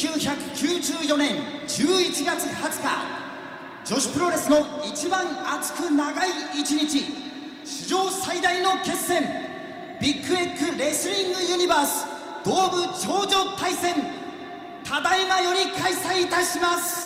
1994年11月20日女子プロレスの一番熱く長い一日史上最大の決戦ビッグエッグレスリングユニバース東部頂上対戦ただいまより開催いたします。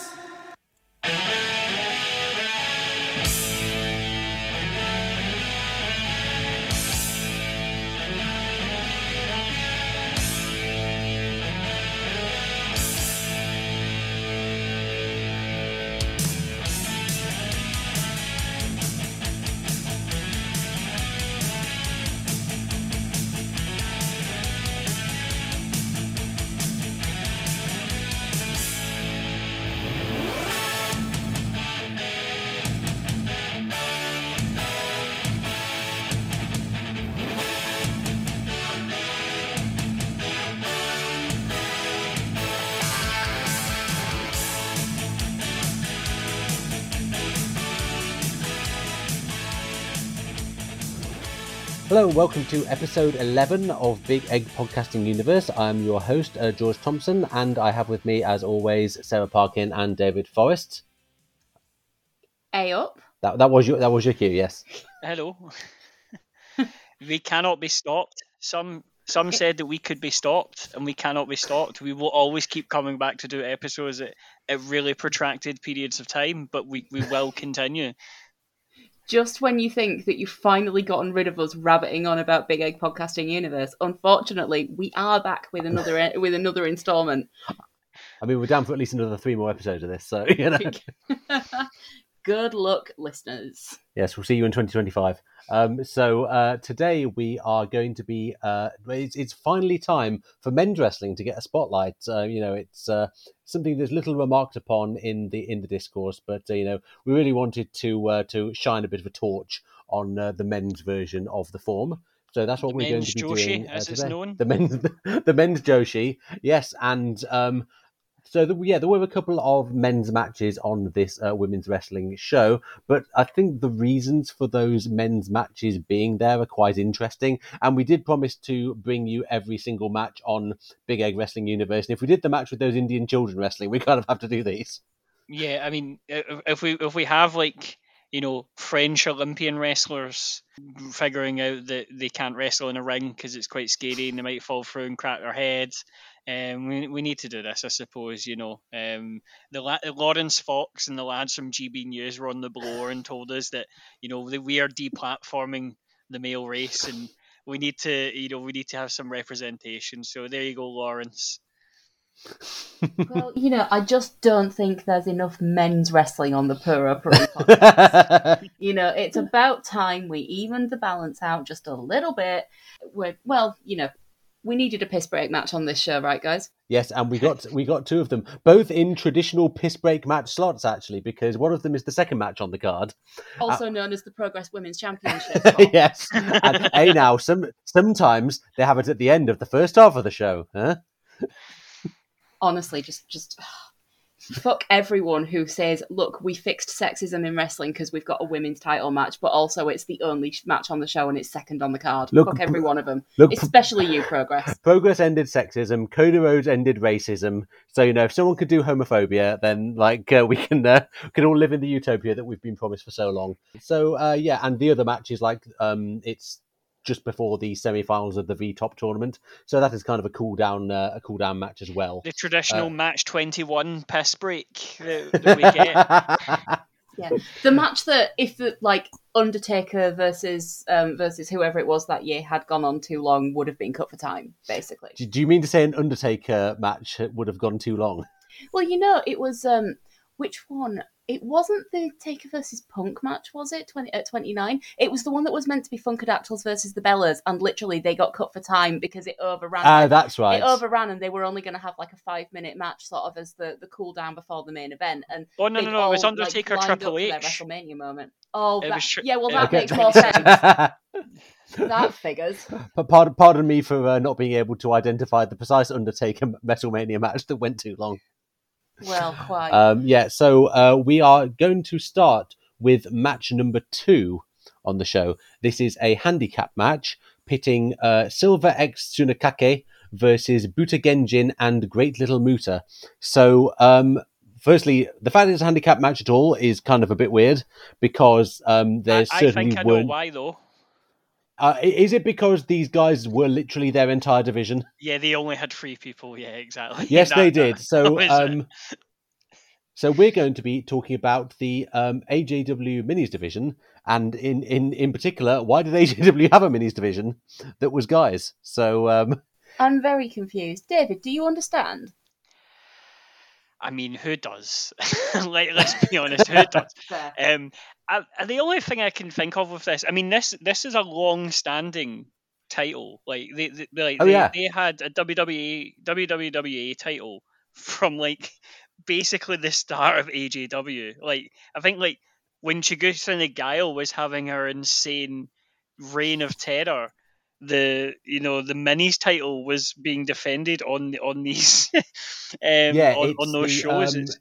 Hello, and welcome to episode 11 of Big Egg Podcasting Universe. I'm your host, uh, George Thompson, and I have with me, as always, Sarah Parkin and David Forrest. A up. That, that was your that was your cue, yes. Hello. we cannot be stopped. Some some said that we could be stopped, and we cannot be stopped. We will always keep coming back to do episodes at, at really protracted periods of time, but we, we will continue. Just when you think that you've finally gotten rid of us rabbiting on about Big Egg Podcasting Universe, unfortunately, we are back with another with another instalment. I mean, we're down for at least another three more episodes of this, so you know. Good luck, listeners. Yes, we'll see you in 2025. Um, so uh, today we are going to be. Uh, it's, it's finally time for men's wrestling to get a spotlight. Uh, you know, it's uh, something that's little remarked upon in the in the discourse, but uh, you know, we really wanted to uh, to shine a bit of a torch on the men's version of the form. So that's what The we're going to be Joshi, doing as it's today. known. The men's the men's Joshi, yes, and um, so the, yeah, there were a couple of men's matches on this uh, women's wrestling show, but I think the reasons for those men's matches being there are quite interesting. And we did promise to bring you every single match on Big Egg Wrestling Universe. And if we did the match with those Indian children wrestling, we kind of have to do these. Yeah, I mean, if we if we have like you know French Olympian wrestlers figuring out that they can't wrestle in a ring because it's quite scary and they might fall through and crack their heads. Um, we, we need to do this, I suppose. You know, um, the la- Laurence Fox and the lads from GB News were on the blower and told us that you know that we are deplatforming the male race and we need to you know we need to have some representation. So there you go, Lawrence. Well, you know, I just don't think there's enough men's wrestling on the Puro Puri podcast. you know, it's about time we evened the balance out just a little bit. We're, well, you know, we needed a piss break match on this show, right, guys? Yes, and we got we got two of them, both in traditional piss break match slots actually, because one of them is the second match on the card. Also uh, known as the Progress Women's Championship. yes, and hey now, some sometimes they have it at the end of the first half of the show. Huh? honestly just just fuck everyone who says look we fixed sexism in wrestling because we've got a women's title match but also it's the only match on the show and it's second on the card Look, fuck every one of them look- especially you progress Progress ended sexism. Cody Rhodes ended racism. So you know, if someone could do homophobia, then like uh, we can uh, can all live in the utopia that we've been promised for so long. So uh, yeah, and the other match is like um, it's just before the semi-finals of the V Top tournament. So that is kind of a cool down uh, a cool down match as well. The traditional Uh, match twenty one piss break that, that we get. yeah the match that if the like undertaker versus um versus whoever it was that year had gone on too long would have been cut for time basically do, do you mean to say an Undertaker match would have gone too long? well you know it was um which one it wasn't the Taker versus Punk match, was it? 20, at 29? It was the one that was meant to be Funkadactyls versus the Bellas, and literally they got cut for time because it overran. Ah, that's right. It overran, and they were only going to have like a five minute match, sort of as the, the cool down before the main event. And Oh no they'd no no! It was Undertaker like, lined Triple up for their H. WrestleMania moment. Oh, It that, tri- yeah. Well, that Okay. makes more sense. that figures. But pardon, pardon me for uh, not being able to identify the precise Undertaker WrestleMania match that went too long. Well, quite. Um, yeah, so uh, we are going to start with match number two on the show. This is a handicap match pitting uh, Silver X Tsunakake versus Buta Genjin and Great Little Muta. So, um, firstly, the fact it's a handicap match at all is kind of a bit weird because um, there's I, I certainly think I know weren't. why though. Uh, is it because these guys were literally their entire division? Yeah, they only had three people. Yeah, exactly. Yes, That- they that- did. So, um, so we're going to be talking about the um, AJW Minis division, and in, in in particular, why did AJW have a Minis division that was guys? So, um, I'm very confused. David, do you understand? I mean, who does? like, let's be honest, who does? Um, I, I- the only thing I can think of with this, I mean, this this is a long-standing title. Like they, they they- like Oh, they, yeah. they had a WWE WWWA title from like basically the start of AJW. Like I think like when Chigusa Nagayo was having her insane reign of terror. The you know the minis title was being defended on on these um, yeah, on, on those the, shows. um, It's-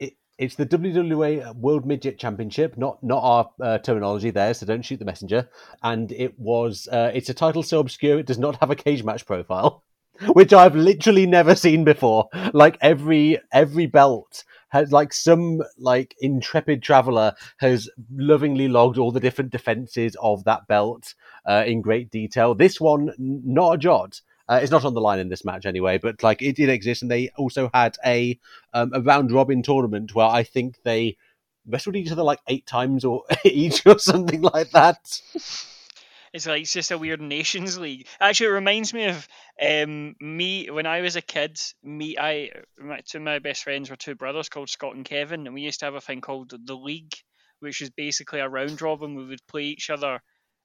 it, it's the WWA World Midget Championship, not not our uh, terminology there, so don't shoot the messenger. And it was uh, it's a title so obscure it does not have a Cagematch profile, which I've literally never seen before. Like every every belt has like some like intrepid traveler has lovingly logged all the different defenses of that belt uh, in great detail. This one, not a jot. Uh, it's not on the line in this match anyway, but like it did exist, and they also had a um, a round robin tournament where I think they wrestled each other like eight times or each or something like that. It's like it's just a weird nations league. Actually, it reminds me of um, me when I was a kid. Me, I, my, two of my best friends were two brothers called Scott and Kevin, and we used to have a thing called the league, which was basically a round robin. We would play each other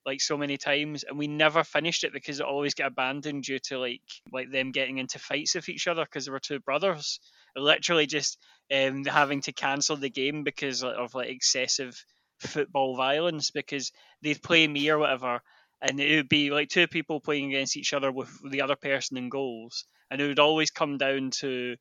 like so many times, and we never finished it because it always got abandoned due to like like them getting into fights with each other because they were two brothers. Literally just um, having to cancel the game because of like excessive football violence because they'd play me or whatever and it would be like two people playing against each other with the other person in goals, and it would always come down to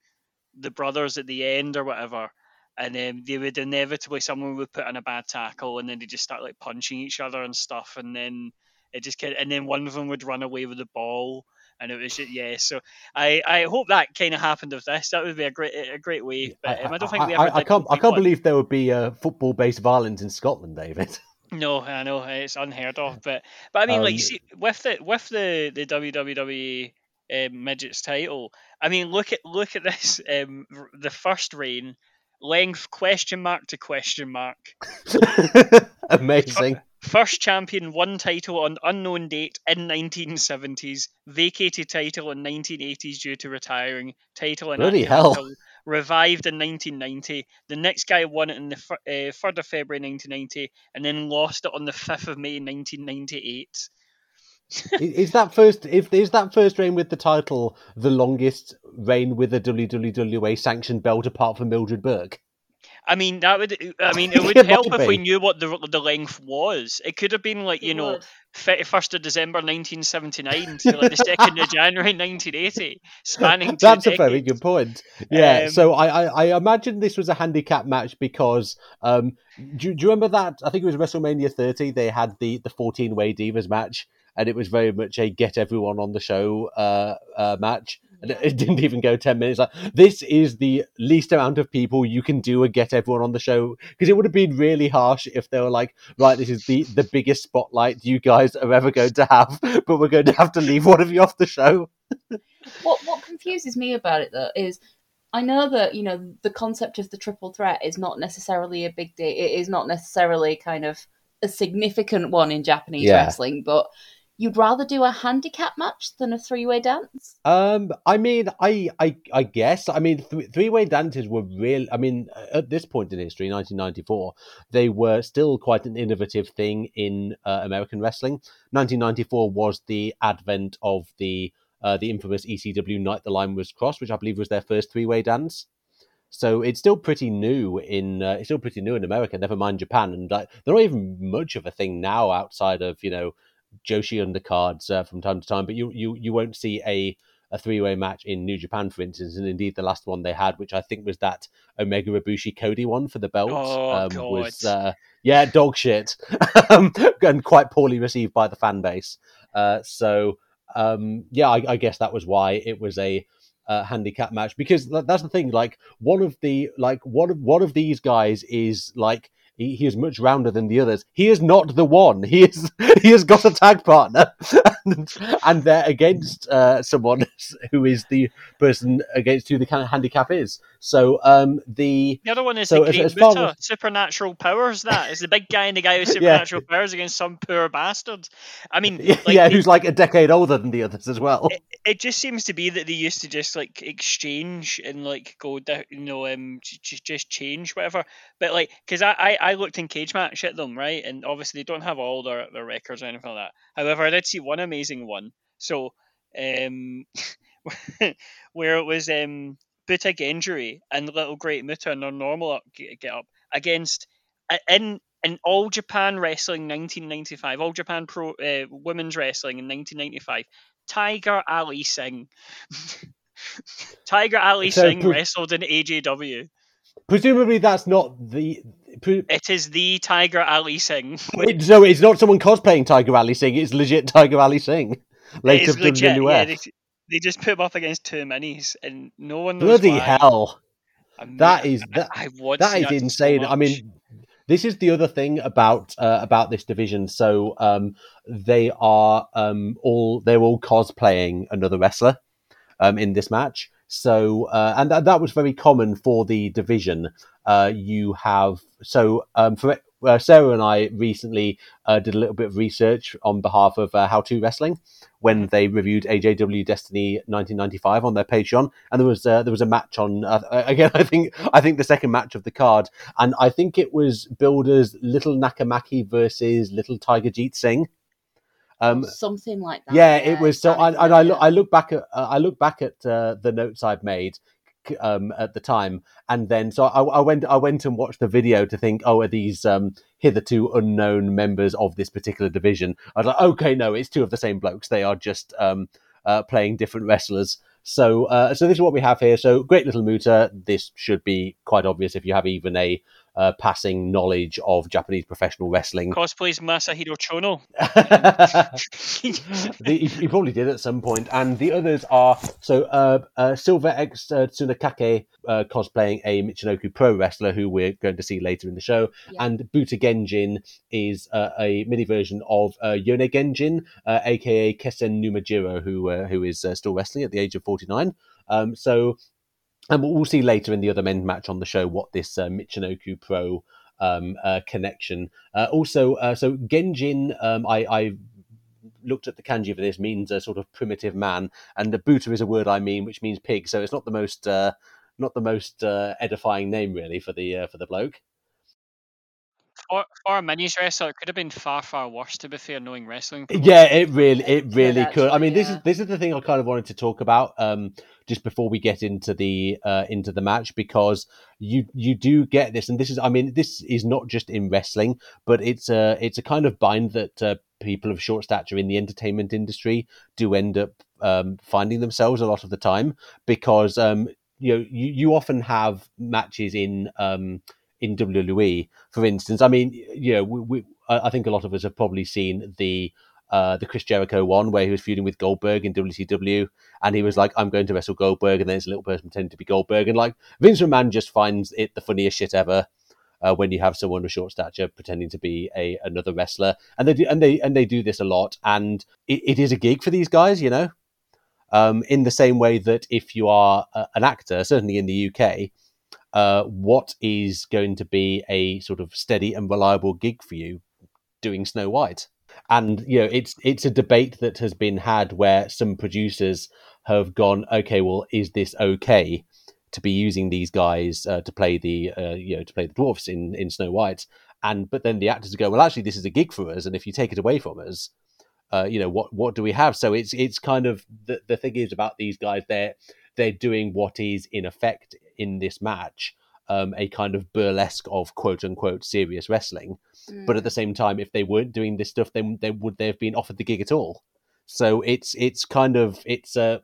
the brothers at the end or whatever, and then they would inevitably someone would put in a bad tackle, and then they just start like punching each other and stuff, and then it just get, and then one of them would run away with the ball, and it was just, yeah. So I I hope that kind of happened with this. That would be a great a great way, but um, I, don't think we ever. I, I can't. I can't one. believe there would be a football-based violence in Scotland, David. No, I know it's unheard of, but but I mean, like, Um, you see, with the with the the WWE um, midgets title, I mean, look at look at this. Um, the first reign, length question mark to question mark. Amazing. First champion won title on unknown date in 1970s. Vacated title in 1980s due to retiring. Title in Bloody hell. Until Revived in 1990. The next guy won it in the fir- uh, 3rd of February 1990, and then lost it on the 5th of May 1998. Is that first? If is that first reign with the title the longest reign with a WWA sanctioned belt apart from Mildred Burke? I mean, that would. I mean, it would help if we knew what the the length was. It could have been like you It know, would. Thirty first of December nineteen seventy nine to like the second of January nineteen eighty, spanning two That's a very good point. Yeah. Um, so I, I I imagine this was a handicap match because um do, you- do you remember that I think it was WrestleMania 30 they had the the 14 way divas match and it was very much a get everyone on the show uh, uh match it, didn't even go 10 minutes like this is the least amount of people you can do a get everyone on the show because it would have been really harsh if they were like right this is the the biggest spotlight you guys are ever going to have but we're going to have to leave one of you off the show What what confuses me about it though is I know that you know the concept of the triple threat is not necessarily a big deal. It is not necessarily kind of a significant one in Japanese Yeah. wrestling, but you'd rather do a handicap match than a three way dance. Um, I mean, I, I, I guess. I mean, th- three-way dances were real. I mean, at this point in history, 1994, they were still quite an innovative thing in uh, American wrestling. 1994 was the advent of the uh, the infamous ECW Night the Line Was Crossed, which I believe was their first three-way dance. So it's still pretty new in uh, it's still pretty new in America. Never mind Japan, and like, they're not even much of a thing now outside of you know Joshi undercards uh, from time to time. But you you you won't see a a three way match in New Japan, for instance, and indeed the last one they had, which I think was that Omega Ibushi Cody one for the belt, Oh, um, was uh, yeah dog shit, um, and quite poorly received by the fan base. Uh, so um, yeah, I, I guess that was why it was a uh, handicap match because that's the thing. Like one of the like one of one of these guys is like he, he is much rounder than the others. He is not the one. He is he has got a tag partner, and, and they're against uh, someone who is the person against who the kind of handicap is. So um, the the other one is so the as- Great as as- supernatural powers. That is the big guy and the guy with Yeah. supernatural powers against some poor bastard. I mean, yeah, like, yeah, it- who's like a decade older than the others as well. it just seems to be that they used to just like exchange and like go down, you know, um, j- j- just change whatever. But like, because I, I I looked in Cagematch at them, right, and obviously they don't have all their, their records or anything like that. However, I did see one amazing one. So, um, where it was um Buta Genjin and Little Great Muta and their normal up, get, get up against uh, in in All Japan Wrestling 1995, All Japan Pro uh, Women's Wrestling in 1995. Tiger Ali Singh. Tiger Ali So, Singh pre- wrestled in AJW. Presumably, that's not the. Pre- It is the Tiger Ali Singh. it- so it's not someone cosplaying Tiger Ali Singh. It's legit Tiger Ali Singh. Later is legit. Yeah, they, just put him up against two minis, and no one knows Bloody why. hell! I mean, That is I- that. I watched that is so insane. I mean, this is the other thing about uh, about this division. So um, they are um, all they're all cosplaying another wrestler um, in this match. So uh, and that, that was very common for the division. Uh, you have so um, for uh, Sarah and I recently uh, did a little bit of research on behalf of uh, How to Wrestling when they reviewed AJW Destiny 1995 on their Patreon, and there was uh, there was a match on uh, again. I think I think the second match of the card, and I think it was Builders Little Nakamaki versus Little Tiger Jeet Singh. Um, something like that. yeah, it was so. I, and I look. I look back at uh, I look back at uh, the notes I've made um, at the time, and then so I, I went I went and watched the video to think, oh, are these um, hitherto unknown members of this particular division? I was like, okay, no, it's two of the same blokes. They are just um, uh, playing different wrestlers. So, uh, so this is what we have here. So, great little Muta. This should be quite obvious if you have even a uh, passing knowledge of Japanese professional wrestling. cosplays Masahiro Chono. the, he, he probably did at some point. And the others are so uh, uh, Silver X uh, Tsunakake uh, cosplaying a Michinoku pro wrestler who we're going to see later in the show, Yeah. and Buta Genjin is uh, a mini version of uh, Yone Genjin, uh, aka Kesen Numajiro, who uh, who is uh, still wrestling at the age of forty nine. Um, so. And we'll see later in the other men's match on the show what this uh, Michinoku Pro um, uh, connection. Uh, also, uh, so Genjin, um, I, I looked at the kanji for this means a sort of primitive man, and the Buta is a word I mean, which means pig. So it's not the most uh, not the most uh, edifying name really for the uh, for the bloke. For, for a minis wrestler, it could have been far, far worse, to be fair, knowing wrestling. Yeah, it really it It really could, could. I mean, actually, this is this is the thing I kind of wanted to talk about um, just before we get into the uh, into the match because you you do get this, and this is I mean this is not just in wrestling, but it's a it's a kind of bind that uh, people of short stature in the entertainment industry do end up um, finding themselves a lot of the time because um, you know you, you often have matches in um, in WWE, for instance. I mean, you know, we, we, I think a lot of us have probably seen the uh, the Chris Jericho one where he was feuding with Goldberg in WCW, and he was like, "I'm going to wrestle Goldberg," and then it's a little person pretending to be Goldberg, and like Vince McMahon just finds it the funniest shit ever. Uh, when you have someone of short stature pretending to be a another wrestler, and they do, and they and they do this a lot, and it, it is a gig for these guys, you know. Um, in the same way that if you are uh, an actor, certainly in the UK, uh, what is going to be a sort of steady and reliable gig for you doing Snow White? And you know, it's it's a debate that has been had where some producers have gone, okay, well, is this okay to be using these guys uh, to play the uh, you know to play the dwarfs in in Snow White? And but then the actors go, well, actually, this is a gig for us, and if you take it away from us, uh, you know what what do we have? So it's it's kind of the the thing is about these guys they're they're doing what is in effect in this match um, a kind of burlesque of quote unquote serious wrestling. But Mm. at the same time, if they weren't doing this stuff, then they would they have been offered the gig at all? So it's it's kind of it's a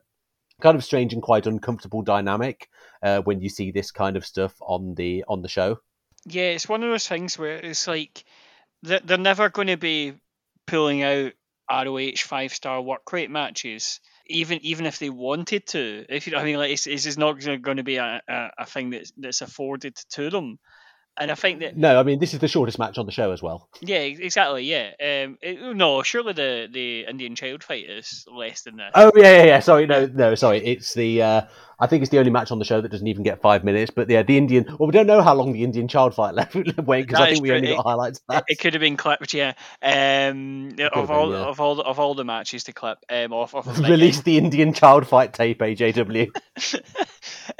kind of strange and quite uncomfortable dynamic uh, when you see this kind of stuff on the on the show. Yeah, it's one of those things where it's like they're, they're never going to be pulling out ROH five star work rate matches. Even even if they wanted to, if you know, I mean, like it's, it's just not going to be a, a, a thing that's that's afforded to them. And I think that No, I mean this is the shortest match on the show as well. yeah, exactly, yeah. Um, it- no, surely the the Indian child fight is less than this. Oh yeah, yeah, yeah. Sorry, no, no, sorry. It's the uh, I think it's the only match on the show that doesn't even get five minutes. But yeah, the Indian. Well, we don't know how long the Indian child fight left went because I think we only got highlights. Of It, that. it could have been clipped, yeah. Um, of been, all yeah. of all the, of all the matches to clip, um, off off of Release the Indian child fight tape, AJW.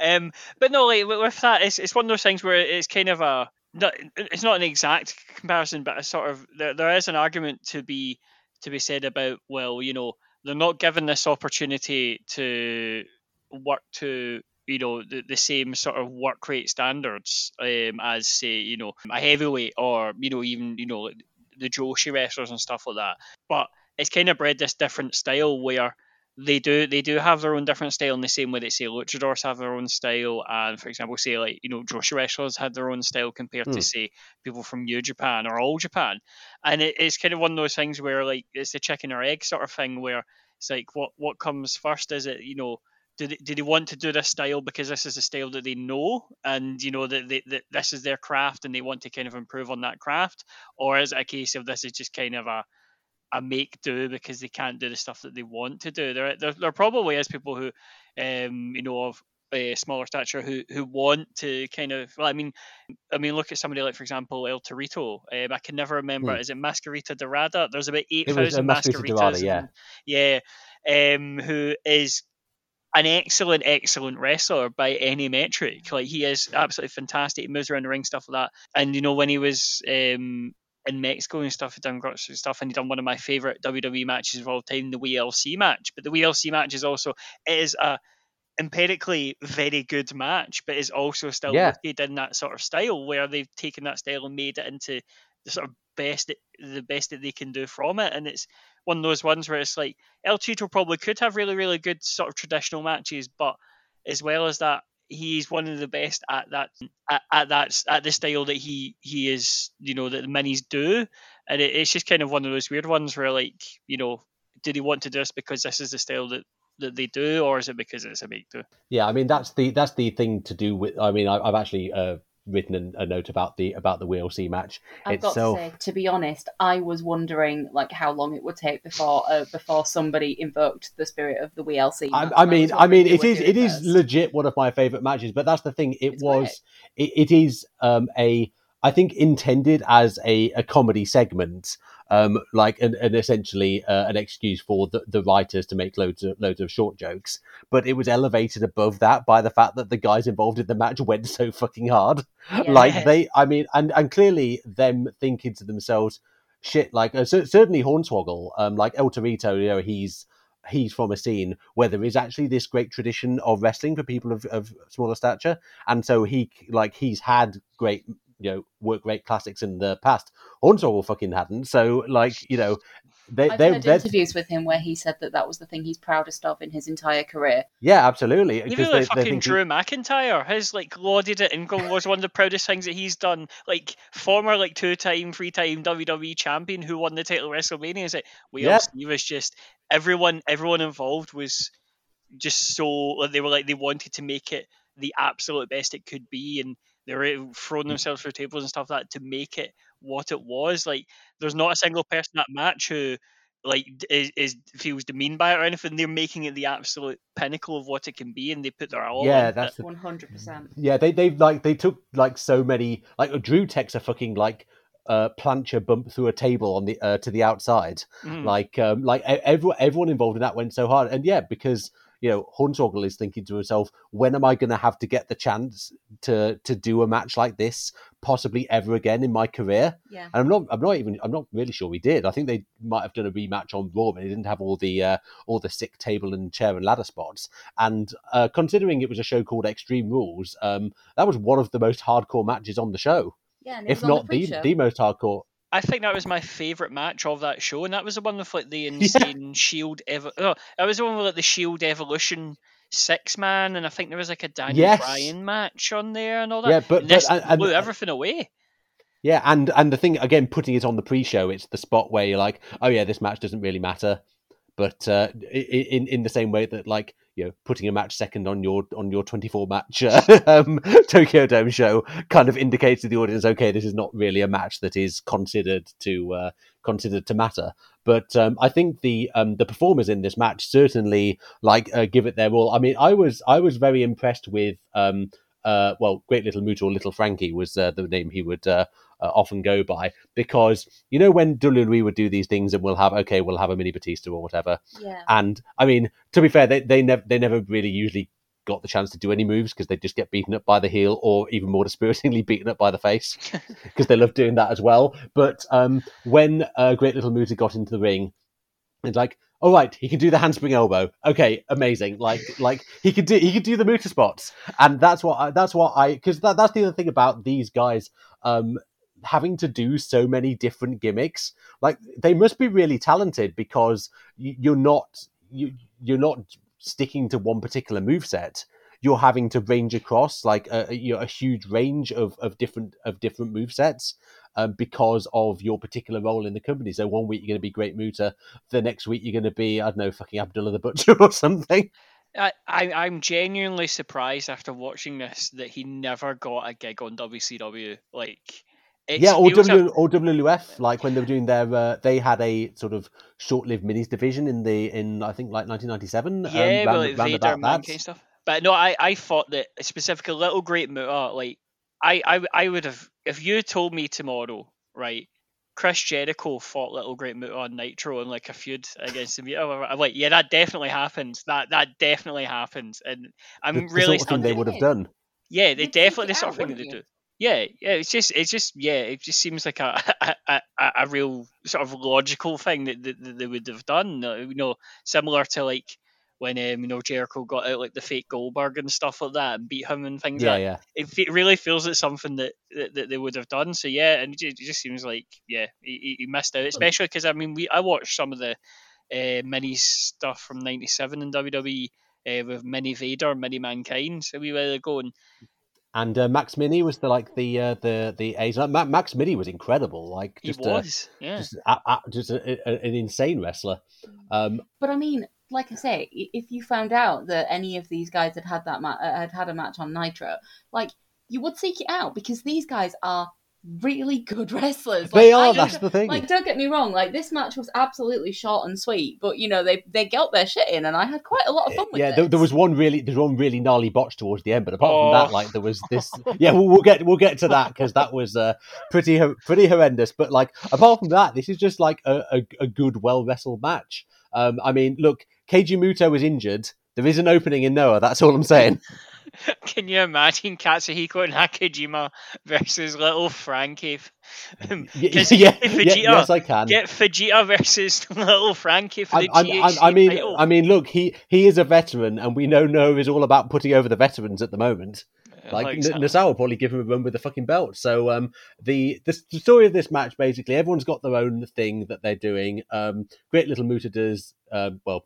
um, but no, like with- that, it's it's one of those things where it's kind of a not, it's not an exact comparison, but a sort of there, there is an argument to be to be said about well, you know, they're not given this opportunity to work to you know the, the same sort of work rate standards um, as say you know a heavyweight or you know even you know like the Joshi wrestlers and stuff like that. But it's kind of bred this different style where they do they do have their own different style in the same way that say luchadors have their own style and for example say like you know Joshi wrestlers had their own style compared Hmm. to say people from New Japan or All Japan and it, it's kind of one of those things where like it's the chicken or egg sort of thing where it's like what what comes first is it you know do they, do they want to do this style because this is a style that they know and you know that, they, that this is their craft and they want to kind of improve on that craft or is it a case of this is just kind of a a make do because they can't do the stuff that they want to do. There, there, there probably is people who, um, you know, of a smaller stature who who want to kind of. Well, I mean, I mean, look at somebody like, for example, El Torito. Um, I can never remember. Hmm. Is it Mascarita Dorada? There's about 8,000 uh, thousand Dorada, yeah. and- yeah, um, who is an excellent, excellent wrestler by any metric. Like he is absolutely fantastic. He moves around the ring, stuff like that. And you know, when he was um, in Mexico and stuff, he done some stuff, and he done one of my favorite WWE matches of all time, the WeeLC match. But the WeeLC match is also it is a empirically very good match, but is also still Yeah. rooted in that sort of style where they've taken that style and made it into the sort of best the best that they can do from it. And it's one of those ones where it's like El Chito probably could have really, really good sort of traditional matches, but as well as that, he's one of the best at that at, at that at the style that he he is, you know, that the minis do. And it, it's just kind of one of those weird ones where like, you know, did he want to do this because this is the style that that they do, or is it because it's a make do? Yeah, I mean that's the that's the thing to do with. I mean, I, I've actually uh, written a, a note about the about the WeeLC match I've got itself. to say, to be honest, I was wondering like how long it would take before uh, before somebody invoked the spirit of the WeeLC. I, match. I mean, I mean, it is it is legit one of my favorite matches. But that's the thing; it It's was it, it is um, a I think intended as a, a comedy segment, um, like an, an essentially uh, an excuse for the, the writers to make loads of loads of short jokes. But it was elevated above that by the fact that the guys involved in the match went so fucking hard. Yeah. Like they, I mean, and and clearly them thinking to themselves, shit. Like uh, cer- certainly Hornswoggle, um, like El Torito, you know, he's he's from a scene where there is actually this great tradition of wrestling for people of, of smaller stature, and so he like he's had great you know work rate classics in the past. Hornswoggle fucking hadn't, so like you know. They, I've they, heard they're- interviews with him where he said that that was the thing he's proudest of in his entire career. yeah, absolutely. Even because like they- they fucking think he- Drew McIntyre has like lauded it and go- was one of the proudest things that he's done. Like former like two time, three time WWE champion who won the title at WrestleMania. Is like we Yeah. all see was just everyone everyone involved was just so like, they were like they wanted to make it the absolute best it could be and they were Mm. throwing themselves through tables and stuff like that to make it what it was. Like there's not a single person in that match who like is, is feels demeaned by it or anything. They're making it the absolute pinnacle of what it can be, and they put their all. yeah, into that's the One hundred percent. Yeah, they they like they took like so many like Drew takes a fucking like uh plancher bump through a table on the uh, to the outside. Mhm. Like um like e- everyone everyone involved in that went so hard. And yeah, because you know, Hornswoggle is thinking to himself, when am I gonna have to get the chance to to do a match like this possibly ever again in my career? Yeah. And I'm not I'm not even I'm not really sure we did. I think they might have done a rematch on Raw, but it didn't have all the uh, all the sick table and chair and ladder spots. And uh, considering it was a show called Extreme Rules, um, that was one of the most hardcore matches on the show, Yeah, if the not the pre-show. the most hardcore. I think that was my favorite match of that show, and that was the one with like the insane Shield. Evo- oh, that was the one with like the Shield Evolution six man, and I think there was like a Daniel Yes. Bryan match on there and all that. Yeah, but- And this but- and- and- blew everything away. Yeah, and and the thing again, putting it on the pre-show, it's the spot where you're like, oh yeah, this match doesn't really matter, but uh, in in the same way that like you know putting a match second on your on your 24 match uh, um, Tokyo Dome show kind of indicates to the audience, okay, this is not really a match that is considered to uh, considered to matter. But um, I think the um, the performers in this match certainly like uh, give it their all. I mean, I was I was very impressed with. Um, uh, well, Great Little or Little Frankie was uh, the name he would uh, often go by because you know when WWE would do these things and we'll have okay, we'll have a mini Batista or whatever. Yeah. And I mean, to be fair, they they never they never really usually got the chance to do any moves because they just get beaten up by the heel or even more dispiritingly beaten up by the face because they love doing that as well. But um, when uh, Great Little Muta got into the ring, it's like, all right, he can do the handspring elbow. Okay, amazing. Like, like he could do he could do the Muta spots, and that's what I, that's what I because that, that's the other thing about these guys. Um, having to do so many different gimmicks like they must be really talented because you're not you, you're not sticking to one particular move set you're having to range across like a, you a huge range of, of different of different move sets um, because of your particular role in the company. So one week you're going to be Great Muta, the next week you're going to be I don't know fucking Abdullah the Butcher or something. I, I I'm genuinely surprised after watching this that he never got a gig on WCW. Like yeah, or, w, or WWF, like when they were doing their, uh, they had a sort of short-lived minis division in the in I think like 1997. Yeah, um, round, like Vader, about that. stuff. But no, I, I thought that specifically Little Great Muta, like I, I I would have if you told me tomorrow, right? Chris Jericho fought Little Great Muta on Nitro in like a feud against him. I'm like, yeah, that definitely happens. That that definitely happens, and I'm the, really the sort of thing they would have done. Yeah, they definitely the sort of thing they do. Yeah, yeah, it's just, it's just, yeah, it just seems like a a, a, a real sort of logical thing that, that, that, they would have done. You know, similar to like when um, you know Jericho got out like the fake Goldberg and stuff like that and beat him and things. Yeah, like yeah. It, it really feels like something that, that, that they would have done. So yeah, and it, it just seems like yeah, he, he missed out, especially because I mean we I watched some of the uh, mini stuff from '97 in WWE. Uh, with Mini Vader, Mini Mankind, a wee while ago, and and uh, Max Mini was the like the uh, the the A's. Max Mini was incredible. Like just he was, a, yeah, just, a, a, just a, an insane wrestler. Um, but I mean, like I say, if you found out that any of these guys had had that ma- had had a match on Nitro, like you would seek it out because these guys are really good wrestlers. Like, they are. that's the thing. Like, don't get me wrong. Like, this match was absolutely short and sweet, but you know they they got their shit in, and I had quite a lot of fun with yeah, it. Yeah, there, there, was one really there's one really gnarly botch towards the end, but apart oh. from that, like there was this. Yeah, we'll, we'll get we'll get to that because that was uh, pretty pretty horrendous. But like apart from that, this is just like a, a, a good, well wrestled match. Um, I mean, look, Keiji Muto was injured. There is an opening in Noah. That's all I'm saying. Can you imagine Katsuhiko Nakajima versus Little Frankie? yeah, yeah, Vegeta, yes, I can. Get Vegeta versus Little Frankie for the I, I, I mean, title. I mean, look, he he is a veteran, and we know Noah is all about putting over the veterans at the moment. Like, like Nassau will probably give him a run with the fucking belt. So um, the, the story of this match basically, everyone's got their own thing that they're doing. Um, Great Little Muta does uh, well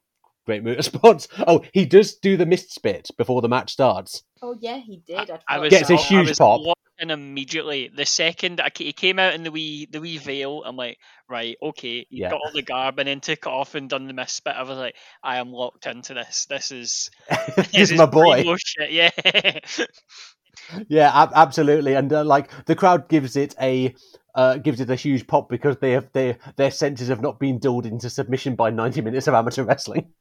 Great Muta spots. Oh, he does do the mist spit before the match starts. Oh yeah, he did. I, I was, gets a huge pop. And immediately, the second he came out in the wee the wee veil, I'm like, right, okay, he yeah. got all the garb and then took it off and done the mist spit. I was like, I am locked into this. This is this is my boy. Shit. Yeah. yeah, ab- absolutely. And uh, like the crowd gives it a uh, gives it a huge pop because they have their their senses have not been dulled into submission by 90 minutes of amateur wrestling.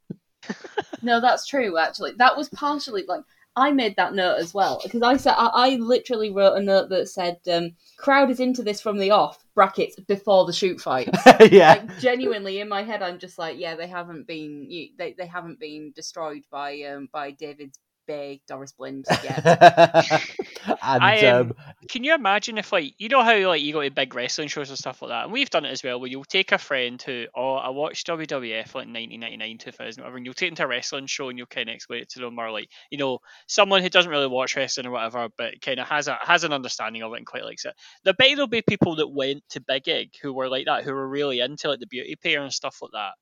No, that's true. Actually, that was partially like I made that note as well because I said I, I, literally wrote a note that said um, "crowd is into this from the off" brackets before the shoot fight. yeah, like, genuinely in my head, I'm just like, yeah, they haven't been they they haven't been destroyed by um by David's Bay Doris Blind yet. and, I, um, um, can you imagine if like you know how like you go to big wrestling shows and stuff like that, and we've done it as well, where you'll take a friend who, oh, I watched WWF like 1999, 2000, whatever, and you'll take them to a wrestling show and you'll kind of explain it to them, or like you know someone who doesn't really watch wrestling or whatever, but kind of has a has an understanding of it and quite likes it. The bet there'll be people that went to Big Egg who were like that, who were really into like the beauty pair and stuff like that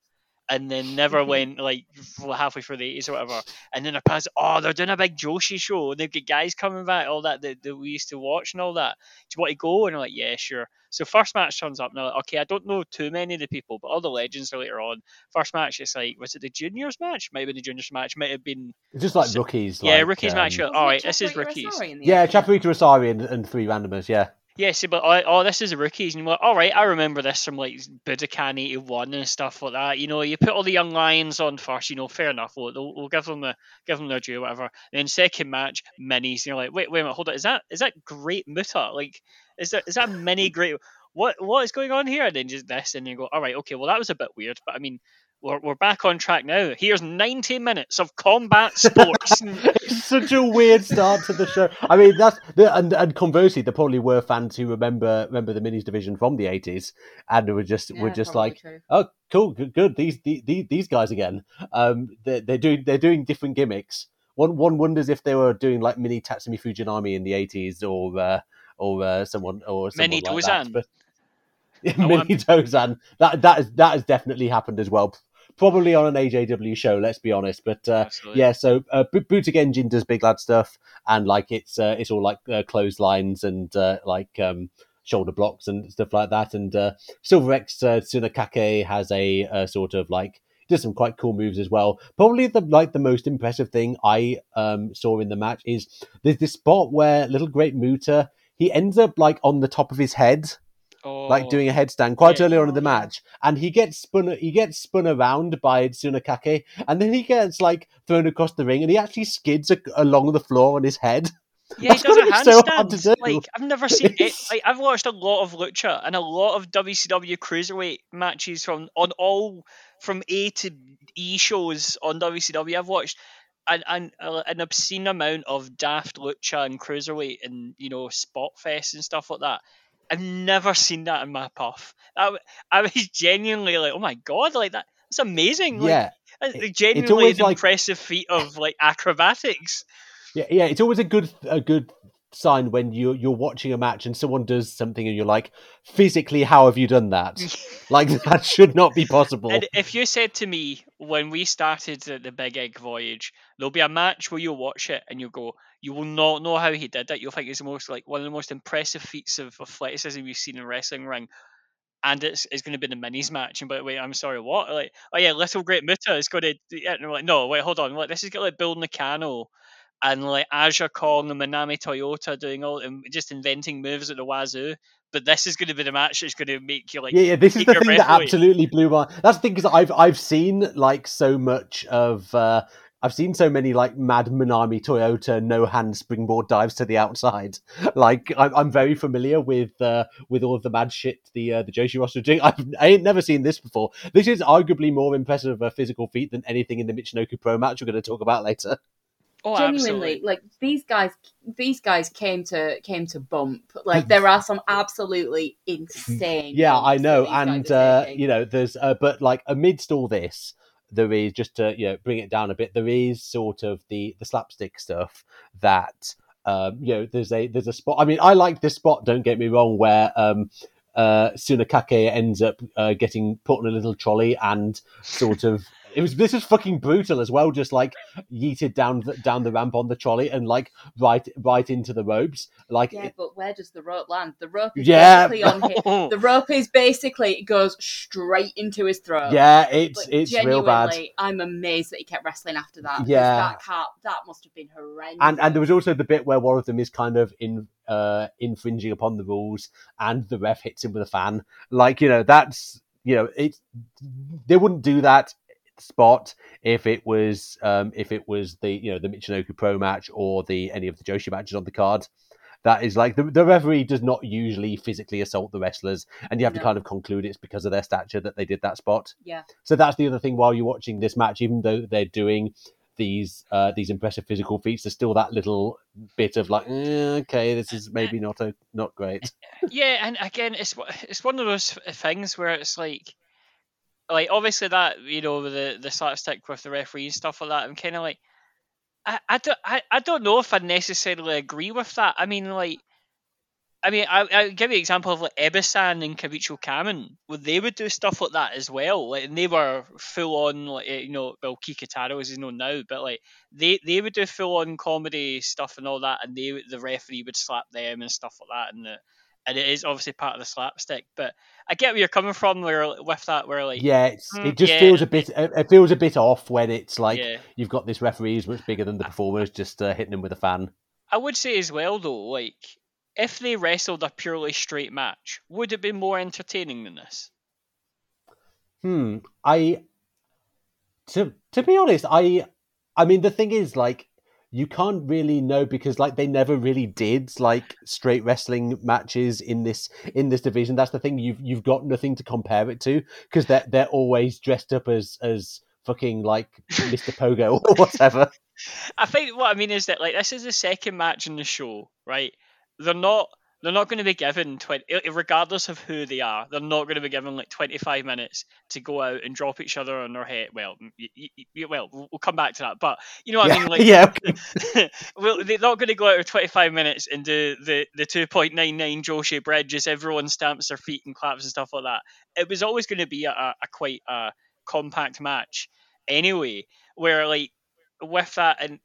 and then never went like halfway through the eighties or whatever. And then their parents, oh, they're doing a big Joshi show. They've got guys coming back, all that that, that we used to watch and all that. Do you want to go? And I'm like, yeah, sure. So first match turns up, and I'm like, okay, I don't know too many of the people, but all the legends are later on. First match, it's like, was it the juniors match? Might have been the juniors match. Might have been just like So- rookies. yeah, like, rookies um, match. Wasn't All it right, this is Chaparita rookies. Asari in the Yeah, end? Chaparita Asari and, and three randomers. Yeah. Yeah, see, but oh, oh, this is the rookies, and you're like, all right, I remember this from like Budokan '81 and stuff like that. You know, you put all the young lions on first. You know, fair enough. We'll, we'll, give them the give them their due, whatever. then second match, minis. And you're like, wait, wait a minute, hold on. Is that is that Great Muta? Like, is that is that mini Great? What what is going on here? And then just this, and you go, all right, okay, well that was a bit weird, but I mean. We're, we're back on track now. Here's 90 minutes of combat sports. It's such a weird start to the show. I mean, that's the, and, and conversely, there probably were fans who remember remember the minis division from the eighties and were just were just like, true. oh, cool, good, good. These, these these guys again. Um, they're, they're doing they're doing different gimmicks. One one wonders if they were doing like mini Tatsumi Fujinami in the eighties or uh, or uh, someone or someone Mini like that. But yeah, Oh, mini Dozan. That that is that has definitely happened as well. Probably on an AJW show, let's be honest. But uh, yeah, so uh, B- Buta Genjin does big lad stuff, and like it's uh, it's all like uh, clotheslines and uh, like um, shoulder blocks and stuff like that. And uh, Silver X uh, Tsunakake has a, uh sort of like does some quite cool moves as well. Probably the like the most impressive thing I um, saw in the match is there's this spot where Little Great Muta he ends up like on the top of his head like Oh, doing a headstand quite Yeah. early on in the match, and he gets spun. He gets spun around by Tsunakake, and then he gets like thrown across the ring, and he actually skids a- along the floor on his head. Yeah, he does a so handstand. do. Like I've never seen it. Like I've watched a lot of lucha and a lot of WCW cruiserweight matches from on all from A to E shows on WCW. I've watched an an, uh, an obscene amount of daft lucha and cruiserweight and you know spot fest and stuff like that. I've never seen that in my puff. I was genuinely like, oh my god, like that. It's amazing. Like, yeah, that's it- it's genuinely always an like- impressive feat of like acrobatics. yeah, yeah. It's always a good a good sign when you you're watching a match and someone does something, and you're like, physically, how have you done that? like that should not be possible. And if you said to me when we started the, the Big Egg Voyage, there'll be a match where you'll watch it and you'll go, you will not know how he did it. You'll think it's the most like one of the most impressive feats of athleticism we've seen in a wrestling ring. And it's, it's going to be the minis match. And but wait, I'm sorry, what? Like, oh yeah, Little Great Muta is going to. Yeah, and like, no, wait, hold on. Like, this is got like Bull Nakano and like Aja Kong and Manami Toyota doing all and just inventing moves at the wazoo. But this is going to be the match that's going to make you like yeah, yeah, this is the thing that away. absolutely blew my. That's the thing because I've I've seen like so much of. uh I've seen so many like mad Manami Toyota no hand springboard dives to the outside. Like I'm, I'm very familiar with uh, with all of the mad shit the uh, the Joshi roster doing. I've I ain't never seen this before. This is arguably more impressive of a physical feat than anything in the Michinoku Pro match we're going to talk about later. Oh, genuinely absolutely. like these guys these guys came to came to bump like there are some absolutely insane Yeah, I know, and uh, you know, there's uh, but like amidst all this, there is just to you know bring it down a bit. There is sort of the the slapstick stuff that um, you know. There's a there's a spot. I mean, I like this spot. Don't get me wrong, where um, uh, Tsunakake ends up uh, getting put on a little trolley and sort of. It was this is fucking brutal as well. Just like yeeted down the, down the ramp on the trolley and like right right into the ropes. Like yeah it- but where does the rope land the rope is Yeah. basically on him the rope is basically it goes straight into his throat yeah, it's Like, it's real bad. genuinely, I'm amazed that he kept wrestling after that. Yeah. that can't, that must have been horrendous. and and there was also the bit where one of them is kind of in uh infringing upon the rules and the ref hits him with a fan like you know that's you know it's they wouldn't do that spot if it was um if it was the you know the Michinoku pro match or the any of the Joshi matches on the card. That is like the, the referee does not usually physically assault the wrestlers and you have to kind of conclude it's because of their stature that they did that spot. Yeah, so that's the other thing while you're watching this match, even though they're doing these uh, these impressive physical feats, there's still that little bit of like, eh, okay, this is maybe not a not great. yeah, and again, it's it's one of those things where it's like, like obviously that you know the the slapstick with the referee and stuff like that. I'm kind of like, I, I don't I, I don't know if I necessarily agree with that. I mean, like, I mean, I, I'll give you an example of like Ebessan and Kavicho Kamen. Well, they would do stuff like that as well. Like, and they were full on, like eh, you know, well, Kikutaro as he's known now, but like they they would do full on comedy stuff and all that, and they the referee would slap them and stuff like that, and the and it is obviously part of the slapstick. But I get where you're coming from, where with that, where like Yeah, it's, Mm, it just yeah. feels a bit. It it feels a bit off when it's like yeah. you've got this referee who's much bigger than the performers, just uh, hitting them with a fan. I would say as well though, like if they wrestled a purely straight match, would it be more entertaining than this? Hmm. I to to be honest, I I mean the thing is like you can't really know because like they never really did like straight wrestling matches in this in this division. That's the thing. You've you've got nothing to compare it to because they're they're always dressed up as as fucking like Mr. Pogo or whatever. I think what I mean is that like this is the second match in the show, right? They're not they're not going to be given twenty, regardless of who they are. They're not going to be given like twenty five minutes to go out and drop each other on their head. Well, y- y- y- well, we'll come back to that. But you know what I mean? Like, yeah. okay. well, they're not going to go out for 25 minutes and do the, the 2.99 Joshi bridge as everyone stamps their feet and claps and stuff like that. It was always going to be a, a, a quite a compact match anyway, where like with that and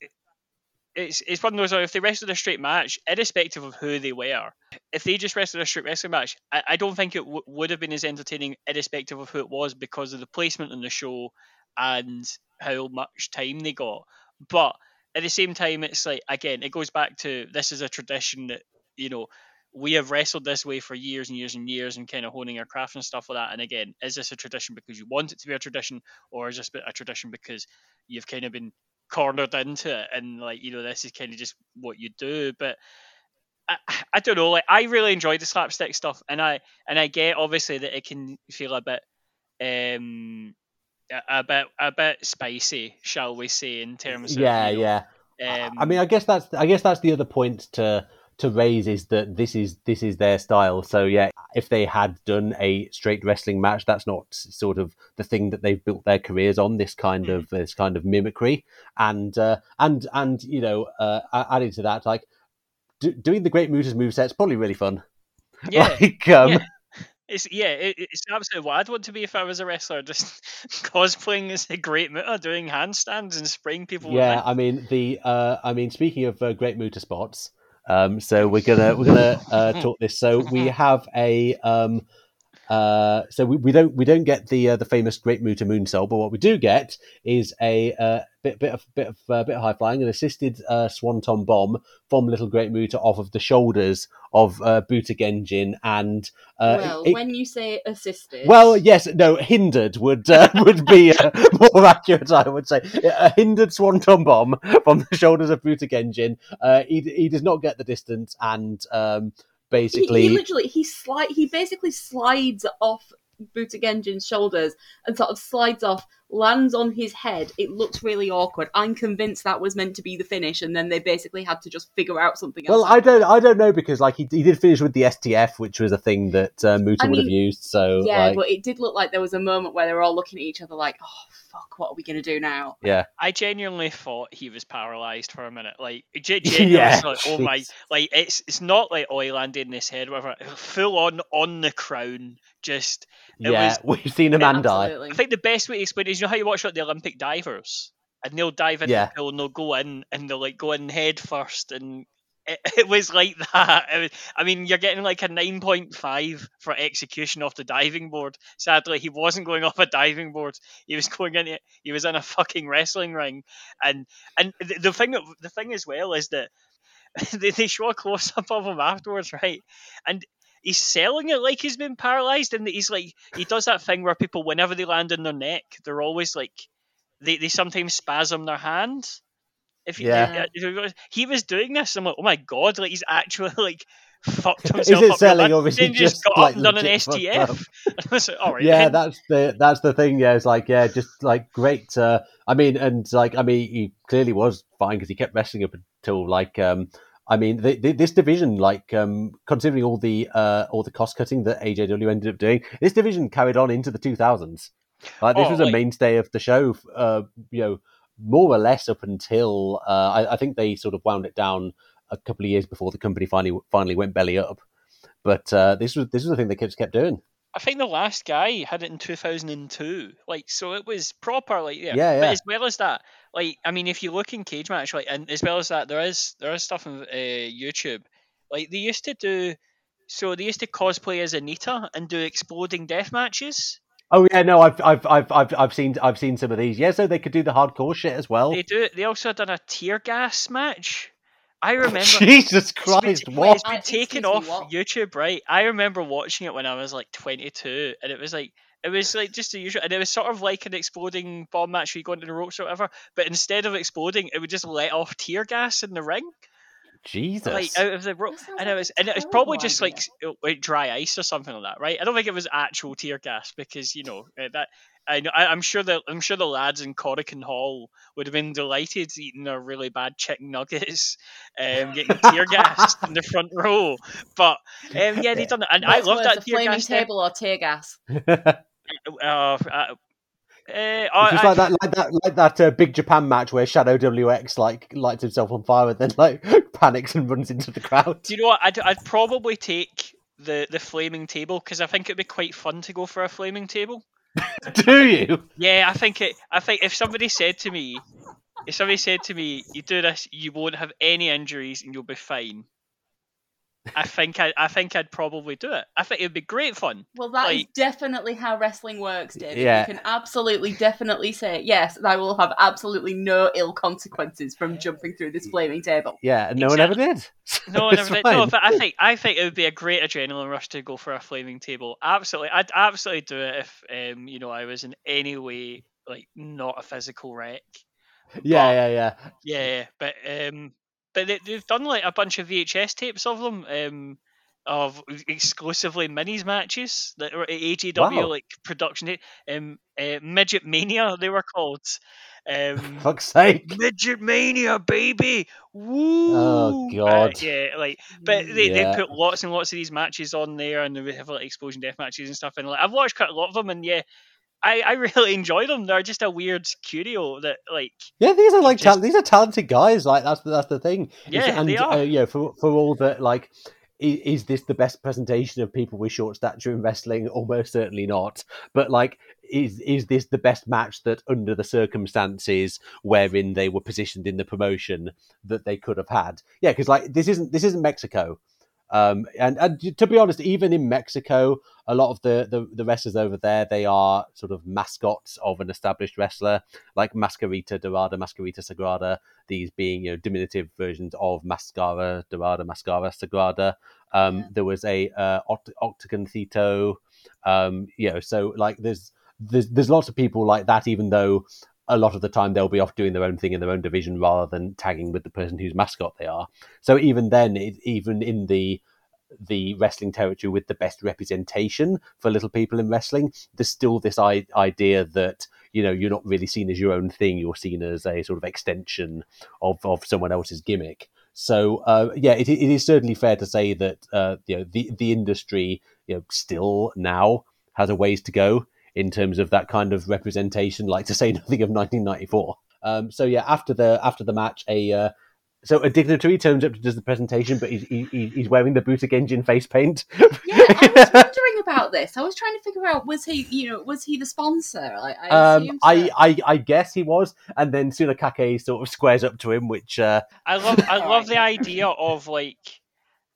it's it's one of those if they wrestled a straight match, irrespective of who they were, if they just wrestled a straight wrestling match, I, I don't think it w- would have been as entertaining, irrespective of who it was, because of the placement in the show and how much time they got. But at the same time, it's like again, it goes back to this is a tradition that you know we have wrestled this way for years and years and years, and kind of honing our craft and stuff like that. And again, is this a tradition because you want it to be a tradition, or is this a tradition because you've kind of been cornered into it and like you know this is kind of just what you do but I, I don't know like i really enjoy the slapstick stuff and i and i get obviously that it can feel a bit um a, bit a bit spicy shall we say in terms of yeah, you know, yeah. Um, I mean, I guess that's I guess that's the other point to to raise is that this is this is their style. So yeah, if they had done a straight wrestling match, that's not sort of the thing that they've built their careers on. This kind Mm. of this kind of mimicry, and uh, and and you know, uh, added to that, like do, doing the Great Mutas moveset's probably really fun. yeah like, um, yeah. It's yeah, it, it's absolutely what I'd want to be if I was a wrestler, just cosplaying as a great muta, doing handstands and spraying people. Yeah. I mean the. Uh, I mean, speaking of uh, Great Muta spots, um, so we're gonna we're gonna uh, talk this. So we have a. Um, uh, so we, we don't we don't get the uh, the famous Great Muta moonsault, but what we do get is a uh, bit bit of bit of uh, bit of high flying, an assisted uh, swanton bomb from Little Great Muta off of the shoulders of uh, Buta Genjin, and uh, well, it- when you say assisted, well, yes, no, hindered would uh, would be uh, more accurate, I would say. A hindered swanton bomb from the shoulders of Buta Genjin. Uh, he he does not get the distance, and um, basically, he literally he slide he basically slides off Buta Genjin's shoulders and sort of slides off, lands on his head. It looks really awkward. I'm convinced that was meant to be the finish, and then they basically had to just figure out something else. well, I don't I don't know because like he, he did finish with the STF, which was a thing that uh, Muta I would have used. So yeah, like, but it did look like there was a moment where they were all looking at each other like, "Oh fuck, what are we gonna do now?" yeah, I genuinely thought he was paralyzed for a minute. Like, genuinely, yeah, like, oh my, like it's it's not like oh he landed in his head, whatever. Full on on the crown, just. It yeah. We've seen a man die. I think the best way to explain it is you know how you watch like the Olympic divers, and they'll dive into Yeah. the pool and they'll go in and they'll like go in head first, and it, it was like that. Was, I mean, you're getting like a nine point five for execution off the diving board. Sadly, he wasn't going off a diving board. He was going in. He was in a fucking wrestling ring, and and the, the thing the thing as well is that they, they show a close up of him afterwards, right? And he's selling it like he's been paralyzed, and that he's like he does that thing where people, whenever they land on their neck, they're always like they, they sometimes spasm their hands. If you, Yeah. if he was doing this, I'm like, oh my god, like he's actually like fucked himself Is it selling or is he just just, got like, up and done an STF. up? And I was like, all right, yeah, then. that's the that's the thing. Yeah, it's like yeah, just like great. Uh, I mean, and like I mean, he clearly was fine because he kept wrestling up until like um. I mean, the, the, this division, like um, considering all the uh, all the cost cutting that AJW ended up doing, this division carried on into the 2000s. Like this Oh, was a mainstay of the show, uh, you know, more or less up until uh, I, I think they sort of wound it down a couple of years before the company finally finally went belly up. But uh, this was this was the thing they just kept doing. I think the last guy had it in 2002. Like, so it was proper. Like, yeah. Yeah, But as well as that, like, I mean, if you look in Cagematch, like, and as well as that, there is there is stuff on uh, YouTube. Like, they used to do. So they used to cosplay as Onita and do exploding death matches. Oh yeah, no, I've I've I've I've, I've seen I've seen some of these. Yeah, so they could do the hardcore shit as well. They do. They also done a tear gas match. I remember. Jesus It's been- Christ, wait, what? It's been taken off? YouTube, right? I remember watching it when I was like 22, and it was like it was like just the usual, and it was sort of like an exploding bomb match where you go into the ropes or whatever. But instead of exploding, it would just let off tear gas in the ring, Jesus. like out of the rope, That sounds and it was and it was probably just like idea. like dry ice or something like that, right? I don't think it was actual tear gas because you know uh, that. I know, I, I'm sure the I'm sure the lads in Korakuen Hall would have been delighted eating their really bad chicken nuggets, um, getting tear gassed in the front row. But um, yeah, they done it, and I love that a tear flaming gas. thing. table or tear gas. Uh, uh, uh, It's I- just I- like that, like that, like that uh, big Japan match where Shadow WX like lights himself on fire and then like panics and runs into the crowd. Do you know what? I'd, I'd probably take the the flaming table because I think it'd be quite fun to go for a flaming table. Do you? Yeah, I think it. I think if somebody said to me, if somebody said to me, "You do this, you won't have any injuries and you'll be fine," I think I, I think I'd probably do it. I think it'd be great fun. Well, that is Like- definitely how wrestling works, David. Yeah. You can absolutely, definitely say, yes, I will have absolutely no ill consequences from jumping through this flaming table. Yeah, and no one ever did. No, one ever did. No, but I think I think it would be a great adrenaline rush to go for a flaming table. Absolutely, I'd absolutely do it if um you know I was in any way like not a physical wreck. yeah, yeah, yeah. Yeah, but um, but they, they've done like a bunch of VHS tapes of them, um, of exclusively minis matches that were at AJW Wow. like production. Um, uh, Midget Mania they were called. Um, Fuck's sake. Midget Mania, baby! Woo! Uh, God. yeah, like, but they, Yeah. they put lots and lots of these matches on there, and they would have like explosion death matches and stuff. And like, I've watched quite a lot of them, and yeah, I, I really enjoy them. They're just a weird curio that like Yeah, these are like Just- tal- these are talented guys. Like that's that's the thing. It's- Yeah, and they are. Uh, yeah, for for all that, like, is, is this the best presentation of people with short stature in wrestling? Almost certainly not. But like, is is this the best match that, under the circumstances wherein they were positioned in the promotion, that they could have had? Yeah, because like this isn't this isn't Mexico. Um, and, and to be honest, even in Mexico, a lot of the, the, the wrestlers over there, they are sort of mascots of an established wrestler, like Mascarita Dorada, Mascarita Sagrada, these being you know diminutive versions of Mascara Dorada, Mascara Sagrada. Um, Yeah. There was a uh, Oct- Octagoncito, um, you know, so like there's there's there's lots of people like that, even though a lot of the time they'll be off doing their own thing in their own division rather than tagging with the person whose mascot they are. So even then, it, even in the the wrestling territory with the best representation for little people in wrestling, there's still this I- idea that you know you're not really seen as your own thing; you're seen as a sort of extension of of someone else's gimmick. So uh, yeah, it, it is certainly fair to say that uh, you know the the industry you know still now has a ways to go in terms of that kind of representation. Like to say nothing of 1994. Um, so yeah, after the after the match, a uh, so a dignitary turns up to does the presentation, but he's he, he- he's wearing the Buta Genjin face paint. Yeah, I was wondering about this. I was trying to figure out was he, you know, was he the sponsor? Like, I um, assume I. I I guess he was, and then Sunakake sort of squares up to him, which uh, I love I love the idea of like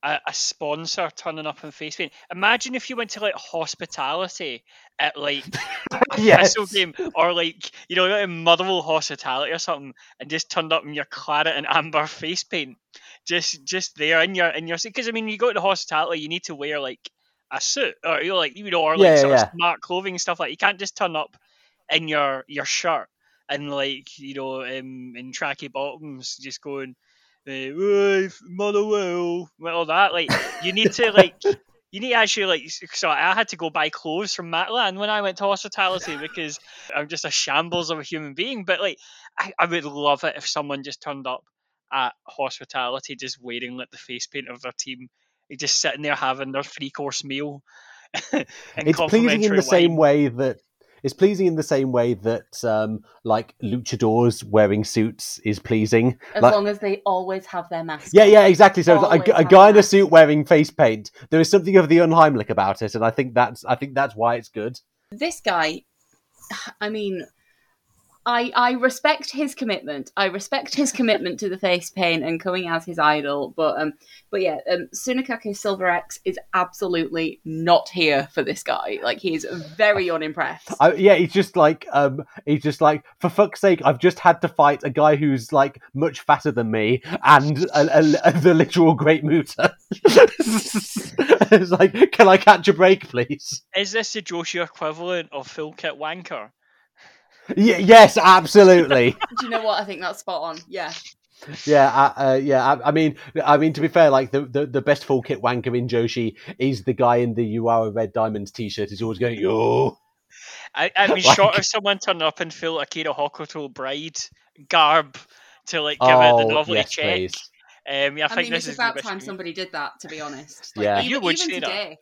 a, a sponsor turning up in face paint. Imagine if you went to like hospitality at like a Yes. wrestle game or like you know like Motherwell hospitality or something and just turned up in your claret and amber face paint. Just just there in your in your because I mean you go to hospitality you need to wear like a suit or you know like you know or like Yeah, sort yeah. of smart clothing and stuff like you can't just turn up in your your shirt and like you know um, in tracky bottoms just going "Hey, Motherwell all that. Like you need to like you need to actually like so I had to go buy clothes from Matalan when I went to hospitality because I'm just a shambles of a human being. But like I, I would love it if someone just turned up at hospitality just wearing like the face paint of their team just sitting there having their three course meal it's pleasing in the same way that It's pleasing in the same way that um, like luchadors wearing suits is pleasing. As Like- long as they always have their mask. yeah, yeah, exactly. So it's a, a guy in a suit wearing face paint. There is something of the unheimlich about it, and I think that's I think that's why it's good. This guy, I mean, I I respect his commitment. I respect his commitment to the face paint and coming as his idol. But um, but yeah, um, Sunakake Silver X is absolutely not here for this guy. Like he is very unimpressed. I, yeah, he's just like um, he's just like for fuck's sake, I've just had to fight a guy who's like much fatter than me and a, a, a- the literal Great Muta. it's like, can I catch a break, please? Is this the Joshi equivalent of full kit wanker? Y- yes, absolutely. Do you know what? I think that's spot on. Yeah. Yeah, uh, uh, yeah. I, I mean, I mean to be fair, like the, the, the best full kit wanker in Joshi is the guy in the Urawa Red Diamonds t-shirt. He's always going, yo. I, I mean, Like- short of someone turning up in full Akira Hokuto bride garb to like give it the Oh, novelty yes, check. Um, yeah, I, I, think mean, this it's is about time somebody did that. To be honest, Yeah. even, You would even say that.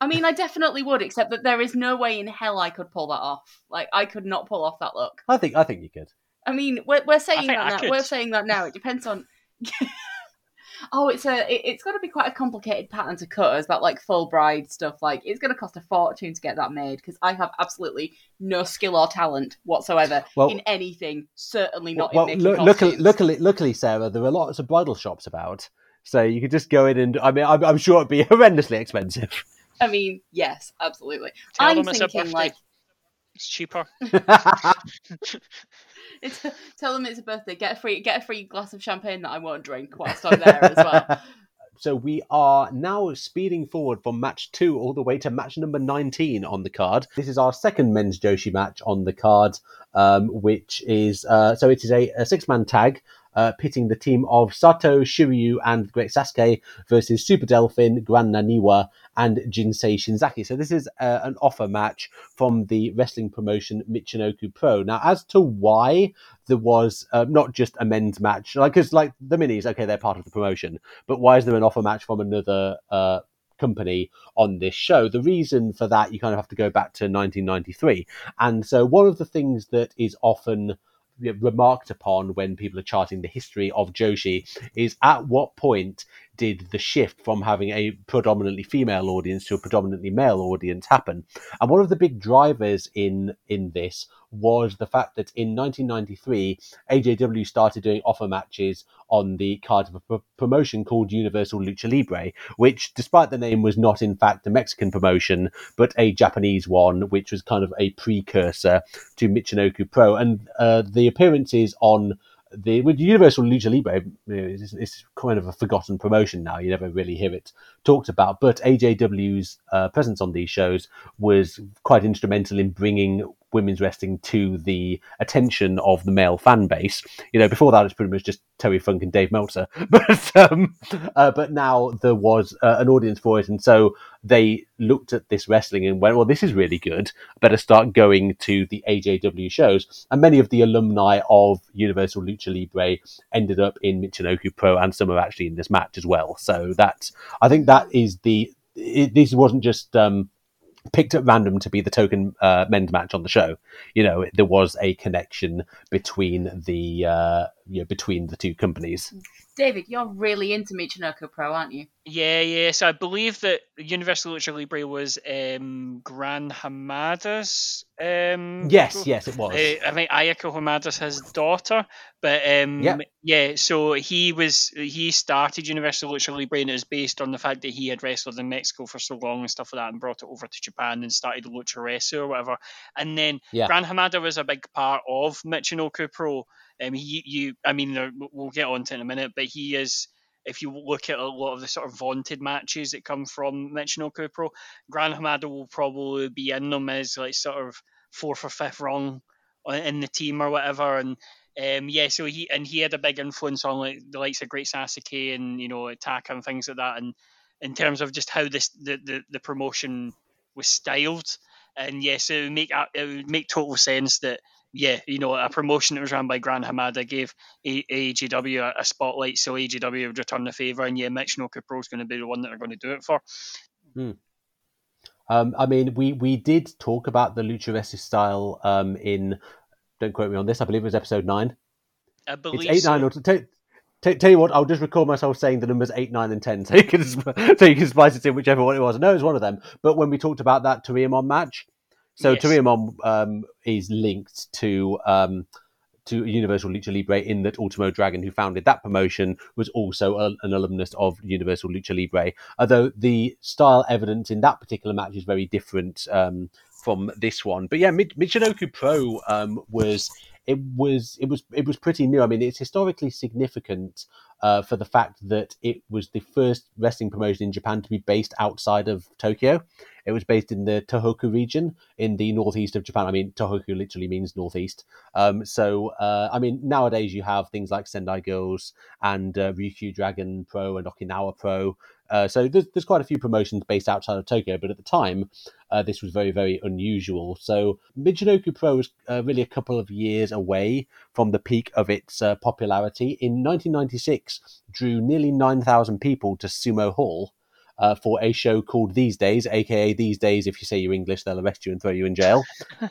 Today. I mean, I definitely would, except that there is no way in hell I could pull that off. Like, I could not pull off that look. I think I think you could. I mean, we're, we're saying that now. We're saying that now. It depends on. oh, it's a. It, it's got to be quite a complicated pattern to cut, as that like full bride stuff. Like, it's going to cost a fortune to get that made because I have absolutely no skill or talent whatsoever Well- in anything. Certainly not well, in making lu- luckily, costumes. luckily, luckily, Sarah, there are lots of bridal shops about, so you could just go in and. I mean, I'm, I'm sure it'd be horrendously expensive. I mean, yes, absolutely. Tell I'm them it's thinking like It's cheaper. it's, tell them it's a birthday. Get a free get a free glass of champagne that I won't drink whilst I'm there as well. So we are now speeding forward from match two all the way to match number 19 on the card. This is our second men's Joshi match on the card, um, which is uh, so it is a, a six man tag. Uh, pitting the team of Sato, Shiryu, and Great Sasuke versus Super Delphin, Gran Naniwa, and Jinsei Shinzaki. So this is uh, an offer match from the wrestling promotion Michinoku Pro. Now, as to why there was uh, not just a men's match, like because like the minis, okay, they're part of the promotion, but why is there an offer match from another uh, company on this show? The reason for that, you kind of have to go back to 1993. And so, one of the things that is often remarked upon when people are charting the history of Joshi is at what point did the shift from having a predominantly female audience to a predominantly male audience happen? And one of the big drivers in in this was the fact that in 1993, AJW started doing offer matches on the card of a pro- promotion called Universal Lucha Libre, which, despite the name, was not in fact a Mexican promotion, but a Japanese one, which was kind of a precursor to Michinoku Pro. And uh, the appearances on the with Universal Lucha Libre is, is kind of a forgotten promotion now. You never really hear it talked about. But AJW's uh, presence on these shows was quite instrumental in bringing women's wrestling to the attention of the male fan base. You know, before that, it's pretty much just Terry Funk and Dave Meltzer. But um, uh, but now there was uh, an audience for it, and so they looked at this wrestling and went, "Well, this is really good. I better start going to the AJW shows." And many of the alumni of Universal Lucha Libre ended up in Michinoku Pro, and some are actually in this match as well. So that I think that is the. It, this wasn't just um, picked at random to be the token uh, men's match on the show. You know, there was a connection between the uh, you know, between the two companies. David, you're really into Michinoku Pro, aren't you? Yeah, yeah. So I believe that Universal Lucha Libre was um, Gran Hamada's. Um, Yes, yes, it was. Uh, I think Ayako Hamada's his daughter, but um, Yep. yeah. So he was he started Universal Lucha Libre, and it was based on the fact that he had wrestled in Mexico for so long and stuff like that, and brought it over to Japan and started Lucha Wrestle or whatever. And then Yeah. Gran Hamada was a big part of Michinoku Pro. Um, he, you, I mean, we'll get on to in a minute, but he is. If you look at a lot of the sort of vaunted matches that come from Michinoku Pro, Gran Hamada will probably be in them as like sort of fourth or fifth rung in the team or whatever. And um, yeah, so he and he had a big influence on like the likes of Great Sasuke and you know Attack and things like that. And in terms of just how this the the, the promotion was styled, and yes, it would make it would make total sense that yeah, you know, a promotion that was run by Gran Hamada gave a- AJW a, a spotlight, so AJW would return the favor, and yeah, Michinoku Pro is going to be the one that they're going to do it for. Um, I mean, we we did talk about the lucha wrestling style um, in. Don't quote me on this. I believe it was episode nine. I believe It's eight, so. nine, or t- t- tell you what. I'll just record myself saying the numbers eight, nine, and ten, so you can so you can splice it in whichever one it was. I know it was one of them. But when we talked about that Toryumon match, so Yes. Um, is linked to um, to Universal Lucha Libre in that Ultimo Dragon, who founded that promotion, was also a, an alumnus of Universal Lucha Libre. Although the style evidence in that particular match is very different um, from this one. But yeah, Mich- Michinoku Pro um, was it was it was it was pretty new. I mean, it's historically significant uh, for the fact that it was the first wrestling promotion in Japan to be based outside of Tokyo. It was based in the Tohoku region in the northeast of Japan. I mean, Tohoku literally means northeast. Um, so, uh, I mean, nowadays you have things like Sendai Girls and uh, Ryukyu Dragon Pro and Okinawa Pro. Uh, so there's, there's quite a few promotions based outside of Tokyo, but at the time, uh, this was very, very unusual. So Michinoku Pro was uh, really a couple of years away from the peak of its uh, popularity. In 1996, drew nearly 9,000 people to Sumo Hall. Uh, for a show called These Days, aka These Days, if you say you're English, they'll arrest you and throw you in jail.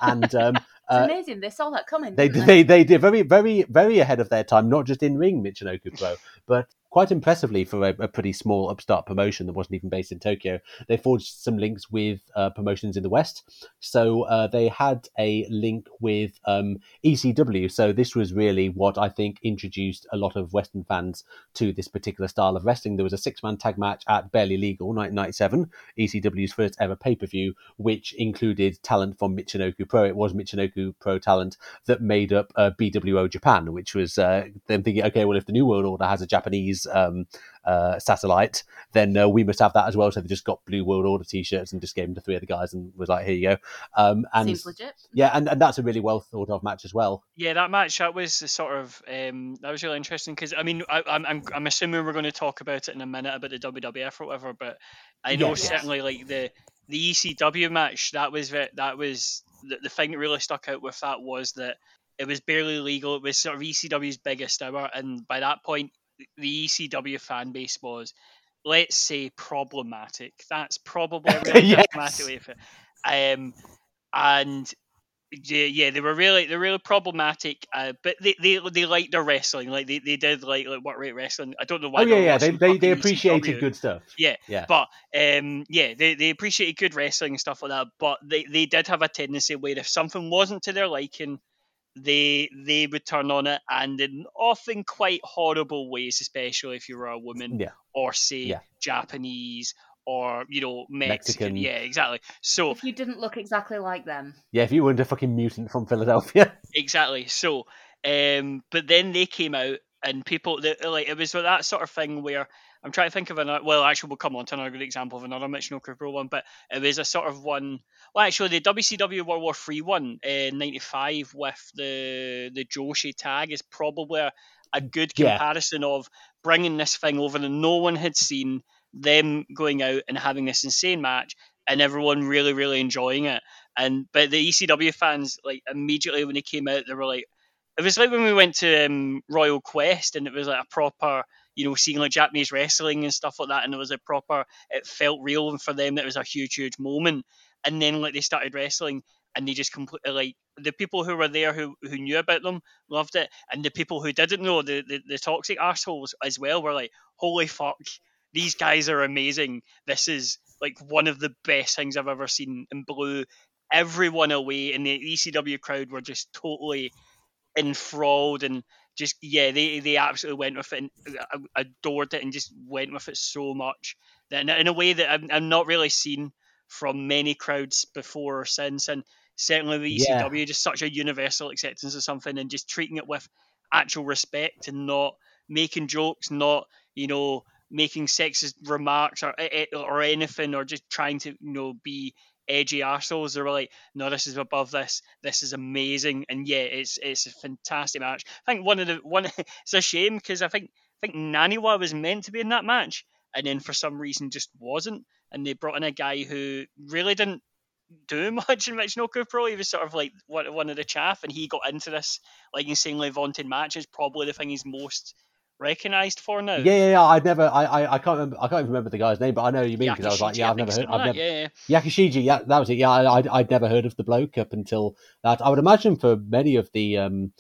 And um, It's uh, amazing. They saw that coming. they didn't they they did very very very ahead of their time, not just in ring Michinoku Pro, but quite impressively for a, a pretty small upstart promotion that wasn't even based in Tokyo. They forged some links with uh, promotions in the West, so uh, they had a link with um, ECW. So this was really what I think introduced a lot of Western fans to this particular style of wrestling. There was a six man tag match at Barely Legal 1997, ECW's first ever pay per view, which included talent from Michinoku Pro. It was Michinoku Pro talent that made up uh, BWO Japan, which was uh, them thinking, okay, well, if the New World Order has a Japanese um, uh, satellite, then uh, we must have that as well. So they just got Blue World Order t-shirts and just gave them to three of the guys and was like, here you go. Um, and Seems legit. yeah, and, and that's a really well thought of match as well. Yeah, that match that was the sort of um, that was really interesting because I mean I, I'm I'm I'm assuming we're going to talk about it in a minute about the WWF or whatever, but I know Yes. certainly like the the ECW match that was that was the, the thing that really stuck out with that was that it was barely legal. It was sort of ECW's biggest hour, and by that point, the ECW fan base was, let's say, problematic. That's probably a really Yes. diplomatic way of it. Um, and yeah, yeah, they were really they're really problematic. Uh, but they, they they liked their wrestling, like they, they did like like what rate wrestling. I don't know why. Oh yeah, yeah, they they, they appreciated ECW. good stuff. Yeah, Yeah. but um, yeah, they, they appreciated good wrestling and stuff like that. But they, they did have a tendency where if something wasn't to their liking, they they would turn on it, and in often quite horrible ways, especially if you were a woman Yeah. or say Yeah. Japanese or you know Mexican. Mexican. Yeah, exactly. So If you didn't look exactly like them, Yeah, if you weren't a fucking mutant from Philadelphia. exactly. So, um, but then they came out and people that like it was that sort of thing where I'm trying to think of another. Well, actually, we'll come on to another good example of another Michinoku Pro one, but it was a sort of one. Well, actually, the WCW World War Three one in '95 with the the Joshi tag is probably a, a good Yeah. comparison of bringing this thing over that no one had seen, them going out and having this insane match, and everyone really, really enjoying it. And but the ECW fans, like immediately when they came out, they were like, it was like when we went to um, Royal Quest, and it was like a proper, you know, seeing like Japanese wrestling and stuff like that, and it was a proper, it felt real, and for them, it was a huge, huge moment. And then like they started wrestling, and they just completely like the people who were there who who knew about them loved it, and the people who didn't know the the, the toxic assholes as well were like, holy fuck, these guys are amazing. This is like one of the best things I've ever seen, and blew everyone away. And the ECW crowd were just totally enthralled and just yeah, they they absolutely went with it and uh, adored it and just went with it so much that in, a way that I'm, I'm not really seen from many crowds before or since, and certainly the Yeah. ECW just such a universal acceptance of something and just treating it with actual respect and not making jokes, not you know making sexist remarks or eh, eh, or anything, or just trying to you know be edgy arseholes. They were like, no, this is above this. This is amazing, and yeah, it's it's a fantastic match. I think one of the one. It's a shame because I think I think Naniwa was meant to be in that match, and then for some reason just wasn't, and they brought in a guy who really didn't do much in Michinoku Pro. He was sort of like one of the chaff, and he got into this like insanely vaunted match. Is probably the thing he's most recognised for now. Yeah, yeah, yeah. I never, I, I, I can't remember, I can't even remember the guy's name, but I know you mean because I was like, yeah, I've never heard, I've never, yeah, yeah. Yakushiji, yeah, that was it. Yeah, I, I'd, I'd never heard of the bloke up until that. I would imagine for many of the, um,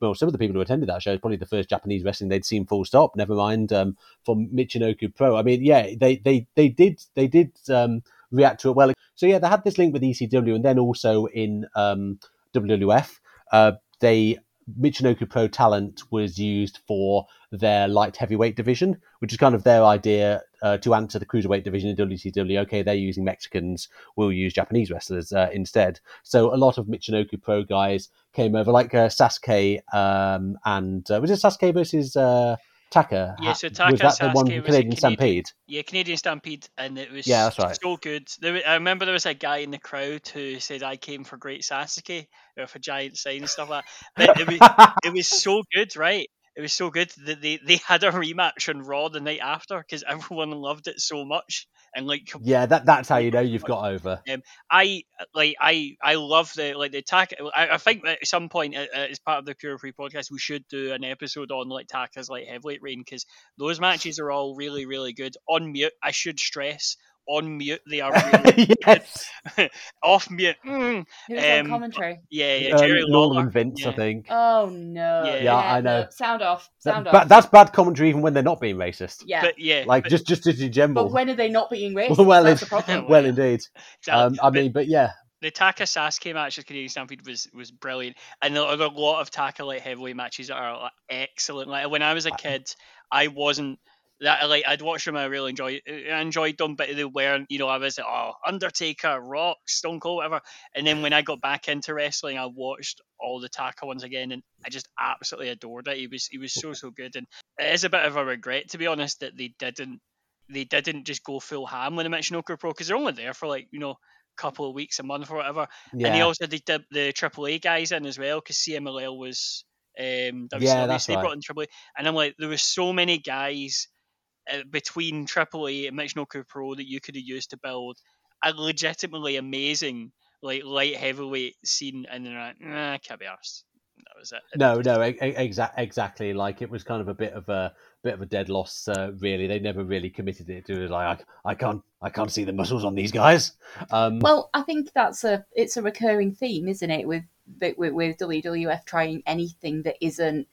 well, some of the people who attended that show, it's probably the first Japanese wrestling they'd seen full stop. Never mind um, from Michinoku Pro. I mean, yeah, they, they, they did, they did um, react to it well. So yeah, they had this link with ECW, and then also in um, WWF, uh, they Michinoku Pro talent was used for their light heavyweight division, which is kind of their idea uh, to answer the cruiserweight division in WCW. Okay, they're using Mexicans, we'll use Japanese wrestlers uh, instead. So a lot of Michinoku Pro guys came over, like uh, Sasuke um, and uh, was it Sasuke versus uh, Taka? Yeah, so was Taka, that the one was Canadian Canadian- Stampede? Yeah, Canadian Stampede, and it was Yeah, that's right. so good. There, I remember there was a guy in the crowd who said, "I came for Great Sasuke," with a giant sign and stuff like that. But it was, it was so good, right? It was so good that they, they had a rematch on Raw the night after because everyone loved it so much. And like, yeah, that that's how you know you've got over. I like I I love the like the attack. I, I think at some point uh, uh, as part of the Pure Free podcast, we should do an episode on like Taka's like heavyweight reign because those matches are all really really good. On mute, I should stress. On mute, they are really yes, off mute. Mm, Who's Um, on commentary? yeah, yeah, um, Jerry Lawler Lawler. and Vince, I think. Oh no! Yeah. Yeah, I know. no, sound off. That- Sound but off. that's bad commentary, even when they're not being racist. yeah. But yeah, Like but, just just as in general. but when are they not being racist? well, that's it- the problem. well, indeed. exactly. Um, I But mean, but yeah, the Taka Sasuke match with Canadian Stampede was was brilliant, and there are a lot of Taka like heavyweight matches that are like, excellent. Like when I was a kid, I wasn't that like I'd watched them. I really enjoyed I enjoyed them, but they weren't. You know, I was like, oh Undertaker, Rock, Stone Cold, whatever. And then when I got back into wrestling, I watched all the Taka ones again, and I just absolutely adored it. He was he was so so good, and it is a bit of a regret to be honest that they didn't they didn't just go full ham when with the Michinoku Pro because they're only there for like you know couple of weeks, a month, or whatever. yeah, And he also did the, the AAA guys in as well because CMLL was um, WCW, Yeah, that's so they right. brought in AAA. And I'm like, there was so many guys between AAA and Michinoku Pro that you could have used to build a legitimately amazing like light heavyweight scene, and then like, nah, can't be arsed. That was it. no, no, exactly, exactly. Like it was kind of a bit of a bit of a dead loss. Uh, really, they never really committed it to it. Like I, I can't, I can't see the muscles on these guys. Um, Well, I think that's a it's a recurring theme, isn't it? With with, with WWF trying anything that isn't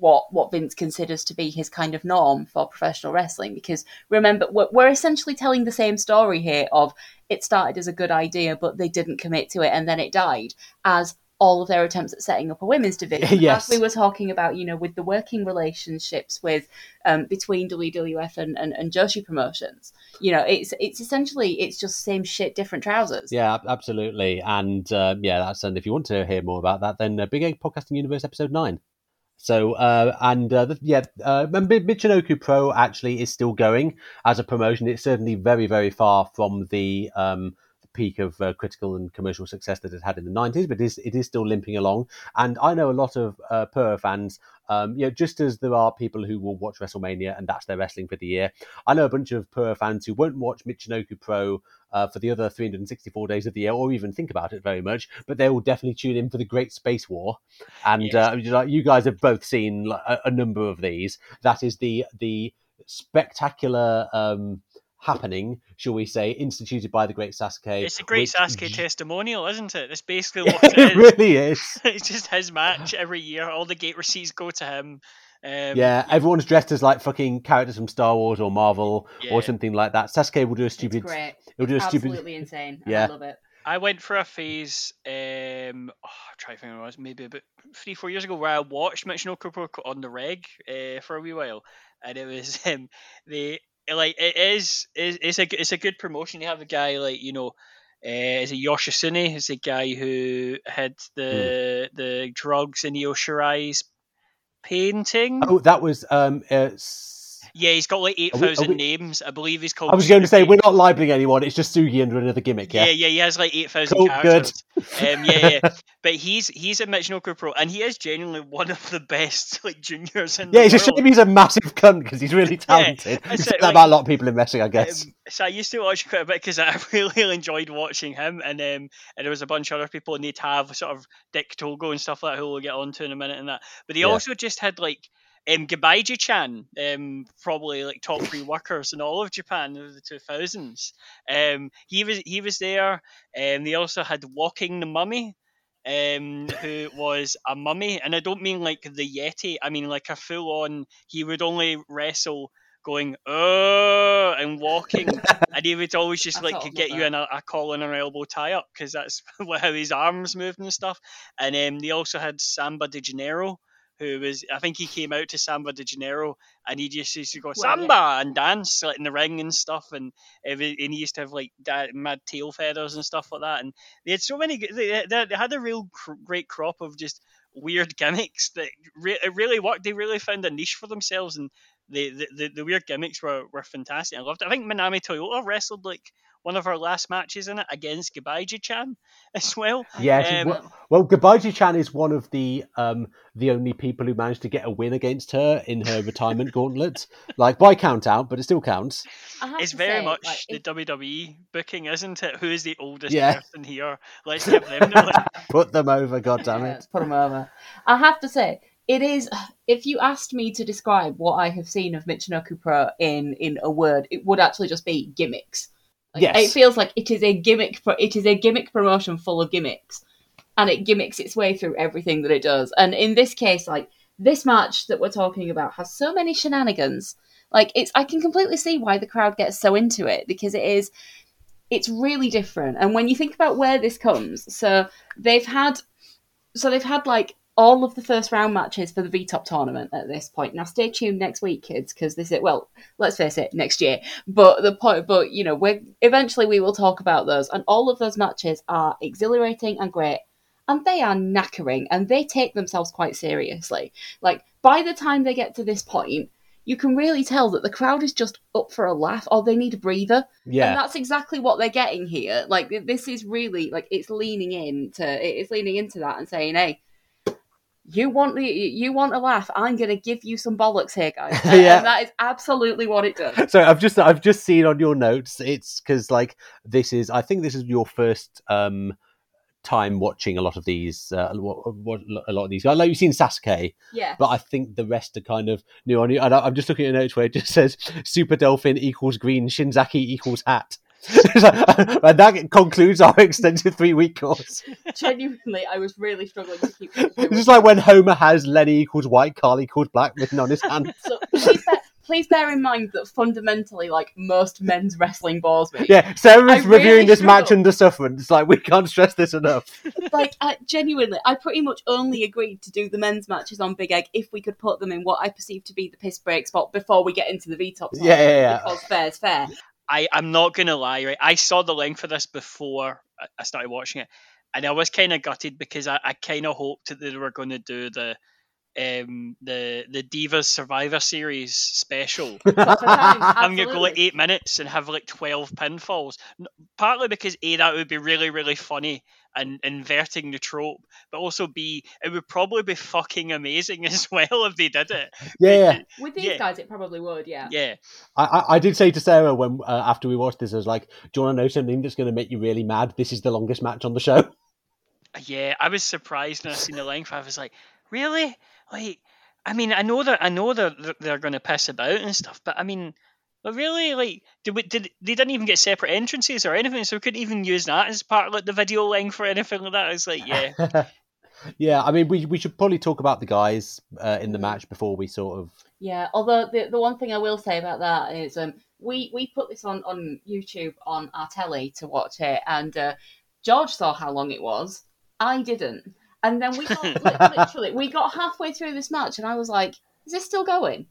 what what Vince considers to be his kind of norm for professional wrestling. Because remember, we're, we're essentially telling the same story here of it started as a good idea, but they didn't commit to it, and then it died. As all of their attempts at setting up a women's division. Yes. As we were talking about, you know, with the working relationships with um, between WWF and, and, and Joshi promotions. You know, it's it's essentially it's just same shit, different trousers. Yeah, absolutely. And uh, yeah, that's and if you want to hear more about that, then uh, Big Egg Podcasting Universe episode nine. So uh, and uh, the, yeah, uh, Michinoku Pro actually is still going as a promotion. It's certainly very very far from the um, peak of uh, critical and commercial success that it had in the nineties, but it is it is still limping along. And I know a lot of uh, fans. Um, you know, just as there are people who will watch WrestleMania and that's their wrestling for the year, I know a bunch of Pura fans who won't watch Michinoku Pro uh, for the other 364 days of the year or even think about it very much, but they will definitely tune in for the Great Space War. And Yes. uh, you you guys have both seen a, a number of these. That is the the spectacular um, happening, shall we say, instituted by the Great Sasuke. It's a great which- Sasuke testimonial, isn't it? That's basically what it it is. really is. it's just his match every year. All the gate receipts go to him. Um, Yeah, everyone's dressed as like fucking characters from Star Wars or Marvel Yeah. or something like that. Sasuke will do a It's stupid. great. He'll do a stupid. Absolutely insane. Yeah. I love it. I went for a phase. Um, oh, I'm trying to think when it was maybe about three, four years ago, where I watched Michinoku Pro on the reg uh, for a wee while, and it was um, the like it is is it's a it's a good promotion. You have a guy like you know. Uh, is it Yoshitsune? Is the guy who had the the drugs in Io Shirai's painting? Oh, that was um. Uh, Yeah, he's got like eight Are we- are thousand names. I believe he's called. I was going to say we're not libeling anyone. It's just Sugi under another gimmick. Yeah, Yeah. yeah, he has like eight thousand Cool, good. characters. Um, yeah, yeah. But he's he's a Michinoku Pro, and he is genuinely one of the best like juniors in Yeah, the it's a shame he's a massive cunt because he's really talented. You that like- about a lot of people in wrestling, I guess. Um, so I used to watch quite a bit because I really enjoyed watching him, and um, and there was a bunch of other people, and they'd have sort of Dick Togo and stuff like that who we'll get onto in a minute, and that. But he Yeah. also just had like um, Gabai Jichan, um, probably like top three workers in all of Japan of the 2000s. Um, he was he was there. Um, they also had Walking the Mummy, um, who was a mummy, and I don't mean like the Yeti. I mean like a full on. He would only wrestle going oh and walking, and he would always just like get you that. in a, a collar and an elbow tie up because that's how his arms moved and stuff. And um, they also had Samba de Janeiro, who was I think he came out to Samba de Janeiro and he just used to go. Samba and dance like in the ring and stuff, and every, and he used to have like mad tail feathers and stuff like that. And they had so many. They, they, they had a real great crop of just weird gimmicks that re- it really worked. They really found a niche for themselves, and the the, the, the weird gimmicks were, were fantastic. I loved it. I think Minami Toyota wrestled like one of our last matches in it against Gabai Jichan as well. Yeah, Um, wo- well, Gabai Jichan is one of the um the only people who managed to get a win against her in her retirement gauntlet. Like by count out, but it still counts. It's very say, much like, the if- WWE booking, isn't it? Who is the oldest Yeah. person here? Let's give them the win. Put them over, god damn it. let's put 'em over. I have to say, it is. If you asked me to describe what I have seen of Michinoku Pro in in a word, it would actually just be gimmicks. Like, Yes. It feels like it is a gimmick. Pro- it is a gimmick promotion full of gimmicks, and it gimmicks its way through everything that it does. And in this case, like this match that we're talking about has so many shenanigans. Like it's, I can completely see why the crowd gets so into it because it is it's really different. And when you think about where this comes, so they've had so they've had like all of the first round matches for the V Top tournament at this point. Now stay tuned next week, kids, because this is well, let's face it, next year. But the point, but you know, we eventually we will talk about those, and all of those matches are exhilarating and great, and they are knackering, and they take themselves quite seriously. Like by the time they get to this point. You can really tell that the crowd is just up for a laugh, or they need a breather. Yeah, And that's exactly what they're getting here. Like this is really like it's leaning into it's leaning into that and saying, "Hey, you want the you want a laugh? I'm going to give you some bollocks here, guys." Yeah. and that is absolutely what it does. So I've just I've just seen on your notes. It's because like this is I think this is your first um time watching a lot of these uh, what, what, a lot of these. I know you've seen Sasuke, Yeah. but I think the rest are kind of new on you. And I- I'm just looking at a note where it just says Super Dolphin equals green, Shinzaki equals hat. And that concludes our extensive three week course. Genuinely, I was really struggling to keep. This. It's just like when Homer has Lenny equals white, Carl equals black written on his hand. So please bear, please bear in mind that fundamentally, like most men's wrestling bores me. Yeah, Sarah I is reviewing really this match struggle. under suffering. It's like we can't stress this enough. like I, genuinely, I pretty much only agreed to do the men's matches on Big Egg if we could put them in what I perceive to be the piss break spot before we get into the V top. Yeah, yeah, yeah. Because fair's fair. I, I'm not gonna lie, right? I saw the link for this before I- I started watching it, and I was kind of gutted because I, I kind of hoped that they were going to do the um the the Divas Survivor Series special. Top of time, I'm gonna go like eight minutes and have like twelve pinfalls. N- Partly because a that would be really really funny and inverting the trope, but also be it would probably be fucking amazing as well if they did it. Yeah, With these yeah. guys, it probably would. Yeah. Yeah, I, I, I did say to Sarah when uh, after we watched this, I was like, "Do you want to know something that's going to make you really mad? This is the longest match on the show." yeah. I was surprised when I seen the length. I was like, really? Like, I mean, I know that I know they're they're- they're going to piss about and stuff, but I mean. But really, like, did we, did they didn't even get separate entrances or anything, so we couldn't even use that as part of like the video length or anything like that. It's like, yeah, yeah, I mean, we we should probably talk about the guys uh, in the match before we sort of. Yeah, although the the one thing I will say about that is um we we put this on on YouTube on our telly to watch it, and uh, George saw how long it was. I didn't, and then we got literally we got halfway through this match, and I was like, "Is this still going?"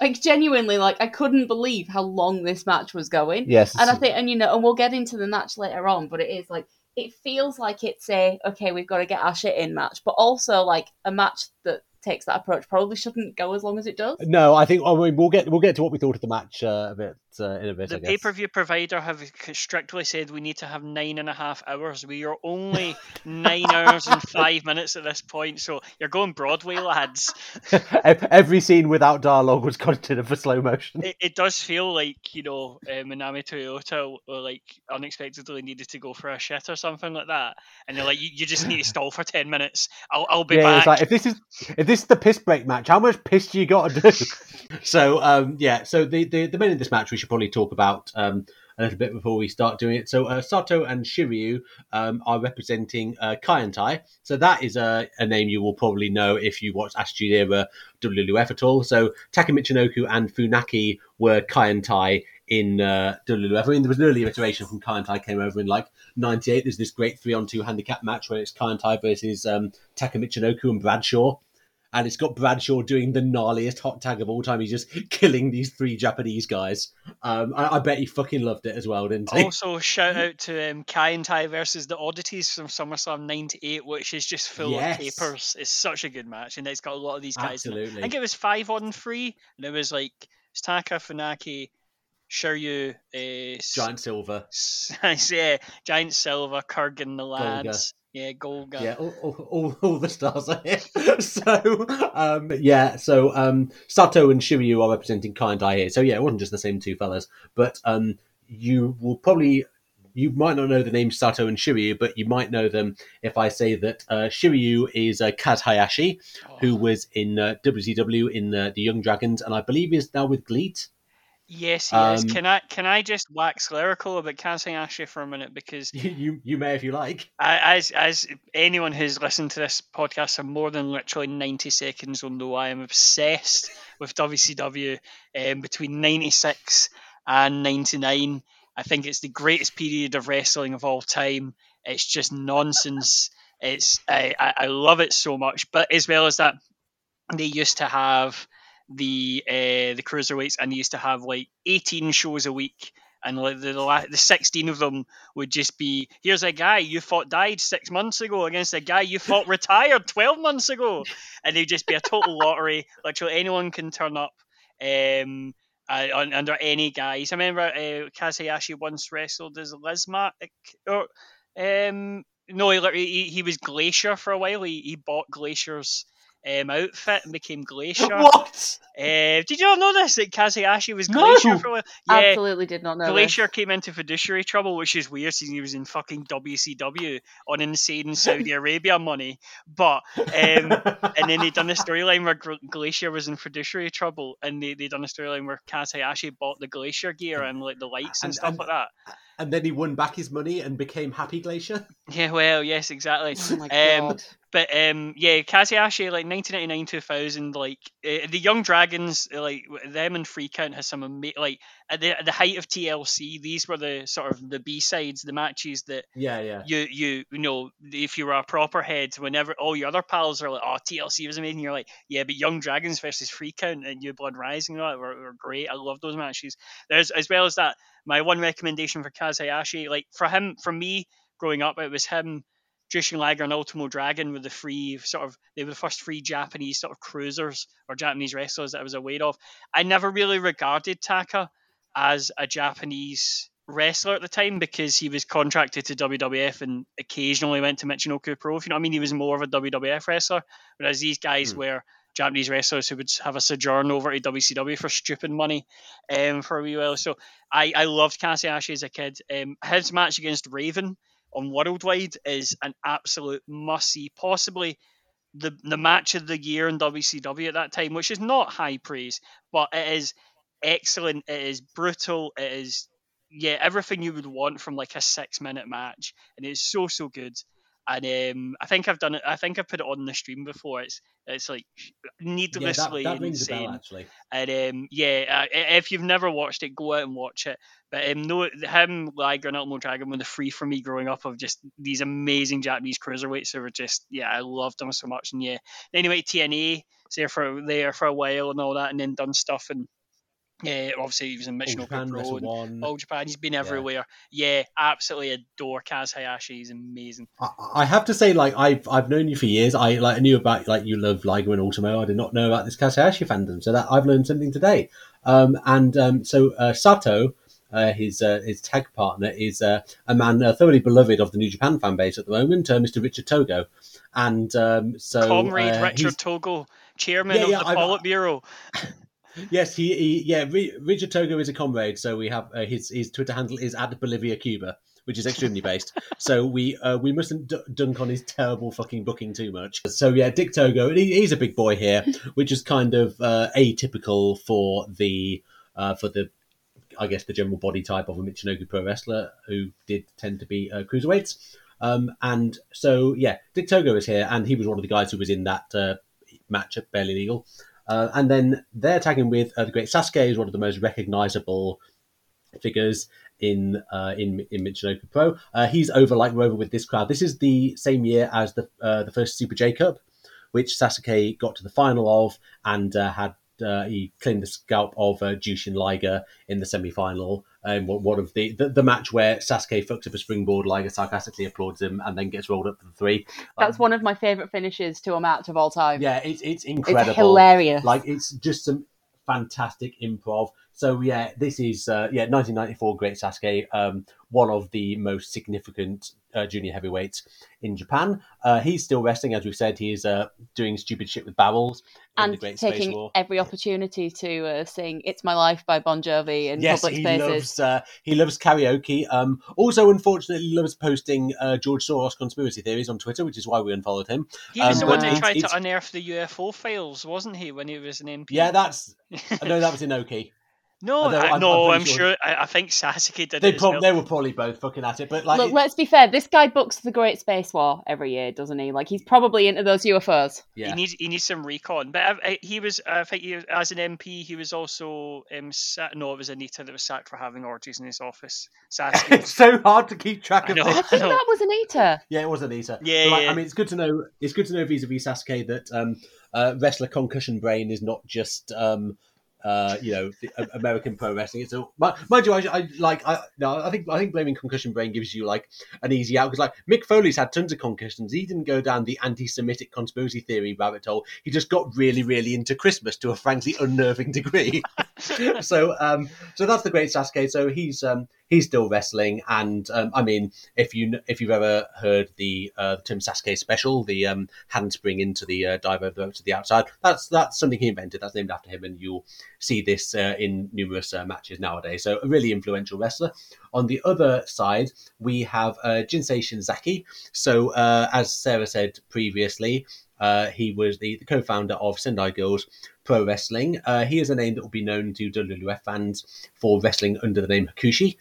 Like genuinely, like I couldn't believe how long this match was going. Yes, And I think, and you know, and we'll get into the match later on, but it is like it feels like it's a okay, we've got to get our shit in match, but also like a match that takes that approach probably shouldn't go as long as it does. no, I think I mean, we'll get we'll get to what we thought of the match uh, a bit uh, in a bit. The pay per view provider have strictly said we need to have nine and a half hours. We are only nine hours and five minutes at this point, so you're going Broadway, lads. Every scene without dialogue was considered for slow motion. It, it does feel like you know uh, Minami Toyota uh, like unexpectedly needed to go for a shit or something like that, and they're like, you, you just need to stall for ten minutes. I'll I'll be yeah, back. it's like if this is if this this is the piss break match. How much piss do you got to do? so um, yeah, so the, the the men in this match we should probably talk about um, a little bit before we start doing it. So uh, Sato and Shiryu um, are representing uh, Kaientai. So that is a, a name you will probably know if you watch Attitude Era WWF at all. So Taka Michinoku and Funaki were Kaientai in uh, WWF. I mean, there was an earlier iteration from Kaientai came over in like '98. There's this great three on two handicap match where it's Kaientai versus um, Taka Michinoku and Bradshaw. And it's got Bradshaw doing the gnarliest hot tag of all time. He's just killing these three Japanese guys. Um, I, I, bet he fucking loved it as well, didn't he? Also, shout out to um, Kaientai versus the Oddities from SummerSlam '98, which is just full Yes. of capers. It's such a good match, and it's got a lot of these guys. Absolutely. I think it was five on three, and it was like Taka, Funaki, Shiryu, uh, Giant Silver. Yeah, Giant Silver, Kurgan, the lads, yeah, Golga. Yeah, all, all, all, all the stars are here. so, um, yeah, so um, Sato and Shiryu are representing and Dai here. So, yeah, it wasn't just the same two fellas, but um, you will probably. You might not know the name Sato and Shiryu, but you might know them if I say that uh, Shiryu is uh, Kaz Hayashi, who was in uh, WCW in uh, the Young Dragons, and I believe is now with GLEAT. Yes, he is. Um, Can I can I just wax lyrical about Kaz Hayashi for a minute because You, you, may if you like. I, as as anyone who's listened to this podcast for more than literally ninety seconds will know, I am obsessed with WCW. Um, between ninety six and ninety nine, I think it's the greatest period of wrestling of all time. It's just nonsense. It's I, I love it so much, but as well as that, they used to have the uh, the cruiserweights, and they used to have like eighteen shows a week. And like the, the the sixteen of them would just be here's a guy you thought died six months ago against a guy you thought retired twelve months ago, and they'd just be a total lottery. Literally anyone can turn up. Um, uh, un- under any guise. I remember uh, Kaz Hayashi once wrestled as Lismatic, or um, no, he, he he was Glacier for a while. He, he bought Glacier's um, outfit and became Glacier. What? Uh, did you not know this? That Kaz Hayashi was No. Glacier for a while. Yeah, Absolutely did not know. Glacier this. came into fiduciary trouble, which is weird since he was in fucking WCW on insane Saudi Arabia money. But um, and then they done a storyline where Glacier was in fiduciary trouble, and they they done a storyline where Kaz Hayashi bought the Glacier gear and like the lights and, And- stuff and- like that. And then he won back his money and became Happy Glacier. Yeah, well, yes, exactly. Oh my god. Um, But um, yeah, Kaz Hayashi like 1999, 2000, like uh, the Young Dragons, uh, like them and Free Count has some ama- like at the, at the height of TLC. These were the sort of the B sides, the matches that Yeah, yeah. you you you know if you were a proper head, whenever all your other pals are like, oh TLC was amazing, you're like, yeah, but Young Dragons versus Free Count and New Blood Rising, you know, were, were great. I love those matches. There's as well as that. My one recommendation for Kaz Hayashi, like for him, for me growing up, it was him. Jushin Liger and Ultimo Dragon were the free sort of they were the first free Japanese sort of cruisers or Japanese wrestlers that I was aware of. I never really regarded Taka as a Japanese wrestler at the time because he was contracted to WWF and occasionally went to Michinoku Pro. If you know what I mean, he was more of a WWF wrestler, whereas these guys Hmm. were Japanese wrestlers who would have a sojourn over to WCW for stupid money um, for a wee while. So I, I loved Kaz Hayashi as a kid. Um, his match against Raven on Worldwide is an absolute must see, possibly the the match of the year in WCW at that time, which is not high praise, but it is excellent. It is brutal. It is yeah everything you would want from like a six minute match, and it's so so good. And um, I think I've done it. I think I've put it on the stream before. It's it's like Yeah, that, needlessly that insane. bell, actually. And um, yeah, uh, if you've never watched it, go out and watch it. But um, no, him, Liger, and Ultimo Dragon were the free for me growing up of just these amazing Japanese cruiserweights who were just yeah, I loved them so much. And yeah, anyway, TNA was there for there for a while and all that, and then done stuff and yeah, obviously he was in Mission Pro and One. All Japan. He's been everywhere. Yeah, absolutely adore Kaz Hayashi. He's amazing. I, I have to say, like I've I've known you for years. I like I knew about like you love Liger and Ultimo. I did not know about this Kaz Hayashi fandom, so that I've learned something today. Um, and um, so uh, Sato, uh, his uh, his tag partner, is uh, a man uh, thoroughly beloved of the New Japan fan base at the moment, uh, Mr. Richard Togo. And um, so Comrade uh, Richard Togo, chairman Yeah, of the Politburo. Yes, he, he yeah. Richard Togo is a comrade, so we have uh, his his Twitter handle is at Bolivia Cuba, which is extremely based. So we uh, we mustn't d- dunk on his terrible fucking booking too much. So yeah, Dick Togo, he, he's a big boy here, which is kind of uh, atypical for the uh, for the I guess the general body type of a Michinoku pro wrestler who did tend to be uh, cruiserweights. Um, and so yeah, Dick Togo is here, and he was one of the guys who was in that uh, match at Barely Legal. Uh, and then they're tagging with uh, the great Sasuke, who's one of the most recognizable figures in uh, in in Michinoku Pro. Uh, he's over like Rover with this crowd. This is the same year as the uh, the first Super J Cup, which Sasuke got to the final of and uh, had. Uh, he claimed the scalp of uh, Jushin Liger in the semi-final. Um, one of the, the, the match where Sasuke fucks up a springboard, Liger sarcastically applauds him, and then gets rolled up for the three. That's one of my favourite finishes to a match of all time. Yeah, it's it's incredible. It's hilarious. Like it's just some fantastic improv. So yeah, this is uh, yeah 1994 Great Sasuke, um, one of the most significant uh, junior heavyweight in Japan. Uh, he's still wrestling, as we've said. He's uh, doing stupid shit with barrels in the and Great Space taking War. every opportunity to uh, sing "It's My Life" by Bon Jovi in Yes, public he spaces. loves uh, he loves karaoke. Um, also, unfortunately, loves posting uh, George Soros conspiracy theories on Twitter, which is why we unfollowed him. He was Um, the one that it's- tried to unearth the UFO files, wasn't he, when he was an MP? Yeah, that's no, that was Inoki. no, although I, I'm- no, I'm I'm, sure. sure- I, I think Sasuke did They it. as prob- well. they were probably both fucking at it, but like Look, it- let's be fair. This guy books the Great Space War every year, doesn't he? Like he's probably into those UFOs. yeah. He needs he needs some recon. But I, I, he was, I think, he, as an MP, he was also um, sa- no, it was Onita that was sacked for having orgies in his office. Sasuke. it's so hard to keep track I of know. this. I think know. that was Onita. Yeah, it was Onita. Yeah, But, like, yeah. I mean, it's good to know. It's good to know vis-a-vis Sasuke that um, uh, wrestler concussion brain is not just um, uh, you know American pro wrestling. It's a, mi- mind you, I, I like. I no, I think I think blaming concussion brain gives you like an easy out because like Mick Foley's had tons of concussions. He didn't go down the anti-Semitic conspiracy theory rabbit hole. He just got really, really into Christmas to a frankly unnerving degree. so um, so that's the great Sasuke. So he's um, he's still wrestling, and um, I mean, if you if you've ever heard the uh, Tim Sasuke special, the um, handspring into the uh, dive over to the outside, that's that's something he invented. That's named after him, and you'll see this uh, in numerous uh, matches nowadays. So a really influential wrestler. On the other side, we have uh, Jinsei Shinzaki. So uh, as Sarah said previously. Uh, he was the, the co-founder of Sendai Girls Pro Wrestling. Uh, he is a name that will be known to WWF fans for wrestling under the name Hakushi.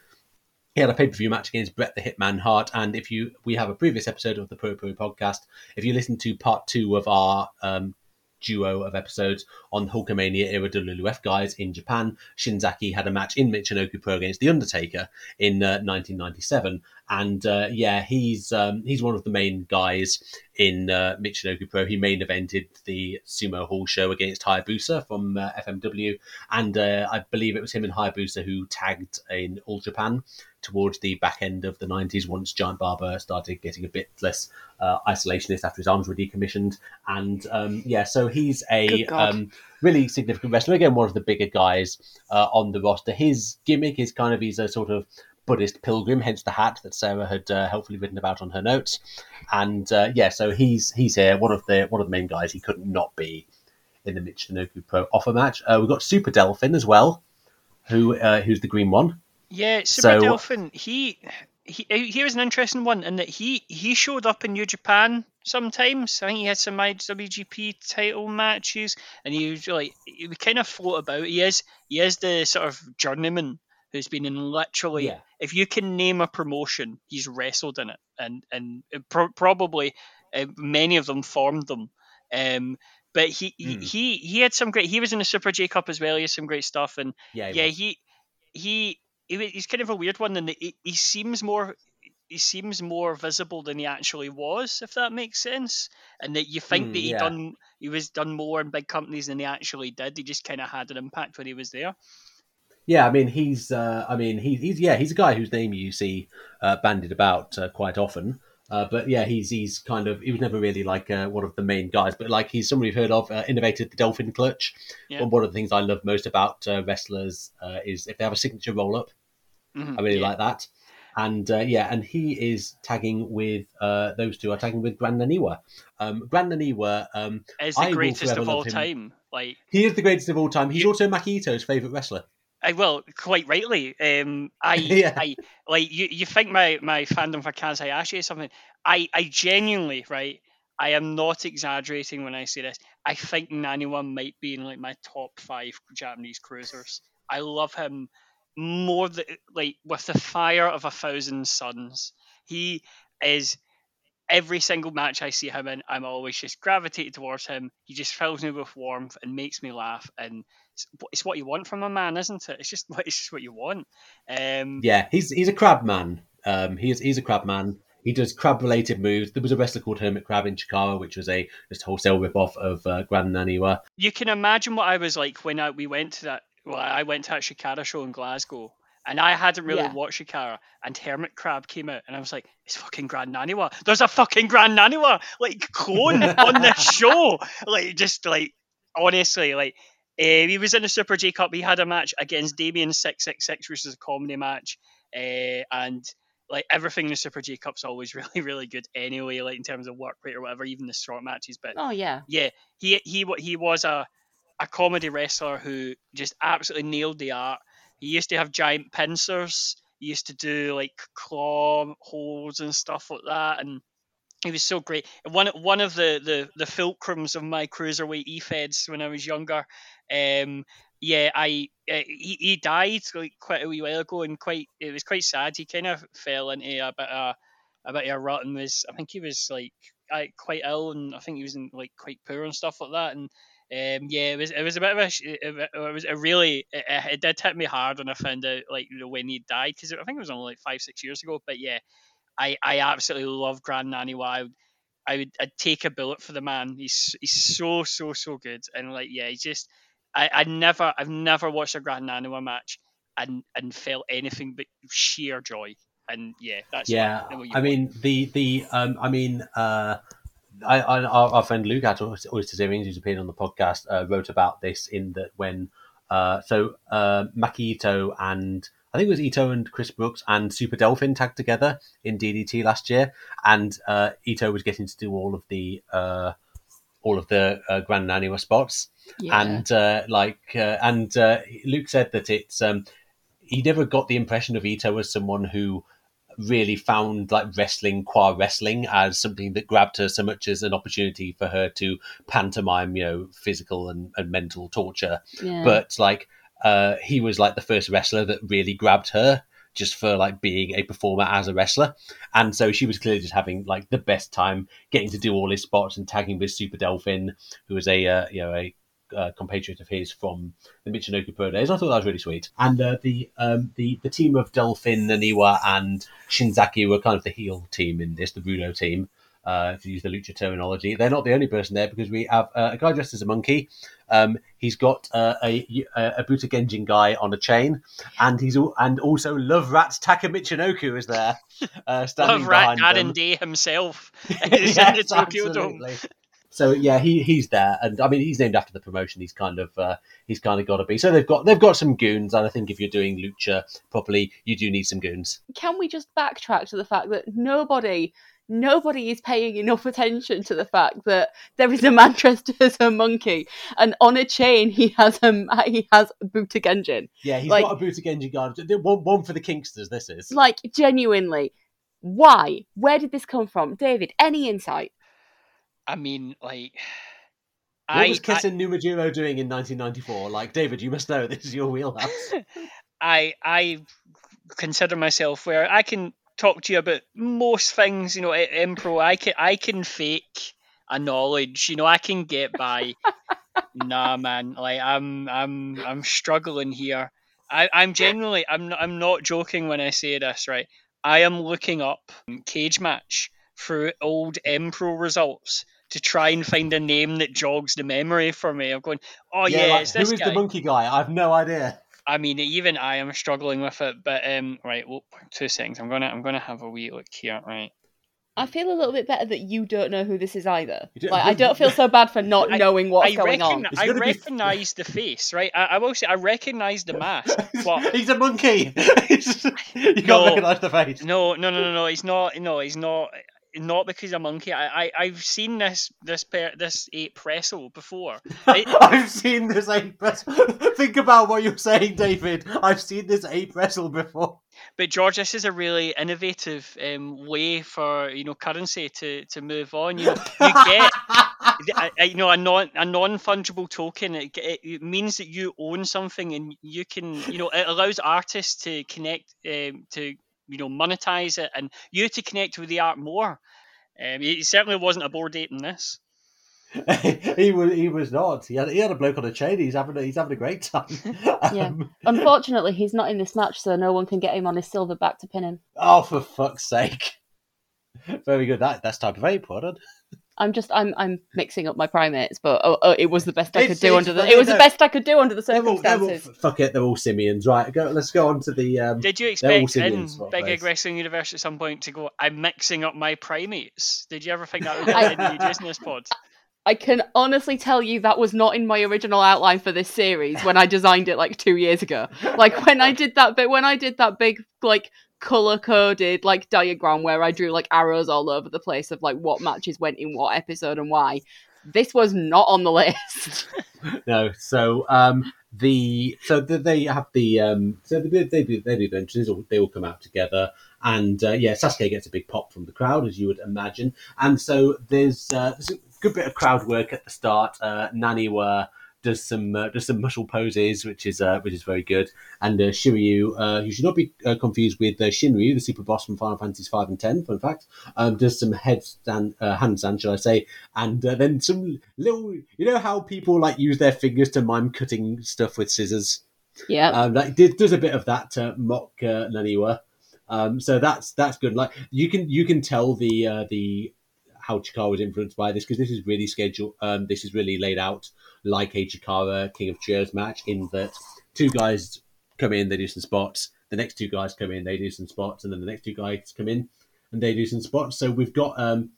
He had a pay-per-view match against Bret the Hitman Hart, and if you we have a previous episode of the Pro Pro podcast. If you listen to part two of our um, duo of episodes on Hulkamania era WWF guys in Japan, Shinzaki had a match in Michinoku Pro against The Undertaker in uh, 1997, and uh, yeah, he's um, he's one of the main guys in uh, Michinoku Pro. He main evented the Sumo Hall show against Hayabusa from uh, FMW, and uh, I believe it was him and Hayabusa who tagged in All Japan towards the back end of the 90s once Giant Baba started getting a bit less uh, isolationist after his arms were decommissioned. And um, yeah, so he's a um, really significant wrestler. Again, one of the bigger guys uh, on the roster. His gimmick is kind of he's a sort of Buddhist pilgrim, hence the hat that Sarah had uh, helpfully written about on her notes. And uh, yeah, so he's he's here, one of the one of the main guys. He couldn't not be in the Michinoku Pro offer match. Uh, we've got Super Delphin as well, who uh, who's the green one. Yeah, Super So- Delphin. He, he he was an interesting one in that he he showed up in New Japan sometimes. I think he had some IWGP title matches, and he was like he would kind of float about. He is he is the sort of journeyman who's been in literally. Yeah. If you can name a promotion, he's wrestled in it, and and pro- probably uh, many of them formed them. Um, but he, he Hmm. he he had some great. He was in the Super J Cup as well. He had some great stuff, and Yeah, he yeah, was. he he he he's kind of a weird one, and he, he seems more he seems more visible than he actually was, if that makes sense. And that you think Mm, that he yeah. done he was done more in big companies than he actually did. He just kind of had an impact when he was there. Yeah, I mean he's uh, I mean he, he's yeah he's a guy whose name you see uh, bandied about uh, quite often. Uh, but yeah, he's he's kind of he was never really like uh, one of the main guys, but like he's somebody you've heard of. Uh, innovated the dolphin clutch. Yeah. And one of the things I love most about uh, wrestlers uh, is if they have a signature roll up. Mhm, I really yeah. like that. And uh, yeah, and he is tagging with uh, those two are tagging with Grand Naniwa. Um, Grand Naniwa, um, Is I the will greatest of all time. Like he is the greatest of all time. He's You- also Maki Ito's favorite wrestler. I well, quite rightly. Um, I, Yeah. I like you. You think my my fandom for Kaz Hayashi is something? I, I genuinely, right? I am not exaggerating when I say this. I think Naniwa might be in like my top five Japanese cruisers. I love him more than like with the fire of a thousand suns. He is every single match I see him in, I'm always just gravitated towards him. He just fills me with warmth and makes me laugh, and it's, it's what you want from a man, isn't it? It's just what it's just what you want. Um, Yeah, he's he's a crab man. Um, he's he's a crab man. He does crab related moves. There was a wrestler called Hermit Crab in Chikara, which was a just wholesale rip off of uh, Grand Naniwa. you can imagine what I was like when I, we went to that. Well, I went to that Chikara show in Glasgow, and I hadn't really Yeah. watched Chikara, and Hermit Crab came out, and I was like, "It's fucking Grand Naniwa. There's a fucking Grand Naniwa like clone on this show." Like, just like honestly, like. Uh, he was in the Super J Cup. He had a match against Damien Six Six Six, which is a comedy match, uh, and like everything in the Super J Cup's always really, really good anyway. Like in terms of work rate or whatever, even the short matches. But Oh yeah. yeah, he he he was a a comedy wrestler who just absolutely nailed the art. He used to have giant pincers. He used to do like claw holes and stuff like that, and he was so great. One one of the the the fulcrums of my cruiserweight e-feds when I was younger. Um, yeah, I uh, he, he died like quite a wee while ago, and quite it was quite sad. He kind of fell into a bit of a bit of a rut and was I think he was like I, quite ill, and I think he was in like quite poor and stuff like that. And um, yeah, it was it was a bit of a it, was a really it, it did hit me hard when I found out like when he died because I think it was only like five six years ago. But yeah, I I absolutely love Grand Naniwa. I would, I would I'd take a bullet for the man. He's he's so so so good, and like yeah, he's just I I never I've never watched a Grand Naniwa match and and felt anything but sheer joy. And yeah, that's Yeah, what, I want. mean the the um, I mean uh, I, I our, our friend Luke at Oyster Earrings, who's appeared on the podcast, uh, wrote about this in that when uh, so uh, Maki Ito and I think it was Ito and Chris Brooks and Super Delphin tagged together in DDT last year, and uh, Ito was getting to do all of the uh, all of the uh, Grand Naniwa spots, Yeah. and uh, like uh, and uh, Luke said that it's um, he never got the impression of Ito as someone who really found like wrestling qua wrestling as something that grabbed her so much as an opportunity for her to pantomime you know physical and, and mental torture yeah. but like uh he was like the first wrestler that really grabbed her just for like being a performer as a wrestler and so she was clearly just having like the best time getting to do all his spots and tagging with super delphin who was a uh, you know a uh, compatriot of his from the Michinoku Pro days. I thought that was really sweet. And uh, the um, the the team of Delphin, Naniwa, and Shinzaki were kind of the heel team in this, the Rudo team, uh, to use the lucha terminology. They're not the only person there because we have uh, a guy dressed as a monkey. Um, he's got uh, a a, a Buta Genjin guy on a chain, and he's all, and also Love Rat Taka Michinoku is there, uh, standing Love Rat behind Darren them. Day himself is in the Yes, Tokyo Dome. absolutely. So yeah, he he's there, and I mean he's named after the promotion. He's kind of uh, he's kind of got to be. So they've got they've got some goons, and I think if you're doing lucha properly, you do need some goons. Can we just backtrack to the fact that nobody nobody is paying enough attention to the fact that there is a man dressed as a monkey and on a chain he has a he has Buta Genjin. Yeah, he's Like- got a Buta Genjin guard. One, one for the Kingsters. This is. Like genuinely, why? Where did this come from, David? Any insight? I mean, like, what I, was I, Kesen Numajiro doing in 1994? Like David, you must know this is your wheelhouse. I I consider myself where I can talk to you about most things. You know, i- impro. I can I can fake a knowledge. You know, I can get by. nah, man. Like I'm I'm I'm struggling here. I I'm genuinely I'm not, I'm not joking when I say this. Right. I am looking up Cagematch through old Impro results to try and find a name that jogs the memory for me. I'm going, oh yeah, like, it's who this is guy. the monkey guy? I have no idea. I mean, even I am struggling with it. But um, right, well, two seconds. I'm gonna I'm gonna have a wee look here. Right. I feel a little bit better that you don't know who this is either. Don't- Like I don't feel so bad for not I- knowing what's I going on. I gonna be- recognize the face, right? I, I will say I recognize the mask. But he's a monkey. you can't No. recognise the face. no, no, no, no, no. He's not. No, he's not. Not because a monkey. I, I I've seen this this per, this ape wrestle before. It, I've seen this ape wrestle. Think about what you're saying, David. I've seen this ape wrestle before. but George, this is a really innovative um, way for you know currency to, to move on. You know, you get a, a- you know a non a non fungible token. It, it, it means that you own something, and you can you know it allows artists to connect um, to you know monetize it, and you to connect with the art more. Um, it certainly wasn't a Bored Ape in this. he was he was not. He had he had a bloke on a chain. He's having a, he's having a great time. Yeah. Um, Unfortunately, he's not in this match, so no one can get him on his silver back to pin him. oh, for fuck's sake! Very good. That that's type of ape, well done. I'm just I'm I'm mixing up my primates, but oh, oh, it was the best I It's- could do it's under the it was the best I could do under the They're all, they're all, circumstances. fuck it, they're all simians, right? Go. Let's go on to the. Um, Did you expect in Big place. Egg Wrestling Universe at some point to go, I'm mixing up my primates? Did you ever think that would be in in business pod? I can honestly tell you that was not in my original outline for this series when I designed it like two years ago. Like when I did that bit, when I did that big like color coded like diagram where I drew like arrows all over the place of like what matches went in what episode and why. This was not on the list. no, so um, the so the, they have the um, so they, they do they do. All, they all come out together, and uh, yeah, Sasuke gets a big pop from the crowd, as you would imagine. And so there's, uh, there's a good bit of crowd work at the start. Uh, Naniwa does some uh, does some muscle poses, which is uh, which is very good. And uh, Shiryu, uh, who should not be uh, confused with uh, Shinryu, the super boss from Final Fantasy five and ten. Fun fact, um, does some headstand, uh, handstand, shall I say? And uh, then some little, you know how people like use their fingers to mime cutting stuff with scissors. yeah. Um, like did, does a bit of that to mock uh, Naniwa. Um, so that's that's good. Like you can you can tell the uh, the how Chikara was influenced by this because this is really scheduled. Um, this is really laid out like a Chikara King of Cheers match in that two guys come in, they do some spots. The next two guys come in, they do some spots, and then the next two guys come in and they do some spots. So we've got um,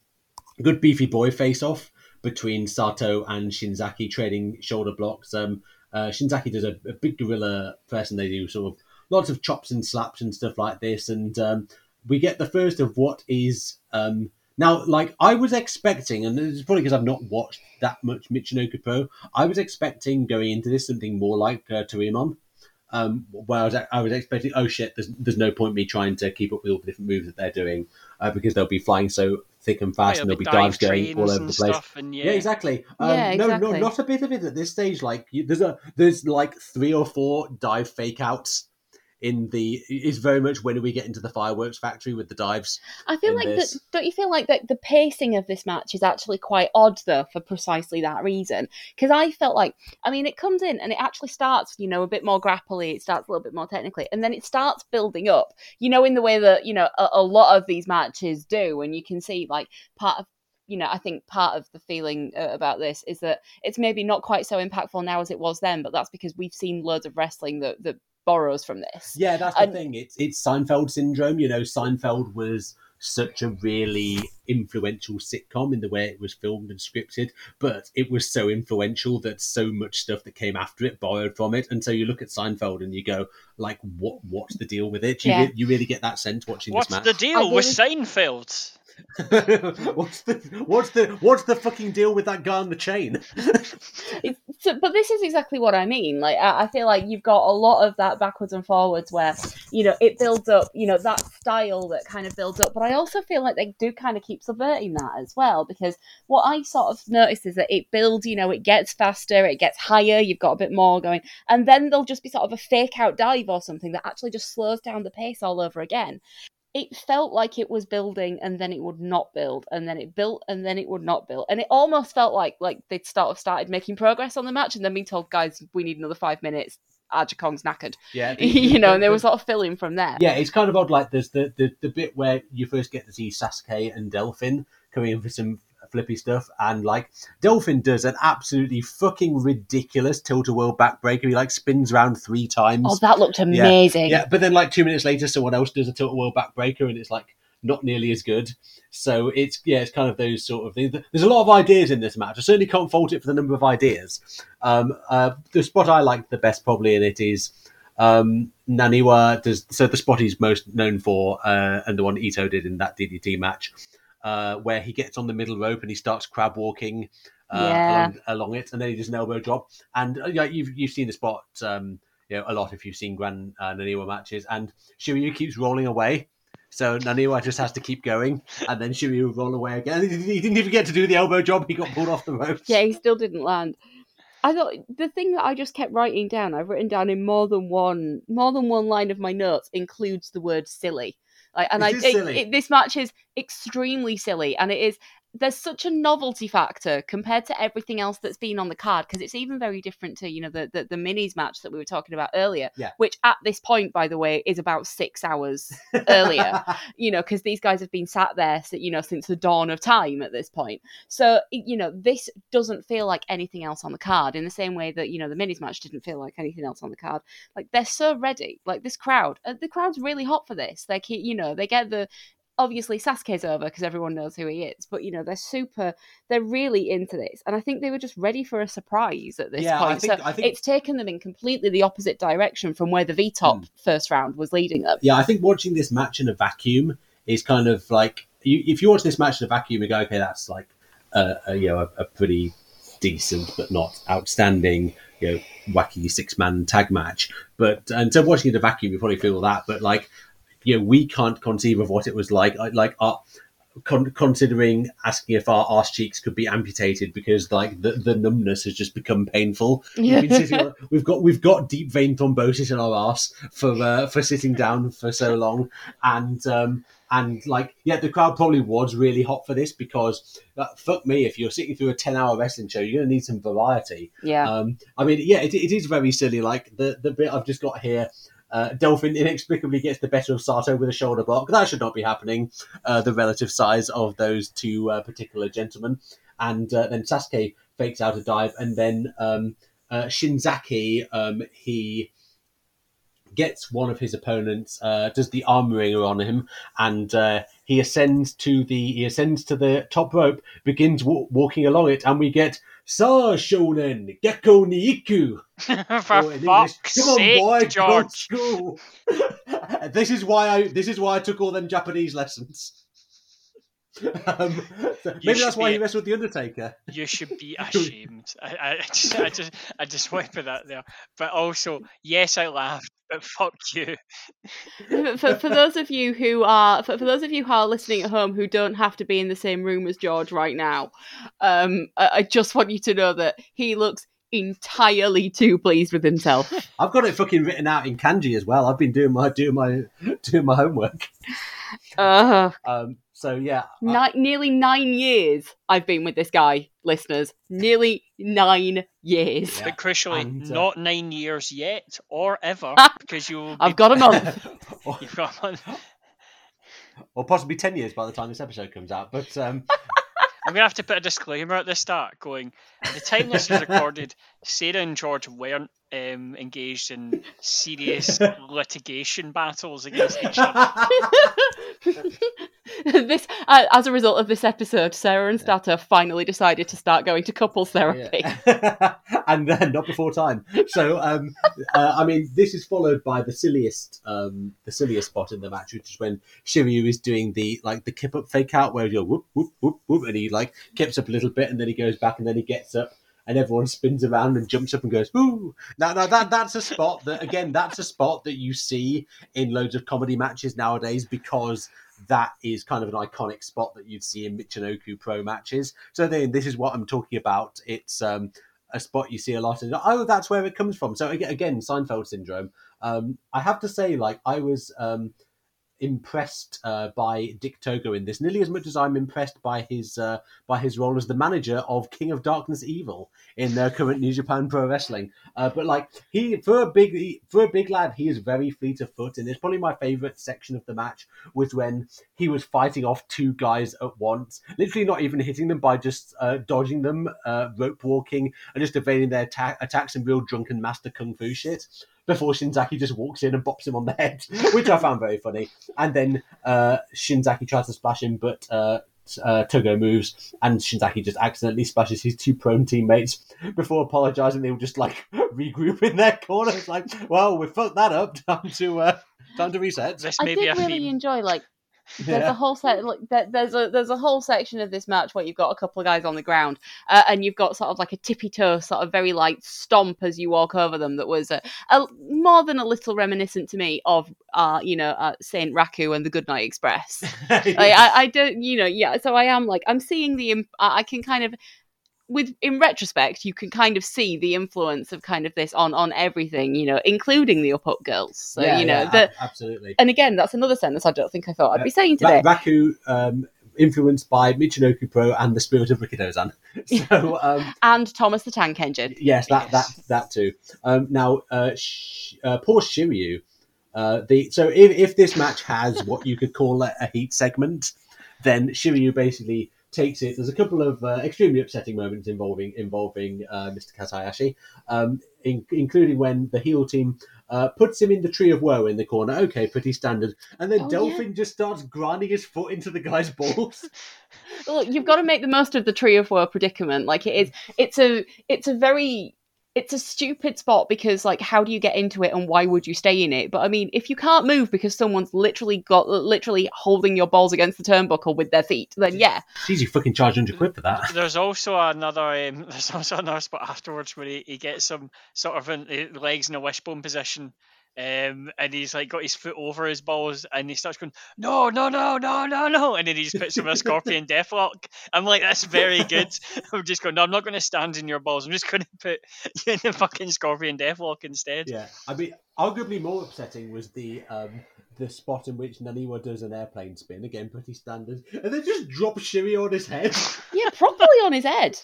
a good beefy boy face off between Sato and Shinzaki trading shoulder blocks. Um, uh, Shinzaki does a, a big gorilla press, and they do sort of lots of chops and slaps and stuff like this. And um, we get the first of what is um, now like I was expecting, and it's probably because I've not watched that much Michinoku Pro. I was expecting going into this something more like uh, Toryumon. Um, where I was, I was expecting, oh shit, there's, there's no point me trying to keep up with all the different moves that they're doing uh, because they'll be flying so thick and fast, Yeah, and there'll be dive dives going all over the place. And, yeah. Yeah, exactly. Um, Yeah, No, no, not a bit of it at this stage. Like you, there's a there's like three or four dive fake outs in the. is very much when do we get into the fireworks factory with the dives. I feel like this. that. Don't you feel like that the pacing of this match is actually quite odd, though, for precisely that reason? Because I felt like, I mean, it comes in and it actually starts, you know, a bit more grapply. It starts a little bit more technically, and then it starts building up. You know, in the way that you know a, a lot of these matches do, and you can see like part of. You know, I think part of the feeling uh, about this is that it's maybe not quite so impactful now as it was then, but that's because we've seen loads of wrestling that, that borrows from this. Yeah, that's the thing. It's it's Seinfeld syndrome. You know, Seinfeld was such a really influential sitcom in the way it was filmed and scripted, but it was so influential that so much stuff that came after it borrowed from it. And so you look at Seinfeld and you go, like, what what's the deal with it? You, Yeah. re- you really get that sense watching What's this match. the deal with Seinfeld? what's the what's the what's the fucking deal with that guy on the chain? It's, so, but this is exactly what I mean. Like, I, I feel like you've got a lot of that backwards and forwards where, you know, it builds up, you know, that style that kind of builds up. But I also feel like they do kind of keep subverting that as well because what I sort of notice is that it builds, you know, it gets faster, it gets higher, you've got a bit more going, and then there'll just be sort of a fake out dive or something that actually just slows down the pace all over again. It felt like it was building and then it would not build and then it built and then it would not build and it almost felt like like they'd of started making progress on the match and then being told guys we need another five minutes Aja Kong's knackered Yeah, you know and there was a lot of filling from there Yeah, it's kind of odd. Like there's the, the the bit where you first get to see Sasuke and Delphin coming in for some flippy stuff, and like Delphin does an absolutely fucking ridiculous tilt a whirl backbreaker. He like spins around three times. oh that looked amazing Yeah, but then like two minutes later, someone else does a tilt a whirl backbreaker, and it's like not nearly as good. So it's yeah, it's kind of those sort of things. There's a lot of ideas in this match. I certainly can't fault it for the number of ideas. Um, uh, the spot I like the best probably in it is um, Naniwa does so the spot he's most known for, uh, and the one Ito did in that DDT match. uh, where he gets on the middle rope and he starts crab walking uh, Yeah. along, along it, and then he does an elbow drop. And uh, yeah, you've you've seen the spot, um, you know, a lot if you've seen Grand uh, Naniwa matches, and Shiryu keeps rolling away. So Naniwa just has to keep going, and then Shiryu will roll away again. He didn't even get to do the elbow job; he got pulled off the ropes. Yeah, he still didn't land. I thought the thing that I just kept writing down, I've written down in more than one more than one line of my notes includes the word silly. Like, and It I is it- silly. it- this match is extremely silly, and it is. There's such a novelty factor compared to everything else that's been on the card because it's even very different to you know the, the the minis match that we were talking about earlier, Yeah. which at this point, by the way, is about six hours earlier you know, because these guys have been sat there, you know, since the dawn of time at this point. So, you know, this doesn't feel like anything else on the card in the same way that, you know, the minis match didn't feel like anything else on the card. Like, they're so ready. Like, this crowd, uh, the crowd's really hot for this. They, keep, you know, they get the. Obviously, Sasuke's over because everyone knows who he is, but you know they're super. They're really into this, and I think they were just ready for a surprise at this Yeah, I point. think- so I think- it's taken them in completely the opposite direction from where the V top Hmm. first round was leading them. yeah, I think watching this match in a vacuum is kind of like you, if you watch this match in a vacuum, you go, okay, that's like a, a you know a, a pretty decent but not outstanding you know wacky six man tag match. But and so watching it in a vacuum, you probably feel that. But like you know, we can't conceive of what it was like. Like, our, con- considering asking if our arse cheeks could be amputated because like the, the numbness has just become painful. We've, sitting on- we've got we've got deep vein thrombosis in our arse for uh, for sitting down for so long, and um, and like yeah, the crowd probably was really hot for this because uh, fuck me, if you're sitting through a ten hour wrestling show, you're gonna need some variety. Yeah. Um, I mean, yeah, it, it is very silly. Like the the bit I've just got here. Uh, Delphin inexplicably gets the better of Sato with a shoulder block. That should not be happening. Uh, the relative size of those two uh, particular gentlemen, and uh, then Sasuke fakes out a dive, and then um, uh, Shinzaki um, he gets one of his opponents, uh, does the arm ringer on him, and he ascends to the he ascends to the top rope, begins w- walking along it, and we get Sa Shonen Gecko Niiku. For English, fuck's Come on, sake, boy, go to school. this is why I this is why I took all them Japanese lessons. Um, so maybe that's why be- he wrestled the Undertaker. You should be ashamed. I, I, I just, I just, I just want to put that there. But also, yes, I laughed, but fuck you. for, for, for those of you who are for, for those of you who are listening at home who don't have to be in the same room as George right now, um, I, I just want you to know that he looks entirely too pleased with himself. I've got it fucking written out in kanji as well. I've been doing my doing my doing my homework. Uh, Um, so yeah, I- ni- nearly nine years I've been with this guy, listeners. Nearly nine years. Yeah. But crucially, and, uh, not nine years yet or ever, because you. Be, I've got a month. or, You've got a month. or possibly ten years by the time this episode comes out. But um, I'm gonna have to put a disclaimer at the start, going at the time this was recorded, Sarah and George weren't um, engaged in serious litigation battles against each other. this, uh, as a result of this episode, Sarah and Stato finally decided to start going to couples therapy. Yeah. and then not before time. So, um, uh, I mean, this is followed by the silliest, um, the silliest spot in the match, which is when Shiryu is doing the like the kip up fake out, where you go whoop whoop whoop whoop, and he like kips up a little bit, and then he goes back, and then he gets up. And everyone spins around and jumps up and goes, "Ooh!" Now, now that that's a spot that again, that's a spot that you see in loads of comedy matches nowadays because that is kind of an iconic spot that you'd see in Michinoku Pro matches. So then, this is what I'm talking about. It's um, a spot you see a lot, and oh, that's where it comes from. So again, Seinfeld syndrome. Um, I have to say, like I was um, impressed uh, by Dick Togo in this, nearly as much as I'm impressed by his uh, by his role as the manager of King of Darkness Evil in uh, current New Japan Pro Wrestling. Uh, but like he, for a big for a big lad, he is very fleet of foot, and it's probably my favourite section of the match was when he was fighting off two guys at once, literally not even hitting them by just uh, dodging them, uh, rope walking, and just evading their atta- attacks and real drunken master kung fu shit. Before Shinzaki just walks in and bops him on the head, which I found very funny. And then uh, Shinzaki tries to splash him, but uh, uh, Togo moves, and Shinzaki just accidentally splashes his two prone teammates. Before apologising, they will just like regroup in their corner. It's like, well, we fucked that up. Time to uh, time to reset. This I may be a did really theme. enjoy like There's a whole set. Like, there, there's a there's a whole section of this match where you've got a couple of guys on the ground, uh, and you've got sort of like a tippy toe, sort of very light stomp as you walk over them. That was a, a more than a little reminiscent to me of, uh, you know, uh, Saint Raku and the Goodnight Express. like, I, I don't, you know, yeah. So I am like, I'm seeing the, I can kind of, with in retrospect, you can kind of see the influence of kind of this on on everything, you know, including the Up Up Girls. So Yeah, you know, yeah, the, a- absolutely. and again, that's another sentence I don't think I thought I'd Yeah. be saying Ra- today. Raku, um, influenced by Michinoku Pro and the spirit of Rikidozan. So, um, and Thomas the Tank Engine. yes, that that that too. Um, now, uh, sh- uh, poor Shiryu. Uh, the so if, if this match has what you could call a, a heat segment, then Shiryu basically takes it. There's a couple of uh, extremely upsetting moments involving involving uh, Mr. Kaz Hayashi, um, in, including when the heel team uh, puts him in the tree of woe in the corner. Okay, pretty standard. And then Oh, Dolphin just starts grinding his foot into the guy's balls. Look, you've got to make the most of the tree of woe predicament. Like it is, it's a, it's a very, it's a stupid spot because like, how do you get into it and why would you stay in it? But I mean, if you can't move because someone's literally got, literally holding your balls against the turnbuckle with their feet, then yeah, Jeez, you fucking charge 100 quid for that. There's also another. Um, there's also another spot afterwards where he, he gets some sort of in, uh, legs in a wishbone position, um, and he's like got his foot over his balls, and he starts going, "No, no, no, no, no, no," and then he just puts him in a scorpion deathlock. I'm like, that's very good. I'm just going, no, I'm not going to stand in your balls. I'm just going to put you in the fucking scorpion deathlock instead. Yeah, I mean, arguably more upsetting was the um, the spot in which Naniwa does an airplane spin, again pretty standard, and then just drop Shiri on his head. yeah, properly on his head.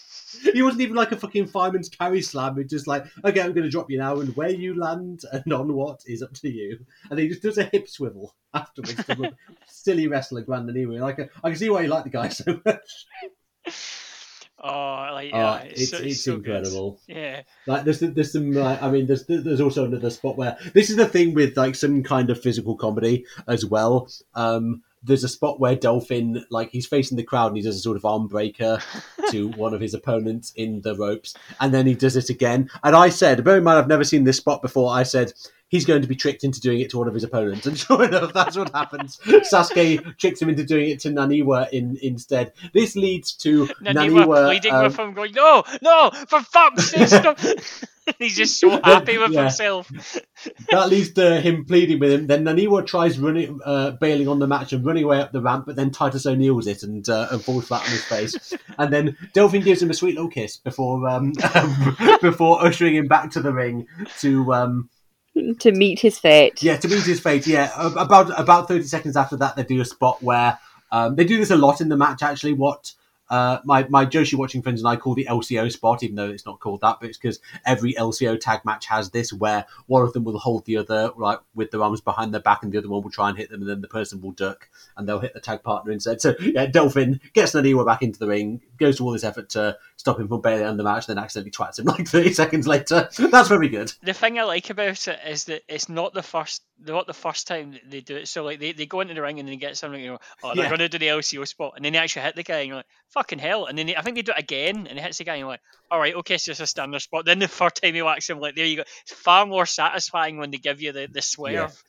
he wasn't even like a fucking fireman's carry slam. It's just like, okay, I'm going to drop you now, and where you land and on what is up to you. And he just does a hip swivel afterwards. silly wrestler, Grand Naniwa. Like, uh, I can see why you like the guy so much. Oh, like Oh, it's so- it's so good. incredible. Yeah, Like there's there's some like, I mean there's there's also another spot where this is the thing with like some kind of physical comedy as well. Um, there's a spot where Dolphin like he's facing the crowd and he does a sort of arm breaker to one of his opponents in the ropes, and then he does it again. And I said, bear in mind I've never seen this spot before. I said. He's going to be tricked into doing it to one of his opponents, and sure enough, that's what happens. Sasuke tricks him into doing it to Naniwa in, instead. This leads to Naniwa, Naniwa, pleading um, with him, going, "No, no, for fuck's sake!" He's just so happy with Yeah. himself. that leads to him pleading with him. Then Naniwa tries running, uh, bailing on the match and running away up the ramp, but then Titus O'Neil's it and, uh, and falls flat on his face. and then Delphin gives him a sweet little kiss before um, before ushering him back to the ring to um, To meet his fate. yeah to meet his fate. Yeah, about about thirty seconds after that, they do a spot where um, they do this a lot in the match. Actually, what. Uh, my my Joshi watching friends and I call the LCO spot, even though it's not called that, but it's because every LCO tag match has this, where one of them will hold the other like with their arms behind their back, and the other one will try and hit them, and then the person will duck, and they'll hit the tag partner instead. So yeah, Dolphin gets Naniwa back into the ring, goes to all this effort to stop him from bailing on the match, and then accidentally twats him like thirty seconds later. That's very good. The thing I like about it is that it's not the first, not the first time that they do it. So like they, they go into the ring and then get something, you know, oh they're Yeah. going to do the LCO spot, and then they actually hit the guy, and you're like, fucking hell. And then they, I think they do it again, and it hits the guy, and you're like, all right, okay, so it's just a standard spot. Then the third time he whacks him, like there you go. It's far more satisfying when they give you the the swerve.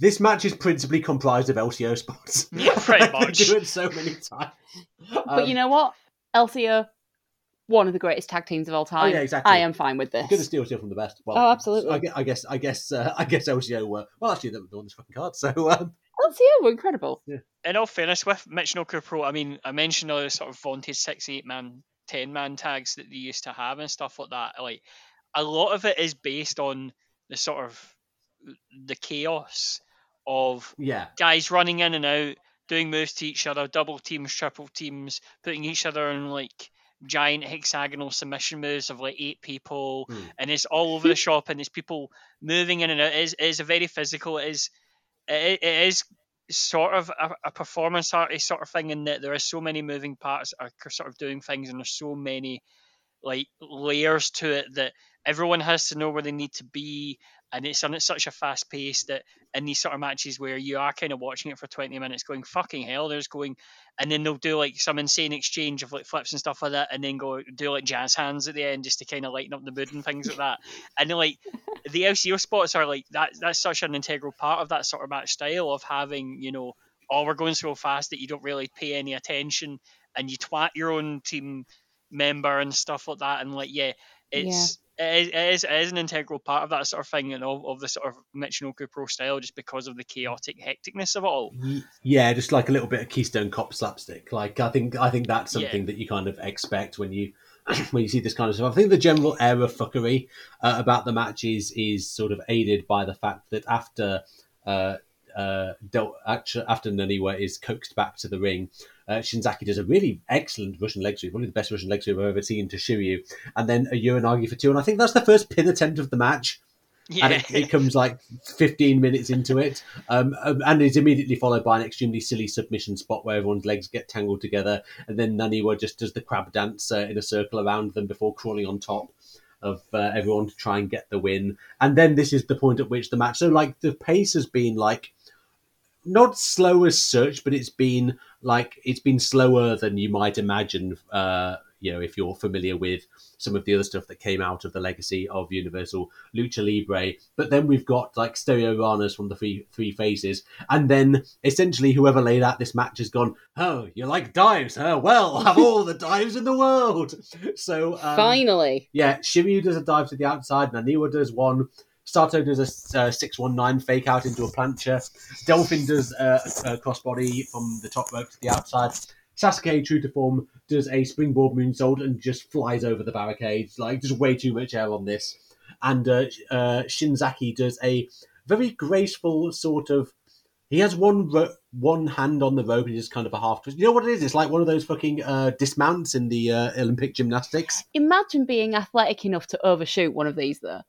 This match is principally comprised of LCO spots. Yeah, pretty they much. do it so many times. But you know what? LCO, one of the greatest tag teams of all time. Oh, yeah, exactly. I am fine with this. Good to steal steal from the best. Well, Oh, absolutely. I guess, I guess, I guess, uh, I guess LCO were well. Actually, they were on this fucking card. So um, LCO were incredible. in all fairness, with Michinoku Pro, I mean, I mentioned all the sort of vaunted six, eight man, ten man tags that they used to have and stuff like that. Like a lot of it is based on the sort of the chaos of yeah, guys running in and out, doing moves to each other, double teams, triple teams, putting each other in like giant hexagonal submission moves of like eight people, Mm. and it's all over the shop, and it's people moving in and out. It is, it is a very physical. It is, it, it is sort of a, a performance arty sort of thing in that there are so many moving parts are sort of doing things, and there's so many like layers to it that everyone has to know where they need to be and it's on at such a fast pace that in these sort of matches where you are kind of watching it for 20 minutes going fucking hell there's going and then they'll do like some insane exchange of like flips and stuff like that and then go do like jazz hands at the end just to kind of lighten up the mood and things like that and then like the LCO spots are like that that's such an integral part of that sort of match style of having you know oh, we're going so fast that you don't really pay any attention and you twat your own team member and stuff like that. And like, yeah, it's it, is, it, is, it is an integral part of that sort of thing and of, of the sort of Michinoku Pro style just because of the chaotic hecticness of it all. Yeah, just like a little bit of Keystone Cop slapstick. Like I think I think that's something yeah. that you kind of expect when you when you see this kind of stuff. I think the general air of fuckery uh, about the matches is is sort of aided by the fact that after uh, uh, after Naniwa is coaxed back to the ring, uh, Shinzaki does a really excellent Russian leg sweep, one of the best Russian leg sweep I've ever seen to Shiryu, and then a Uranage for two. And I think that's the first pin attempt of the match. Yeah. And it, it, comes like 15 minutes into it. Um, um, and it's immediately followed by an extremely silly submission spot where everyone's legs get tangled together. And then Naniwa just does the crab dance uh, in a circle around them before crawling on top of uh, everyone to try and get the win. And then this is the point at which the match. So, like, the pace has been like not slow as such, but it's been like it's been slower than you might imagine. Uh, you know, if you're familiar with some of the other stuff that came out of the legacy of Universal Lucha Libre, but then we've got like stereo ranas from the three three phases, and then essentially whoever laid out this match has gone, oh, you like dives, huh? Well, have all the dives in the world. So um, finally, yeah, Shiryu does a dive to the outside, Naniwa does one. Sato does a uh, 619 fake out into a plancha. Delphin does a, a crossbody from the top rope to the outside. Sasuke, true to form, does a springboard moonsault and just flies over the barricades. Like, there's way too much air on this. And uh, uh, Shinzaki does a very graceful sort of. He has one ro- one hand on the rope and just kind of a half twist. You know what it is? It's like one of those fucking uh, dismounts in the uh, Olympic gymnastics. Imagine being athletic enough to overshoot one of these, though.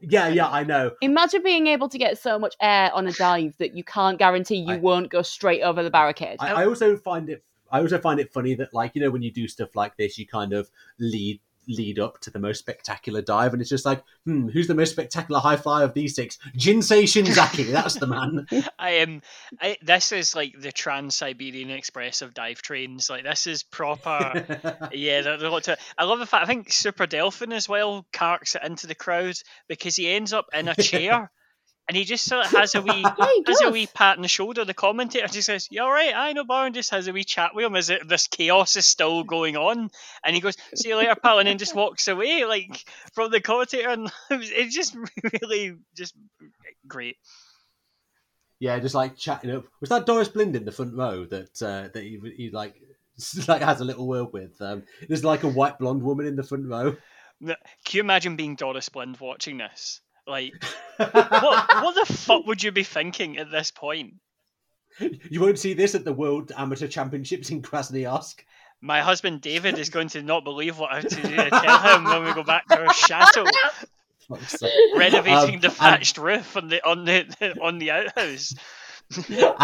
Yeah, yeah, I know. Imagine being able to get so much air on a dive that you can't guarantee you I, won't go straight over the barricade. I, I also find it I also find it funny that like you know when you do stuff like this, you kind of lead lead up to the most spectacular dive, and it's just like, hmm, who's the most spectacular high flyer of these six? Jinsei Shinzaki, that's the man. I am. I, this is like the Trans Siberian Express of dive trains. Like this is proper. yeah, they're, they're to, I love the fact. I think Super Delphin as well carks it into the crowd because he ends up in a chair and he just sort of has a wee yeah, has a wee pat on the shoulder. The commentator just says, "You all right? I know." Baron just has a wee chat with him as it, this chaos is still going on, and he goes, "See you later, pal," and then just walks away like from the commentator, and it's just really just great. Yeah, just like chatting up. Was that Doris Blind in the front row that uh, that he, he like like has a little word with? Um, there's like a white blonde woman in the front row. Can you imagine being Doris Blind watching this? Like, what, what the fuck would you be thinking at this point? You won't see this at the World Amateur Championships in Krasnoyarsk. My husband David is going to not believe what I have to do to tell him when we go back to our chateau. Renovating um, the thatched and... roof on the on the on the outhouse.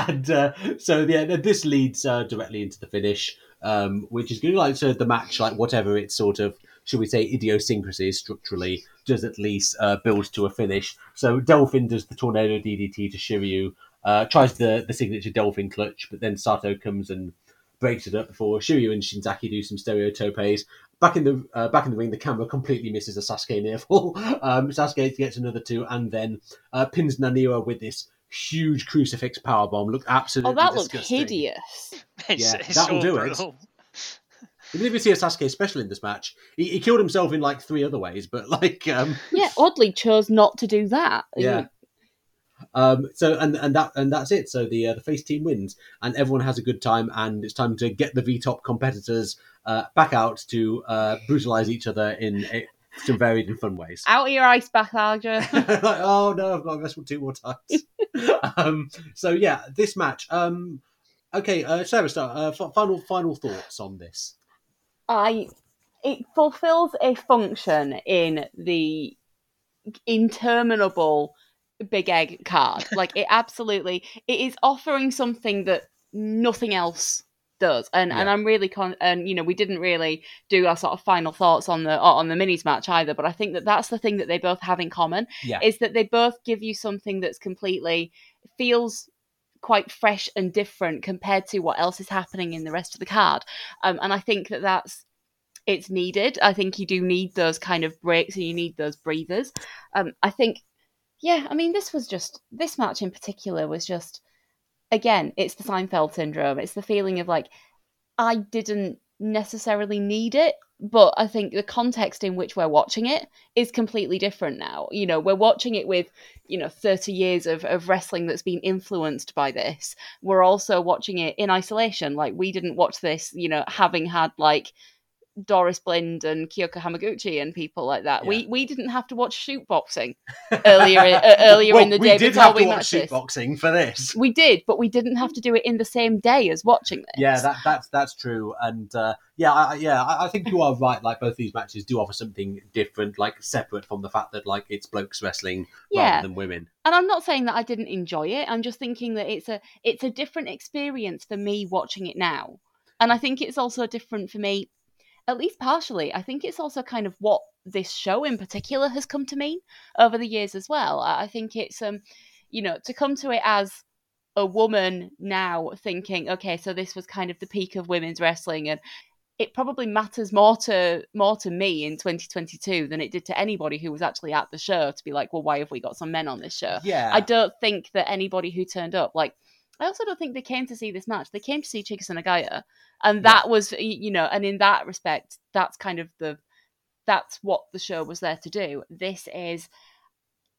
and uh, so yeah, this leads uh, directly into the finish, um, which is going to like so the match, like whatever it's sort of should we say, idiosyncrasies structurally does at least uh, build to a finish. So Delphin does the tornado DDT to Shiryu, uh, tries the, the signature Delphin clutch, but then Sato comes and breaks it up before Shiryu and Shinzaki do some stereo topes. Back in the uh, back in the ring, the camera completely misses a Sasuke near fall. Um, Sasuke gets another two, and then uh, pins Naniwa with this huge crucifix power bomb. Look absolutely. Oh, that disgusting. looked hideous. yeah, that will so do brutal. It. Even if you see a Sasuke special in this match, he, he killed himself in like three other ways, but like um, yeah, oddly chose not to do that. Yeah. Um, so and and that and that's it. So the uh, the face team wins, and everyone has a good time, and it's time to get the V top competitors uh, back out to uh, brutalize each other in a, some varied and fun ways. Out of your ice bath, Alger. like, oh no, I've got to wrestle two more times. um, so yeah, this match. Um, okay, uh, Sarah, start, uh, final final thoughts on this. I it fulfills a function in the interminable big egg card. like it absolutely it is offering something that nothing else does. And yeah. and I'm really con and you know we didn't really do our sort of final thoughts on the on the minis match either, but I think that that's the thing that they both have in common yeah. is that they both give you something that's completely feels quite fresh and different compared to what else is happening in the rest of the card. Um, and I think that that's it's needed. I think you do need those kind of breaks and you need those breathers. Um, I think, yeah, I mean, this was just this match in particular was just again, it's the Seinfeld syndrome. It's the feeling of like, I didn't necessarily need it, but I think the context in which we're watching it is completely different now. You know, we're watching it with, you know, 30 years of, of wrestling that's been influenced by this. We're also watching it in isolation. Like, we didn't watch this, you know, having had like Doris Blind and Kyoko Hamaguchi and people like that. Yeah. We we didn't have to watch shoot boxing earlier uh, earlier Well, in the day. we did have to watch shootboxing for this. We did, but we didn't have to do it in the same day as watching this. Yeah, that, that's that's true, and uh, yeah, I, I- yeah, I, I think you are right. Like both these matches do offer something different, like separate from the fact that like it's blokes wrestling Yeah. rather than women. and I'm not saying that I didn't enjoy it. I'm just thinking that it's a it's a different experience for me watching it now, and I think it's also different for me, at least partially. I think it's also kind of what this show in particular has come to mean over the years as well. I think it's um, you know, to come to it as a woman now thinking, okay, so this was kind of the peak of women's wrestling and it probably matters more to more to me in 2022 than it did to anybody who was actually at the show to be like, well, why have we got some men on this show? Yeah, I don't think that anybody who turned up, like, I also don't think they came to see this match. They came to see Chigusa Nagayo, and that was, you know, and in that respect, that's kind of the, that's what the show was there to do. This is,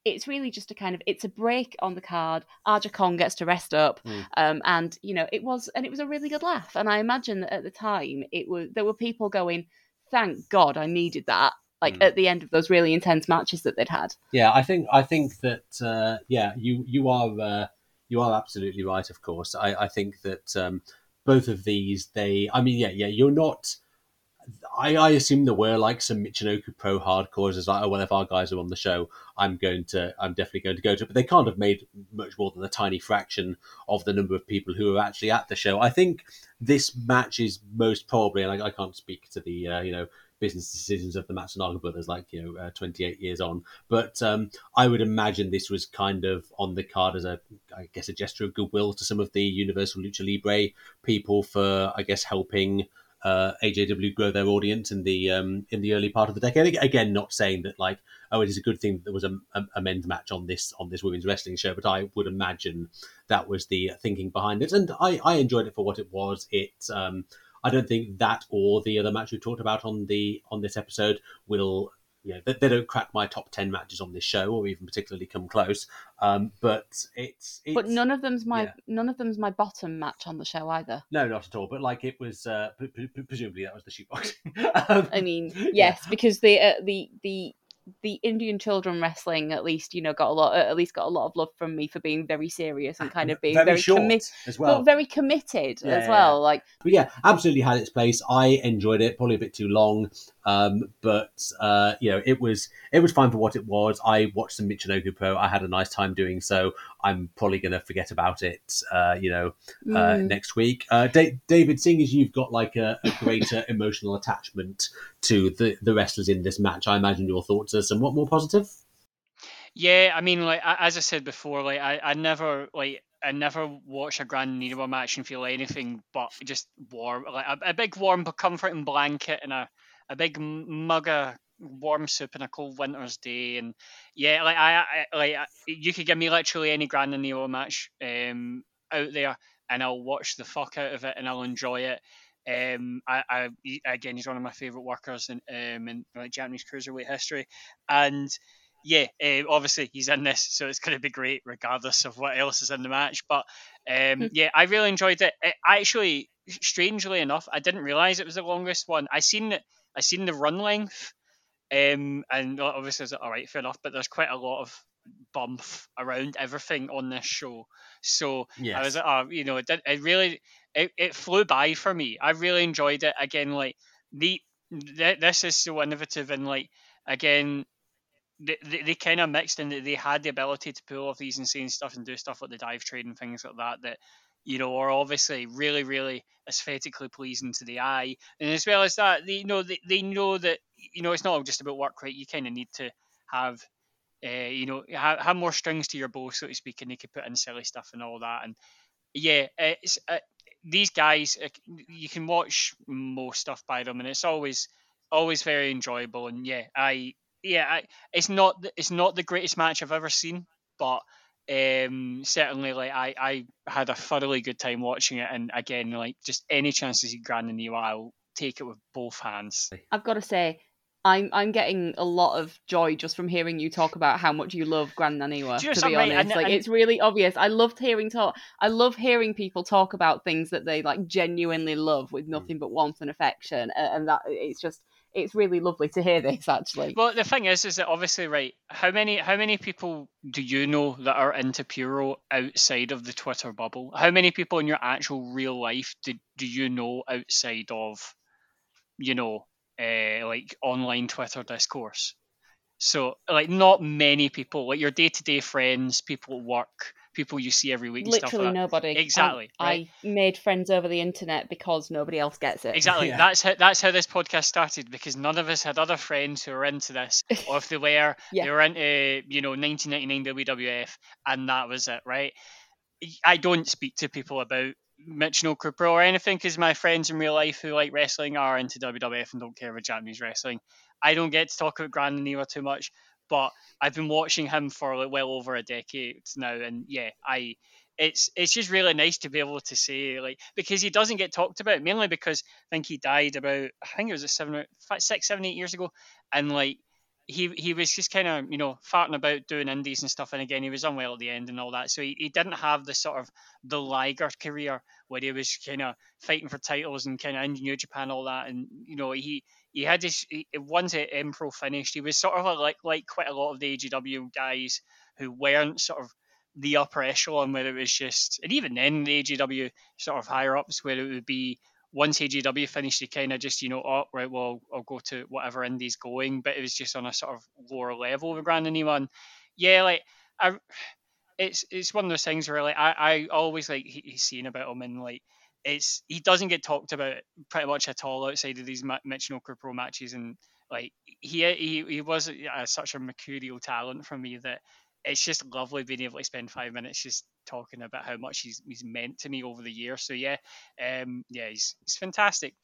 it's really just a kind of, it's a break on the card. Aja Kong gets to rest up, Mm. um, and you know, it was, and it was a really good laugh. And I imagine that at the time, it was there were people going, "Thank God, I needed that." Like Mm. at the end of those really intense matches that they'd had. yeah. I think I think that uh, yeah, you you are uh, you are absolutely right. Of course, I, I think that um, both of these, they, I mean, yeah, yeah, you're not. I, I assume there were like some Michinoku pro hardcores as like, oh well, if our guys are on the show, I'm going to, I'm definitely going to go to. it. But they can't have made much more than a tiny fraction of the number of people who are actually at the show. I think this match is most probably, and I, I can't speak to the uh, you know business decisions of the Matsunaga brothers, like you know, uh, 28 years on, but um, I would imagine this was kind of on the card as a, I guess, a gesture of goodwill to some of the Universal Lucha Libre people for, I guess, helping uh, AJW grow their audience in the um, in the early part of the decade. Again, not saying that like oh, it is a good thing that there was a, a, a men's match on this on this women's wrestling show, but I would imagine that was the thinking behind it, and I, I enjoyed it for what it was. It um, I don't think that or the other match we talked about on the on this episode will. You know, they, they don't crack my top ten matches on this show, or even particularly come close. Um, but it's, it's But none of them's my yeah. none of them's my bottom match on the show either. no, not at all. But like it was, uh, pre- pre- presumably that was the shootboxing. um, I mean, Yeah. yes, because the uh, the the the Indian children wrestling at least you know got a lot uh, at least got a lot of love from me for being very serious and kind of being very, short committed, as well, very committed Yeah, as well. Like But yeah, absolutely had its place. I enjoyed it. Probably a bit too long, um, but uh, you know, it was it was fine for what it was. I watched some Michinoku Pro. I had a nice time doing so. I'm probably going to forget about it. Uh, you know, uh, mm, next week. Uh, da- David, seeing as you've got like a, a greater emotional attachment to the the wrestlers in this match, I imagine your thoughts are somewhat more positive. Yeah, I mean, like as I said before, like I, I never like I never watch a Gran Naniwa match and feel anything but just warm, like a, a big warm, comforting blanket and a a big mug of warm soup on a cold winter's day, and yeah, like I, I like I, you could give me literally any Gran Naniwa match um out there, and I'll watch the fuck out of it and I'll enjoy it. Um, I, I again, he's one of my favorite workers in um in like Japanese cruiserweight history, and yeah, uh, obviously he's in this, so it's going to be great regardless of what else is in the match. But um, Hmm. yeah, I really enjoyed it. it. I actually, strangely enough, I didn't realize it was the longest one. I seen it. I seen the run length, um, and obviously I was like, all right, fair enough. But there's quite a lot of bump around everything on this show, so Yes. I was like, oh, you know, it, did, it really, it, it flew by for me. I really enjoyed it. Again, like the th- this is so innovative and like again, they, they, they kind of mixed in that they had the ability to pull off these insane stuff and do stuff like the dive trade and things like that that you know are obviously really really aesthetically pleasing to the eye. And as well as that they you know they, they know that you know it's not just about work right? You kind of need to have uh, you know have, have more strings to your bow so to speak and they could put in silly stuff and all that. And yeah it's uh, these guys uh, you can watch more stuff by them and it's always always very enjoyable. And yeah i yeah I, it's not it's not the greatest match i've ever seen but um, certainly, like I, I had a thoroughly good time watching it, and again, like just any chance to see Gran Naniwa, I'll take it with both hands. I've got to say, I'm I'm getting a lot of joy just from hearing you talk about how much you love Gran Naniwa. You know To be something, right? honest, And- like and- it's really obvious. I loved hearing talk. I love hearing people talk about things that they like genuinely love with nothing but warmth and affection, and that it's just it's really lovely to hear this actually. Well, the thing is, is that obviously, right? How many, how many people do you know that are into Puro outside of the Twitter bubble? How many people in your actual real life do do you know outside of, you know, uh, like online Twitter discourse? So, like, not many people, like your day to day friends, people at work, people you see every week, and stuff Literally like that. nobody. Exactly, I, right. I made friends over the internet because nobody else gets it. Exactly. Yeah. That's how that's how this podcast started because none of us had other friends who were into this, or if they were, Yeah. they were into you know 1999 WWF, and that was it, right? I don't speak to people about Michino Pro or anything because my friends in real life who like wrestling are into WWF and don't care about Japanese wrestling. I don't get to talk about Gran Naniwa too much, but I've been watching him for like well over a decade now, and yeah, I it's it's just really nice to be able to say like because he doesn't get talked about mainly because I think he died about I think it was a seven six seven eight years ago and like he he was just kind of you know farting about doing indies and stuff and again he was unwell at the end and all that so he, he didn't have the sort of the Liger career where he was kind of fighting for titles and kind of in New Japan all that and you know he he had his he, once M-Pro finished he was sort of like like quite a lot of the AJW guys who weren't sort of the upper echelon where it was just, and even then the AJW sort of higher ups where it would be once AJW finished, he kind of just you know, oh right, well I'll go to whatever indie's going, but it was just on a sort of lower level with Gran Naniwa. Yeah, like I, it's it's one of those things where like I I always like he- he's seen about him and like. It's he doesn't get talked about pretty much at all outside of these Ma- Michinoku Pro matches, and like he he he was such a mercurial talent for me that it's just lovely being able to spend five minutes just talking about how much he's he's meant to me over the years. So yeah, um, yeah, he's he's fantastic.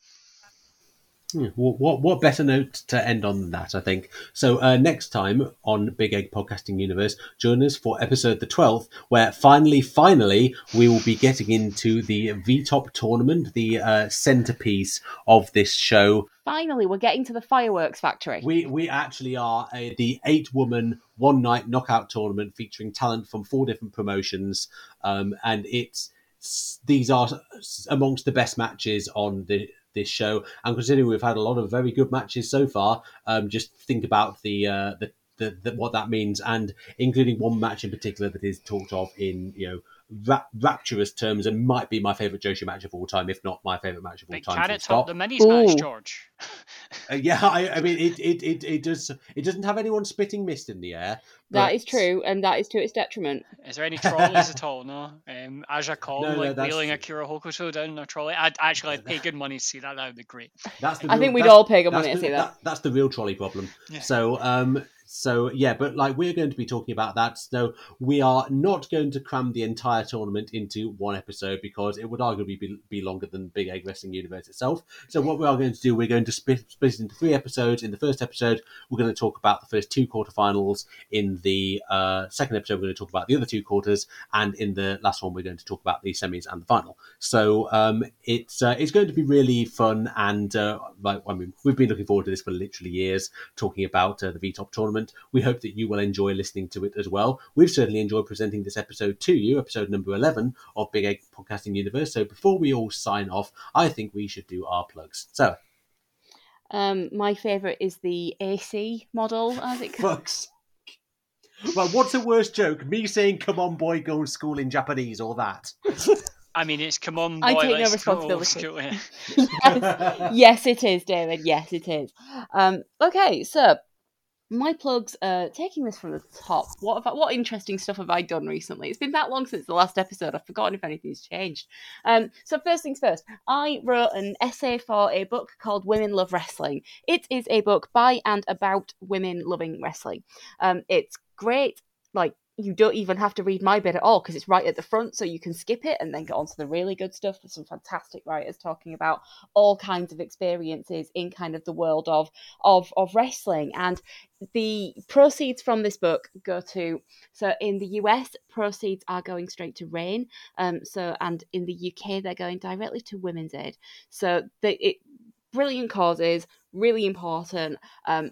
Hmm, What, what better note to end on than that? I think. So uh, next time on Big Egg Podcasting Universe, join us for episode the twelfth, where finally, finally, we will be getting into the V Top tournament, the uh, centerpiece of this show. Finally, we're getting to the fireworks factory. We we actually are a, the eight woman one night knockout tournament featuring talent from four different promotions, um, and it's these are amongst the best matches on the this show. And considering we've had a lot of very good matches so far, um, just think about the uh, the, the, the what that means, and including one match in particular that is talked of in you know. Rap- rapturous terms and might be my favorite Joshi match of all time, if not my favorite match of all But time. can full it stop. top the minis match, George? Uh, yeah, I, I mean, it, it, it, it does. It doesn't have anyone spitting mist in the air. that but- is true, and that is to its detriment. Is there any trolleys at all? No. Um, Aja Kong No, no, like that's wheeling true. Akira Hokuto down a trolley. I'd actually I'd pay good money to see that. That would be great. That's the I think we'd all pay good that's money to the- see that. That's the real trolley problem. Yeah. So, um, so yeah, but like we're going to be talking about that. So we are not going to cram the entire tournament into one episode because it would arguably be, be longer than Big Egg Wrestling Universe itself. So what we are going to do, we're going to split, split it into three episodes. In the first episode, we're going to talk about the first two quarterfinals. In the uh, second episode, we're going to talk about the other two quarters, and in the last one, we're going to talk about the semis and the final. So um, it's uh, it's going to be really fun, and uh, like I mean, we've been looking forward to this for literally years, talking about uh, the V Top tournament. We hope that you will enjoy listening to it as well. We've certainly enjoyed presenting this episode to you, episode number eleven of Big Egg Podcasting Universe. So before we all sign off, I think we should do our plugs. So, Um, my favourite is the AC model, as it comes. Well, what's a worse joke? Me saying "Come on, boy, go to school" in Japanese, or that? I mean, it's come on, boy. I take no let's go, responsibility. school- yes, yes, it is, David. Yes, it is. Um, okay, so my plugs. Uh, taking this from the top. What I, what interesting stuff have I done recently? It's been that long since the last episode. I've forgotten if anything's changed. Um, so first things first. I wrote an essay for a book called Women Love Wrestling. It is a book by and about women loving wrestling. Um, it's great. Like you don't even have to read my bit at all because it's right at the front, so you can skip it and then get on to the really good stuff. There's some fantastic writers talking about all kinds of experiences in kind of the world of of of wrestling, and the proceeds from this book go to so in the US proceeds are going straight to Rain. um, so and in the UK they're going directly to Women's Aid. So the it brilliant causes, really important. Um,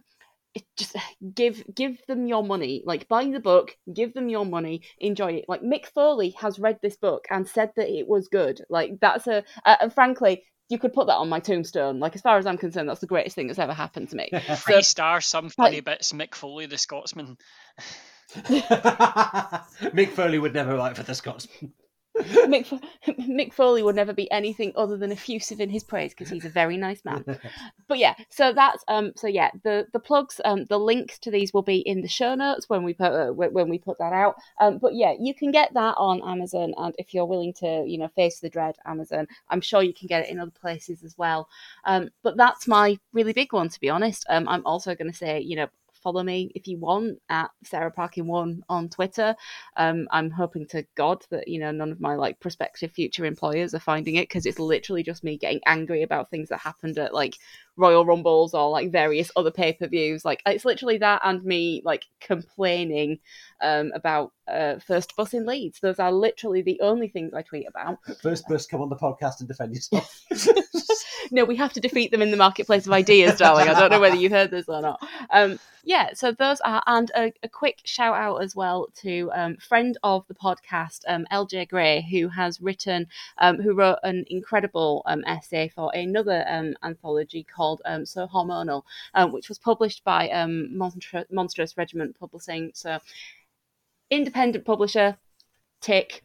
it just give give them your money like buy the book give them your money enjoy it like mick foley has read this book and said that it was good like that's a uh, and frankly you could put that on my tombstone like as far as i'm concerned that's the greatest thing that's ever happened to me Three stars, some funny bits. Mick Foley, the Scotsman. Mick Foley would never write for the Scotsman. Mick, Fo- Mick Foley would never be anything other than effusive in his praise because he's a very nice man. But yeah, so that's um, so yeah, the the plugs, um, the links to these will be in the show notes when we put uh, when when we put that out. Um, but yeah, you can get that on Amazon, and if you're willing to, you know, face the dread, Amazon, I'm sure you can get it in other places as well. Um, but that's my really big one, to be honest. Um, I'm also going to say, you know, follow me if you want at Sarah Parkin One on Twitter. Um, I'm hoping to God that you know none of my like prospective future employers are finding it because it's literally just me getting angry about things that happened at like Royal Rumbles or like various other pay per views. Like it's literally that and me like complaining um, about uh, first bus in Leeds. Those are literally the only things I tweet about. First bus, come on the podcast and defend yourself. no, we have to defeat them in the marketplace of ideas, darling. I don't know whether you've heard this or not. Um, yeah, so those are, and a, a quick shout out as well to um, friend of the podcast, um, LJ Gray, who has written, um, who wrote an incredible um, essay for another um, anthology called um, So Hormonal, um, which was published by um, Monstra- Monstrous Regiment Publishing. So, independent publisher, tick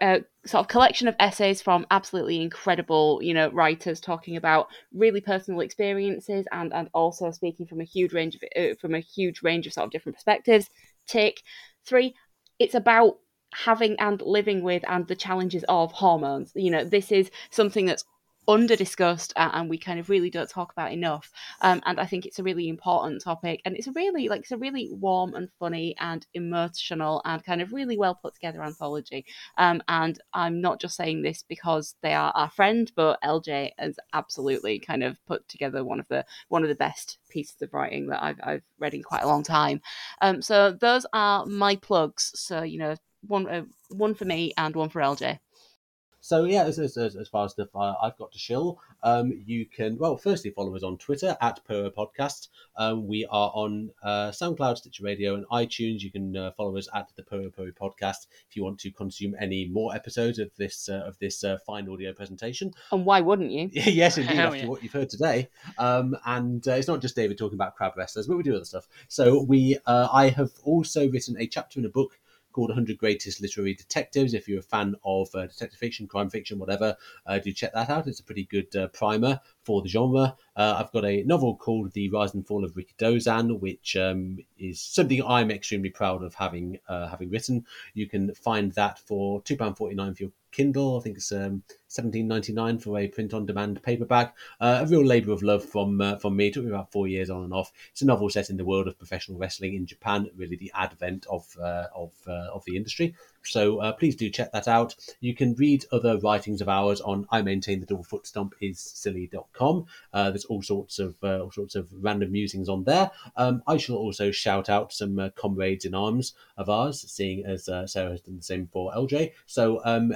uh, sort of collection of essays from absolutely incredible, you know, writers talking about really personal experiences and and also speaking from a huge range of uh, from a huge range of sort of different perspectives. Tick three, it's about having and living with and the challenges of hormones. You know, this is something that's under discussed and we kind of really don't talk about enough. Um, and i think it's a really important topic and it's a really like it's a really warm and funny and emotional and kind of really well put together anthology. Um, and i'm not just saying this because they are our friend but lj has absolutely kind of put together one of the one of the best pieces of writing that i've, I've read in quite a long time. Um, so those are my plugs. So you know one uh, one for me and one for lj So yeah, as, as, as far as stuff uh, I've got to shill, um, you can well firstly follow us on Twitter at Puro Podcast. Um, we are on uh, SoundCloud, Stitcher Radio, and iTunes. You can uh, follow us at the Puro Puro Podcast if you want to consume any more episodes of this uh, of this uh, fine audio presentation. and why wouldn't you yes, indeed, Hell after yeah. what you've heard today. Um, and uh, it's not just David talking about crab wrestlers, but we do other stuff. So we, uh, I have also written a chapter in a book called 100 Greatest Literary Detectives. If you're a fan of uh, detective fiction, crime fiction, whatever, uh, do check that out. It's a pretty good uh, primer for the genre. Uh, I've got a novel called The Rise and Fall of Rikidozan, which um, is something I'm extremely proud of having uh, having written. You can find that for £2.49 for your Kindle. I think it's um, seventeen ninety nine for a print on demand paperback. Uh, a real labour of love from uh, from me. It took me about four years on and off. It's a novel set in the world of professional wrestling in Japan. Really, the advent of uh, of uh, of the industry. So uh, please do check that out. You can read other writings of ours on I maintain the double foot stomp is silly.com. Uh, there's all sorts of uh, all sorts of random musings on there. Um, I shall also shout out some comrades in arms of ours, seeing as Sarah has done the same for LJ. So um,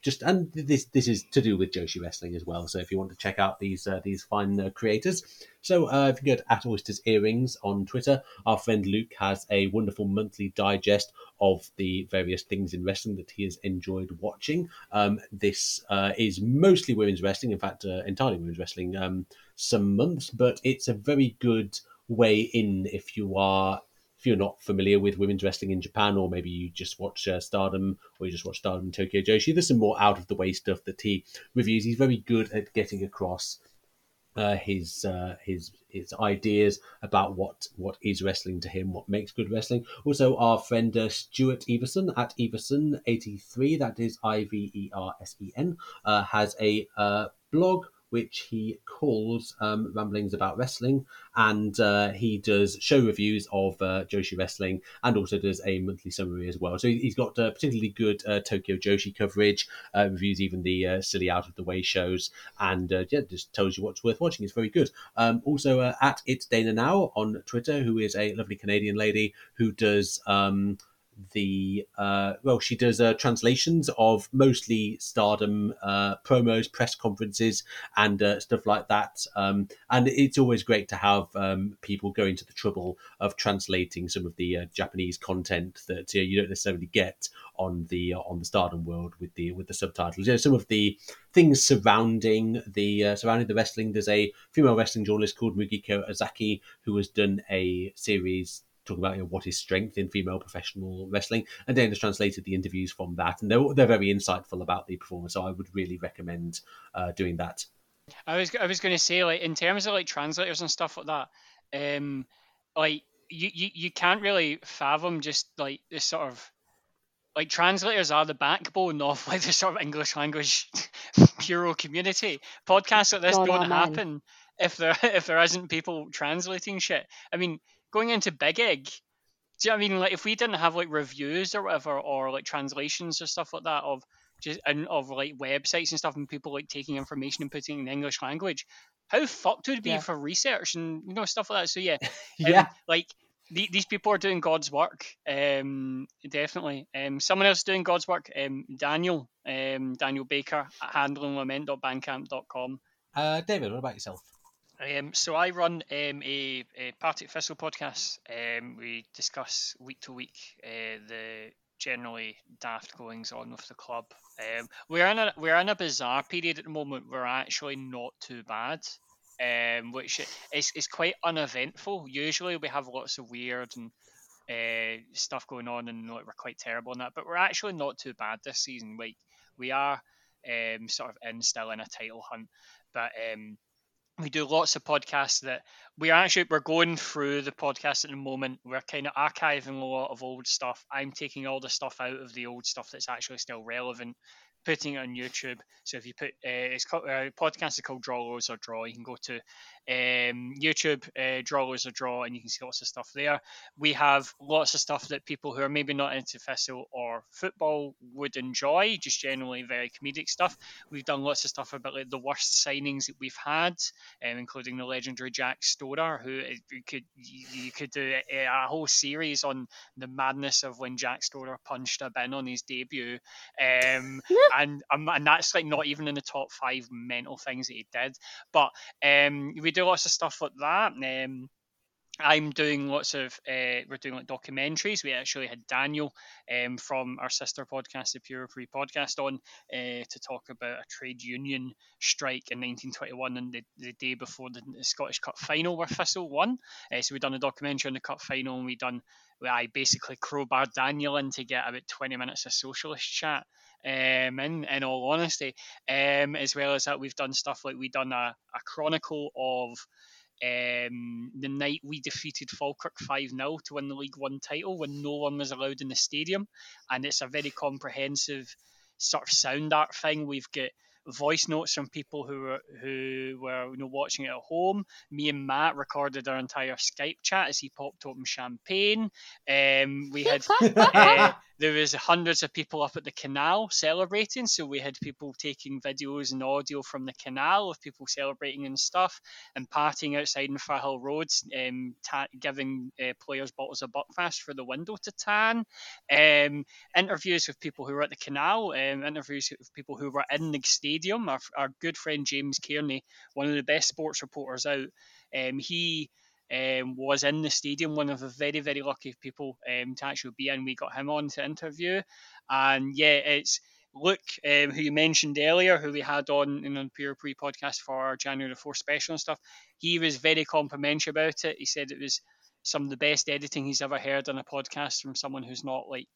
just and this this is to do with Joshi Wrestling as well. So if you want to check out these uh, these fine uh, creators, so uh, if you go to at Oysters Earrings on Twitter, our friend Luke has a wonderful monthly digest of the various things in wrestling that he has enjoyed watching. Um, this uh, is mostly women's wrestling, in fact, uh, entirely women's wrestling. Um, some months, but it's a very good way in if you are if you're not familiar with women's wrestling in Japan, or maybe you just watch uh, Stardom, or you just watch Stardom and Tokyo Joshi, there's some more out of the way stuff that he reviews. He's very good at getting across uh, his uh, his his ideas about what what is wrestling to him, what makes good wrestling. Also, our friend uh, Stuart Iversen at Iversen83, that is I V E R S E N, uh, has a uh, blog which he calls um, Ramblings About Wrestling. And uh, he does show reviews of uh, Joshi Wrestling and also does a monthly summary as well. So he's got uh, particularly good uh, Tokyo Joshi coverage, uh, reviews even the uh, silly out of the way shows, and yeah, just tells you what's worth watching. It's very good. Um, also, at It's Dana Now on Twitter, who is a lovely Canadian lady who does. Um, the uh, well, she does uh, translations of mostly Stardom uh, promos, press conferences, and uh, stuff like that. Um, and it's always great to have um, people going to the trouble of translating some of the uh, Japanese content that you don't necessarily get on the uh, on the Stardom world with the with the subtitles. You know, some of the things surrounding the surrounding the wrestling. There's a female wrestling journalist called Mugiko Ozaki who has done a series talking about you know, what is strength in female professional wrestling. And Dana's translated the interviews from that, and they're, they're very insightful about the performance. So I would really recommend uh, doing that. I was I was going to say like in terms of like translators and stuff like that, um, like you, you you can't really fathom just like this sort of like translators are the backbone of like the sort of English language puro community. Podcasts like this God, don't happen if there if there isn't people translating shit. I mean, going into Big Egg, do you know what I mean? Like if we didn't have like reviews or whatever, or like translations or stuff like that of just and of like websites and stuff, and people like taking information and putting it in the English language, how fucked would it be yeah. for research and you know stuff like that? So yeah, yeah, um, like the, these people are doing God's work. Um, definitely. Um, someone else doing God's work. Um, Daniel, um, Daniel Baker at handlinglament.bandcamp.com. Uh, David, what about yourself? Um, so I run um, a, a Partick Thistle podcast. Um, we discuss week to week uh, the generally daft goings on with the club. Um, we're in a we're in a bizarre period at the moment. We're actually not too bad, um, which is is quite uneventful. Usually we have lots of weird and uh, stuff going on, and like, we're quite terrible in that. But we're actually not too bad this season. Like we are um, sort of in still in a title hunt, but um, we do lots of podcasts that we're actually we're going through the podcast at the moment we're kind of archiving a lot of old stuff i'm taking all the stuff out of the old stuff that's actually still relevant putting it on YouTube. So if you put uh, it's called, uh, podcast is called Draw Lose or Draw. You can go to um, YouTube, uh, Draw Lose or Draw, and you can see lots of stuff there. We have lots of stuff that people who are maybe not into Thistle or football would enjoy, just generally very comedic stuff. We've done lots of stuff about like the worst signings that we've had, um, including the legendary Jack Storer, who uh, you could you could do a, a, whole series on the madness of when Jack Storer punched a bin on his debut. Um, and um, and that's like not even in the top five mental things that he did. But um, we do lots of stuff like that. Um, I'm doing lots of uh, we're doing like documentaries. We actually had Daniel um, from our sister podcast, the Pure Free podcast, on uh, to talk about a trade union strike in 1921 and the, the day before the, the Scottish Cup final where Thistle won. Uh, so we've done a documentary on the Cup final and we done I basically crowbarred Daniel in to get about 20 minutes of socialist chat. Um, in, in all honesty, um, as well as that, we've done stuff like we've done a, a chronicle of um, the night we defeated Falkirk 5 0 to win the League One title when no one was allowed in the stadium. And it's a very comprehensive sort of sound art thing. We've got voice notes from people who were who were you know watching it at home. Me and Matt recorded our entire Skype chat as he popped open champagne. Um, we had uh, there was hundreds of people up at the canal celebrating, so we had people taking videos and audio from the canal of people celebrating and stuff, and partying outside in Firhill Roads, um, ta- giving uh, players bottles of Buckfast for the window to tan. Um, interviews with people who were at the canal, um, interviews with people who were in the stadium. Our, our good friend James Kearney, one of the best sports reporters out, um, he um, was in the stadium, one of the very, very lucky people um, to actually be in. We got him on to interview. And yeah, it's Luke, um, who you mentioned earlier, who we had on in the Pure Pre podcast for our January 4th special and stuff. He was very complimentary about it. He said it was some of the best editing he's ever heard on a podcast from someone who's not like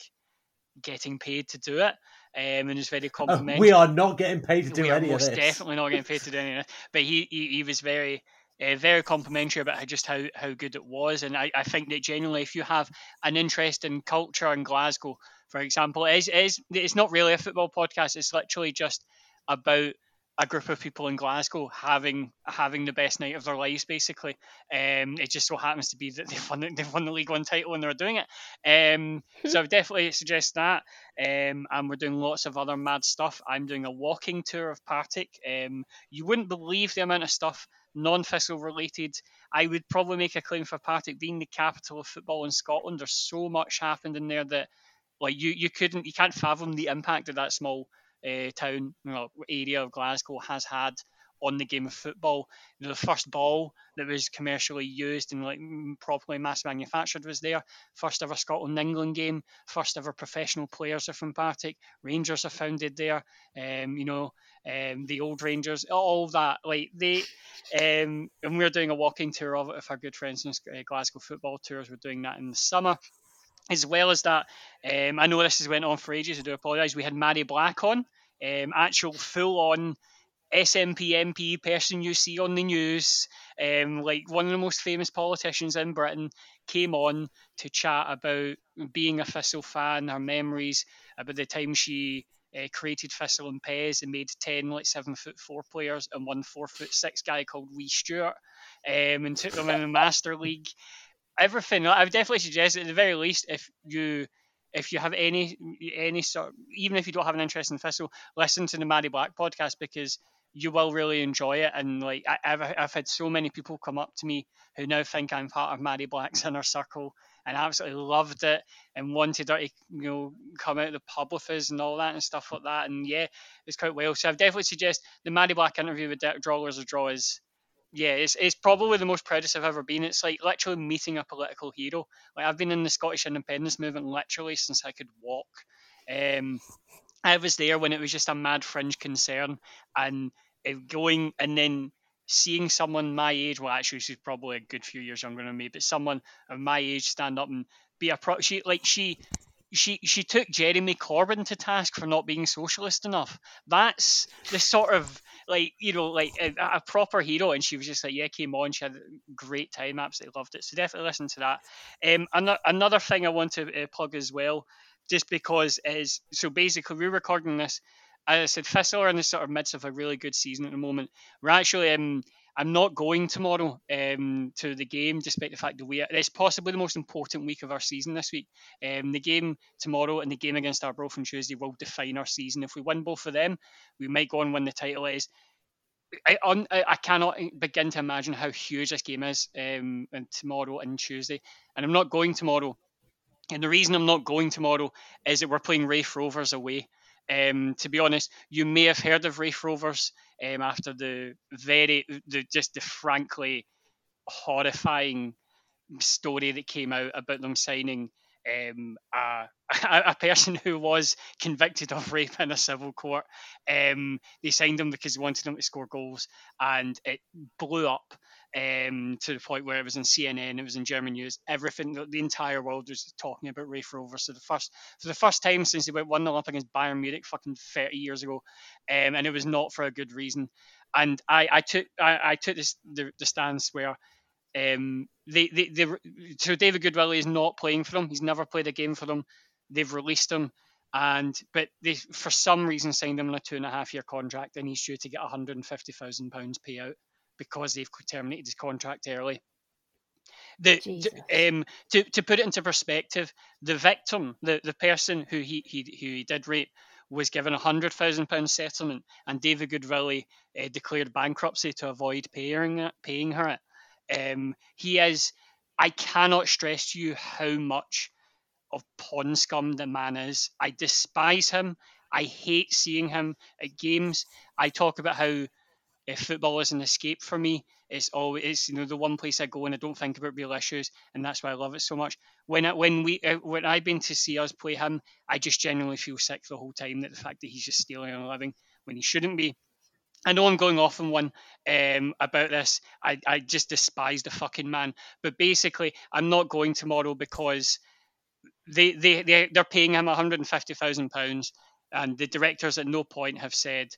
getting paid to do it. Um, and was very complimentary. Oh, we are not getting paid to do we any of this. We're definitely not getting paid to do any of this. But he, he, he was very uh, very complimentary about just how, how good it was. And I, I think that generally, if you have an interest in culture in Glasgow, for example, it is, it is, it's not really a football podcast. It's literally just about a group of people in Glasgow having having the best night of their lives. Basically, um, it just so happens to be that they've won, they've won the League One title and they're doing it. Um, so I would definitely suggest that. Um, and we're doing lots of other mad stuff. I'm doing a walking tour of Partick. Um, you wouldn't believe the amount of stuff non-Thistle related. I would probably make a claim for Partick being the capital of football in Scotland. There's so much happened in there that like you you couldn't you can't fathom the impact of that small uh, town area of Glasgow has had on the game of football. The first ball that was commercially used and like properly mass manufactured was there. First ever Scotland England game. First ever professional players are from Partick. Rangers are founded there. Um, you know, um, the old Rangers, all that. Like they, um, and we're doing a walking tour of it with our good friends in uh, Glasgow Football Tours. We're doing that in the summer as well as that, um, I know this has went on for ages. I do apologise. We had Mhairi Black on, um, actual full-on SNP MP person you see on the news, um, like one of the most famous politicians in Britain, came on to chat about being a Thistle fan, her memories about the time she uh, created Thistle and PES and made ten like seven foot four players and one four foot six guy called Lee Stewart, um, and took them in the Master League everything. I would definitely suggest, at the very least, if you if you have any any sort, even if you don't have an interest in Thistle, listen to the Mhairi Black podcast because you will really enjoy it. And like I, have I've had so many people come up to me who now think I'm part of Mhairi Black's inner circle and absolutely loved it and wanted her to you know come out of the pub with us and all that and stuff like that. And yeah, it's quite well. So I've definitely suggest the Mhairi Black interview with Draw Lose or Draw is yeah, it's, it's probably the most proudest I've ever been. It's like literally meeting a political hero. Like I've been in the Scottish independence movement literally since I could walk. Um, I was there when it was just a mad fringe concern, and uh, going and then seeing someone my age, well, actually, she's probably a good few years younger than me, but someone of my age stand up and be a pro. She like she she she took Jeremy Corbyn to task for not being socialist enough. That's the sort of like you know like a, a, proper hero, and she was just like yeah, came on, she had a great time, absolutely loved it. So definitely listen to that. Um, another another thing I want to uh, plug as well, just because is so basically we're recording this. As I said, Thistle are in the sort of midst of a really good season at the moment. We're actually um, I'm not going tomorrow um, to the game, despite the fact that we it's possibly the most important week of our season this week. Um, the game tomorrow and the game against Arbroath on Tuesday will define our season. If we win both of them, we might go and win the title. It is I, on, I cannot begin to imagine how huge this game is um, and tomorrow and Tuesday. And I'm not going tomorrow. And the reason I'm not going tomorrow is that we're playing Raith Rovers away. Um, to be honest, you may have heard of Raith Rovers um, after the very, the just the frankly horrifying story that came out about them signing um, a, a, person who was convicted of rape in a civil court. Um, they signed him because they wanted him to score goals, and it blew up um, to the point where it was in CNN, it was in German news, everything, the, the entire world was talking about Raith Rovers. So the first, for the first time since they won the Olympic against Bayern Munich, fucking 30 years ago, um, and it was not for a good reason. And I, I took, I, I took this the, the stance where. Um, they, they, they, so David Goodwillie is not playing for them. He's never played a game for them. They've released him, and but they for some reason signed him on a two and a half year contract, and he's due to get 150,000 pounds payout because they've terminated his contract early. The, to, um, to, to put it into perspective, the victim, the, the person who he, he who he did rape, was given a hundred thousand pound settlement, and David Goodwillie uh, declared bankruptcy to avoid paying it, paying her it. Um, he is. I cannot stress to you how much of pawn scum the man is. I despise him. I hate seeing him at games. I talk about how if football is an escape for me, it's always it's, you know the one place I go and I don't think about real issues, and that's why I love it so much. When I, when we uh, when I've been to see us play him, I just genuinely feel sick the whole time that the fact that he's just stealing a living when he shouldn't be. I know I'm going off on one um, about this. I, I just despise the fucking man. But basically, I'm not going tomorrow because they they, they they're paying him 150,000 pounds, and the directors at no point have said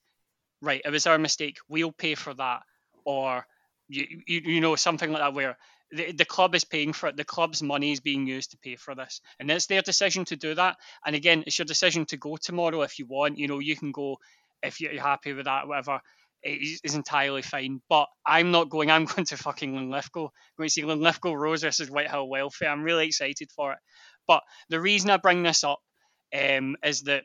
right, it was our mistake. We'll pay for that, or you you, you know something like that where the, the club is paying for it. The club's money is being used to pay for this, and it's their decision to do that. And again, it's your decision to go tomorrow if you want. You know, you can go if you're happy with that, whatever. is, is entirely fine. But I'm not going. I'm going to fucking Linlithgow. I'm going to see Linlithgow Rose versus Whitehall Welfare. I'm really excited for it. But the reason I bring this up um, is that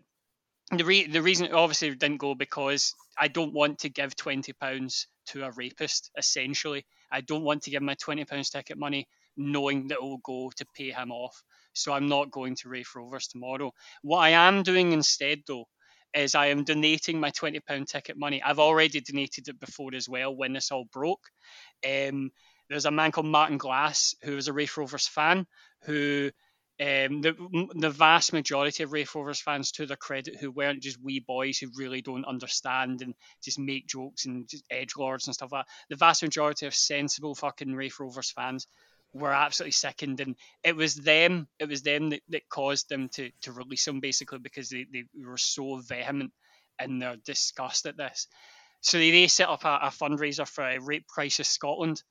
the re- the reason it obviously didn't go because I don't want to give twenty pounds to a rapist. Essentially, I don't want to give my twenty pounds ticket money knowing that it will go to pay him off. So I'm not going to Raith Rovers tomorrow. What I am doing instead, though, is I am donating my twenty pound ticket money. I've already donated it before as well when this all broke. Um, there's a man called Martin Glass who is a Raith Rovers fan who um, the the vast majority of Raith Rovers fans, to their credit, who weren't just wee boys who really don't understand and just make jokes and just edge lords and stuff like that. The vast majority of sensible fucking Raith Rovers fans were absolutely sickened, and it was them. It was them that, that caused them to to release him basically because they, they were so vehement in their disgust at this. So they, they set up a, a fundraiser for a Rape Crisis Scotland,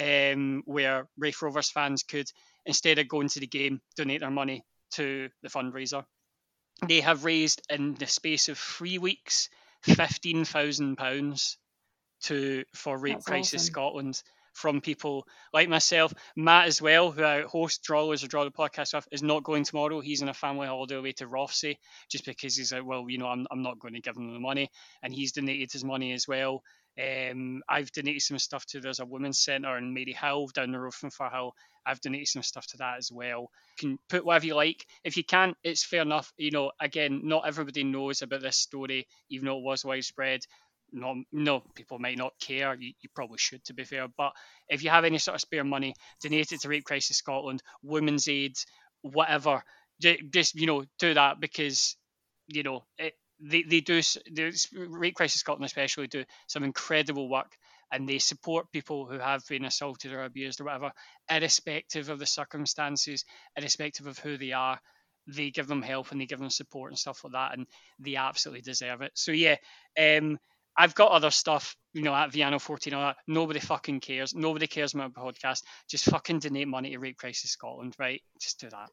um, where Raith Rovers fans could instead of going to the game, donate their money to the fundraiser. They have raised in the space of three weeks fifteen thousand pounds to for Rape That's Crisis awesome. Scotland from people like myself, Matt as well, who I host Draw Lose or Draw the podcast with, is not going tomorrow. He's on a family holiday away to Rothesay just because he's like, well, you know, I'm, I'm not going to give him the money, and he's donated his money as well. Um, I've donated some stuff to there's a women's centre in Maryhill down the road from Firhill. I've donated some stuff to that as well. You can put whatever you like. If you can't, it's fair enough. You know, again, not everybody knows about this story, even though it was widespread. No, no, people might not care. You, you probably should, to be fair. But if you have any sort of spare money, donate it to Rape Crisis Scotland, Women's Aid, whatever. Just you know, do that because you know it, they they do the Rape Crisis Scotland especially do some incredible work, and they support people who have been assaulted or abused or whatever, irrespective of the circumstances, irrespective of who they are. They give them help and they give them support and stuff like that, and they absolutely deserve it. So yeah, um, I've got other stuff, you know, at Viano 14 all that. Nobody fucking cares. Nobody cares about my podcast. Just fucking donate money to Rape Crisis Scotland, right? Just do that.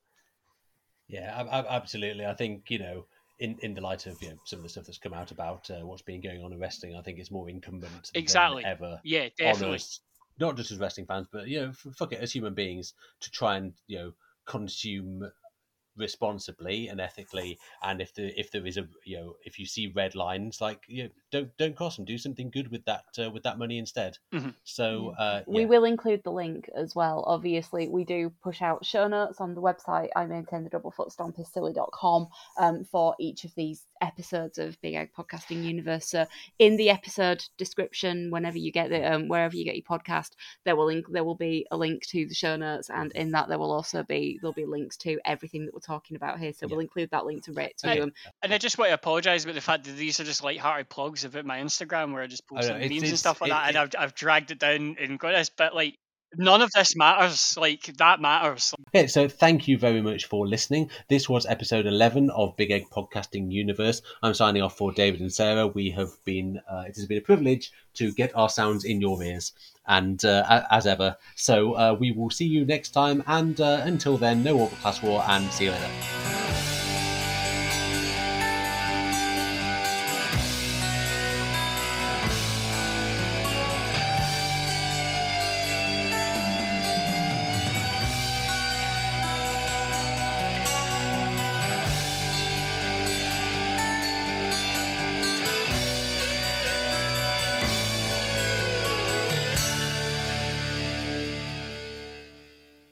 Yeah, ab- ab- absolutely. I think you know, in, in the light of you know, some of the stuff that's come out about uh, what's been going on in wrestling, I think it's more incumbent Exactly. than ever Yeah, definitely. us, not just as wrestling fans, but you know, f- fuck it, as human beings, to try and you know consume responsibly and ethically. And if the if there is a you know if you see red lines, like you know, don't don't cross them. Do something good with that uh, with that money instead. Mhm. So uh, We will include the link as well. Obviously, we do push out show notes on the website. I maintain the double foot stomp is silly.com um, for each of these episodes of Big Egg Podcasting Universe. So, in the episode description, whenever you get the um, wherever you get your podcast, there will link, there will be a link to the show notes, and in that there will also be there'll be links to everything that we're talking about here. So Yeah. we'll include that link to Rate to Right. um, And I just want to apologise about the fact that these are just light-hearted plugs about my Instagram where I just post know, some memes and stuff like it- that, and I've, I've dragged it down and got this, but like none of this matters. Like that matters. Okay, so thank you very much for listening. This was episode 11 of Big Egg Podcasting Universe. I'm signing off for David and Sarah. We have been, uh, it has been a privilege to get our sounds in your ears, and uh, as ever. So uh, we will see you next time, and uh, until then, no Orbital Class War, and see you later.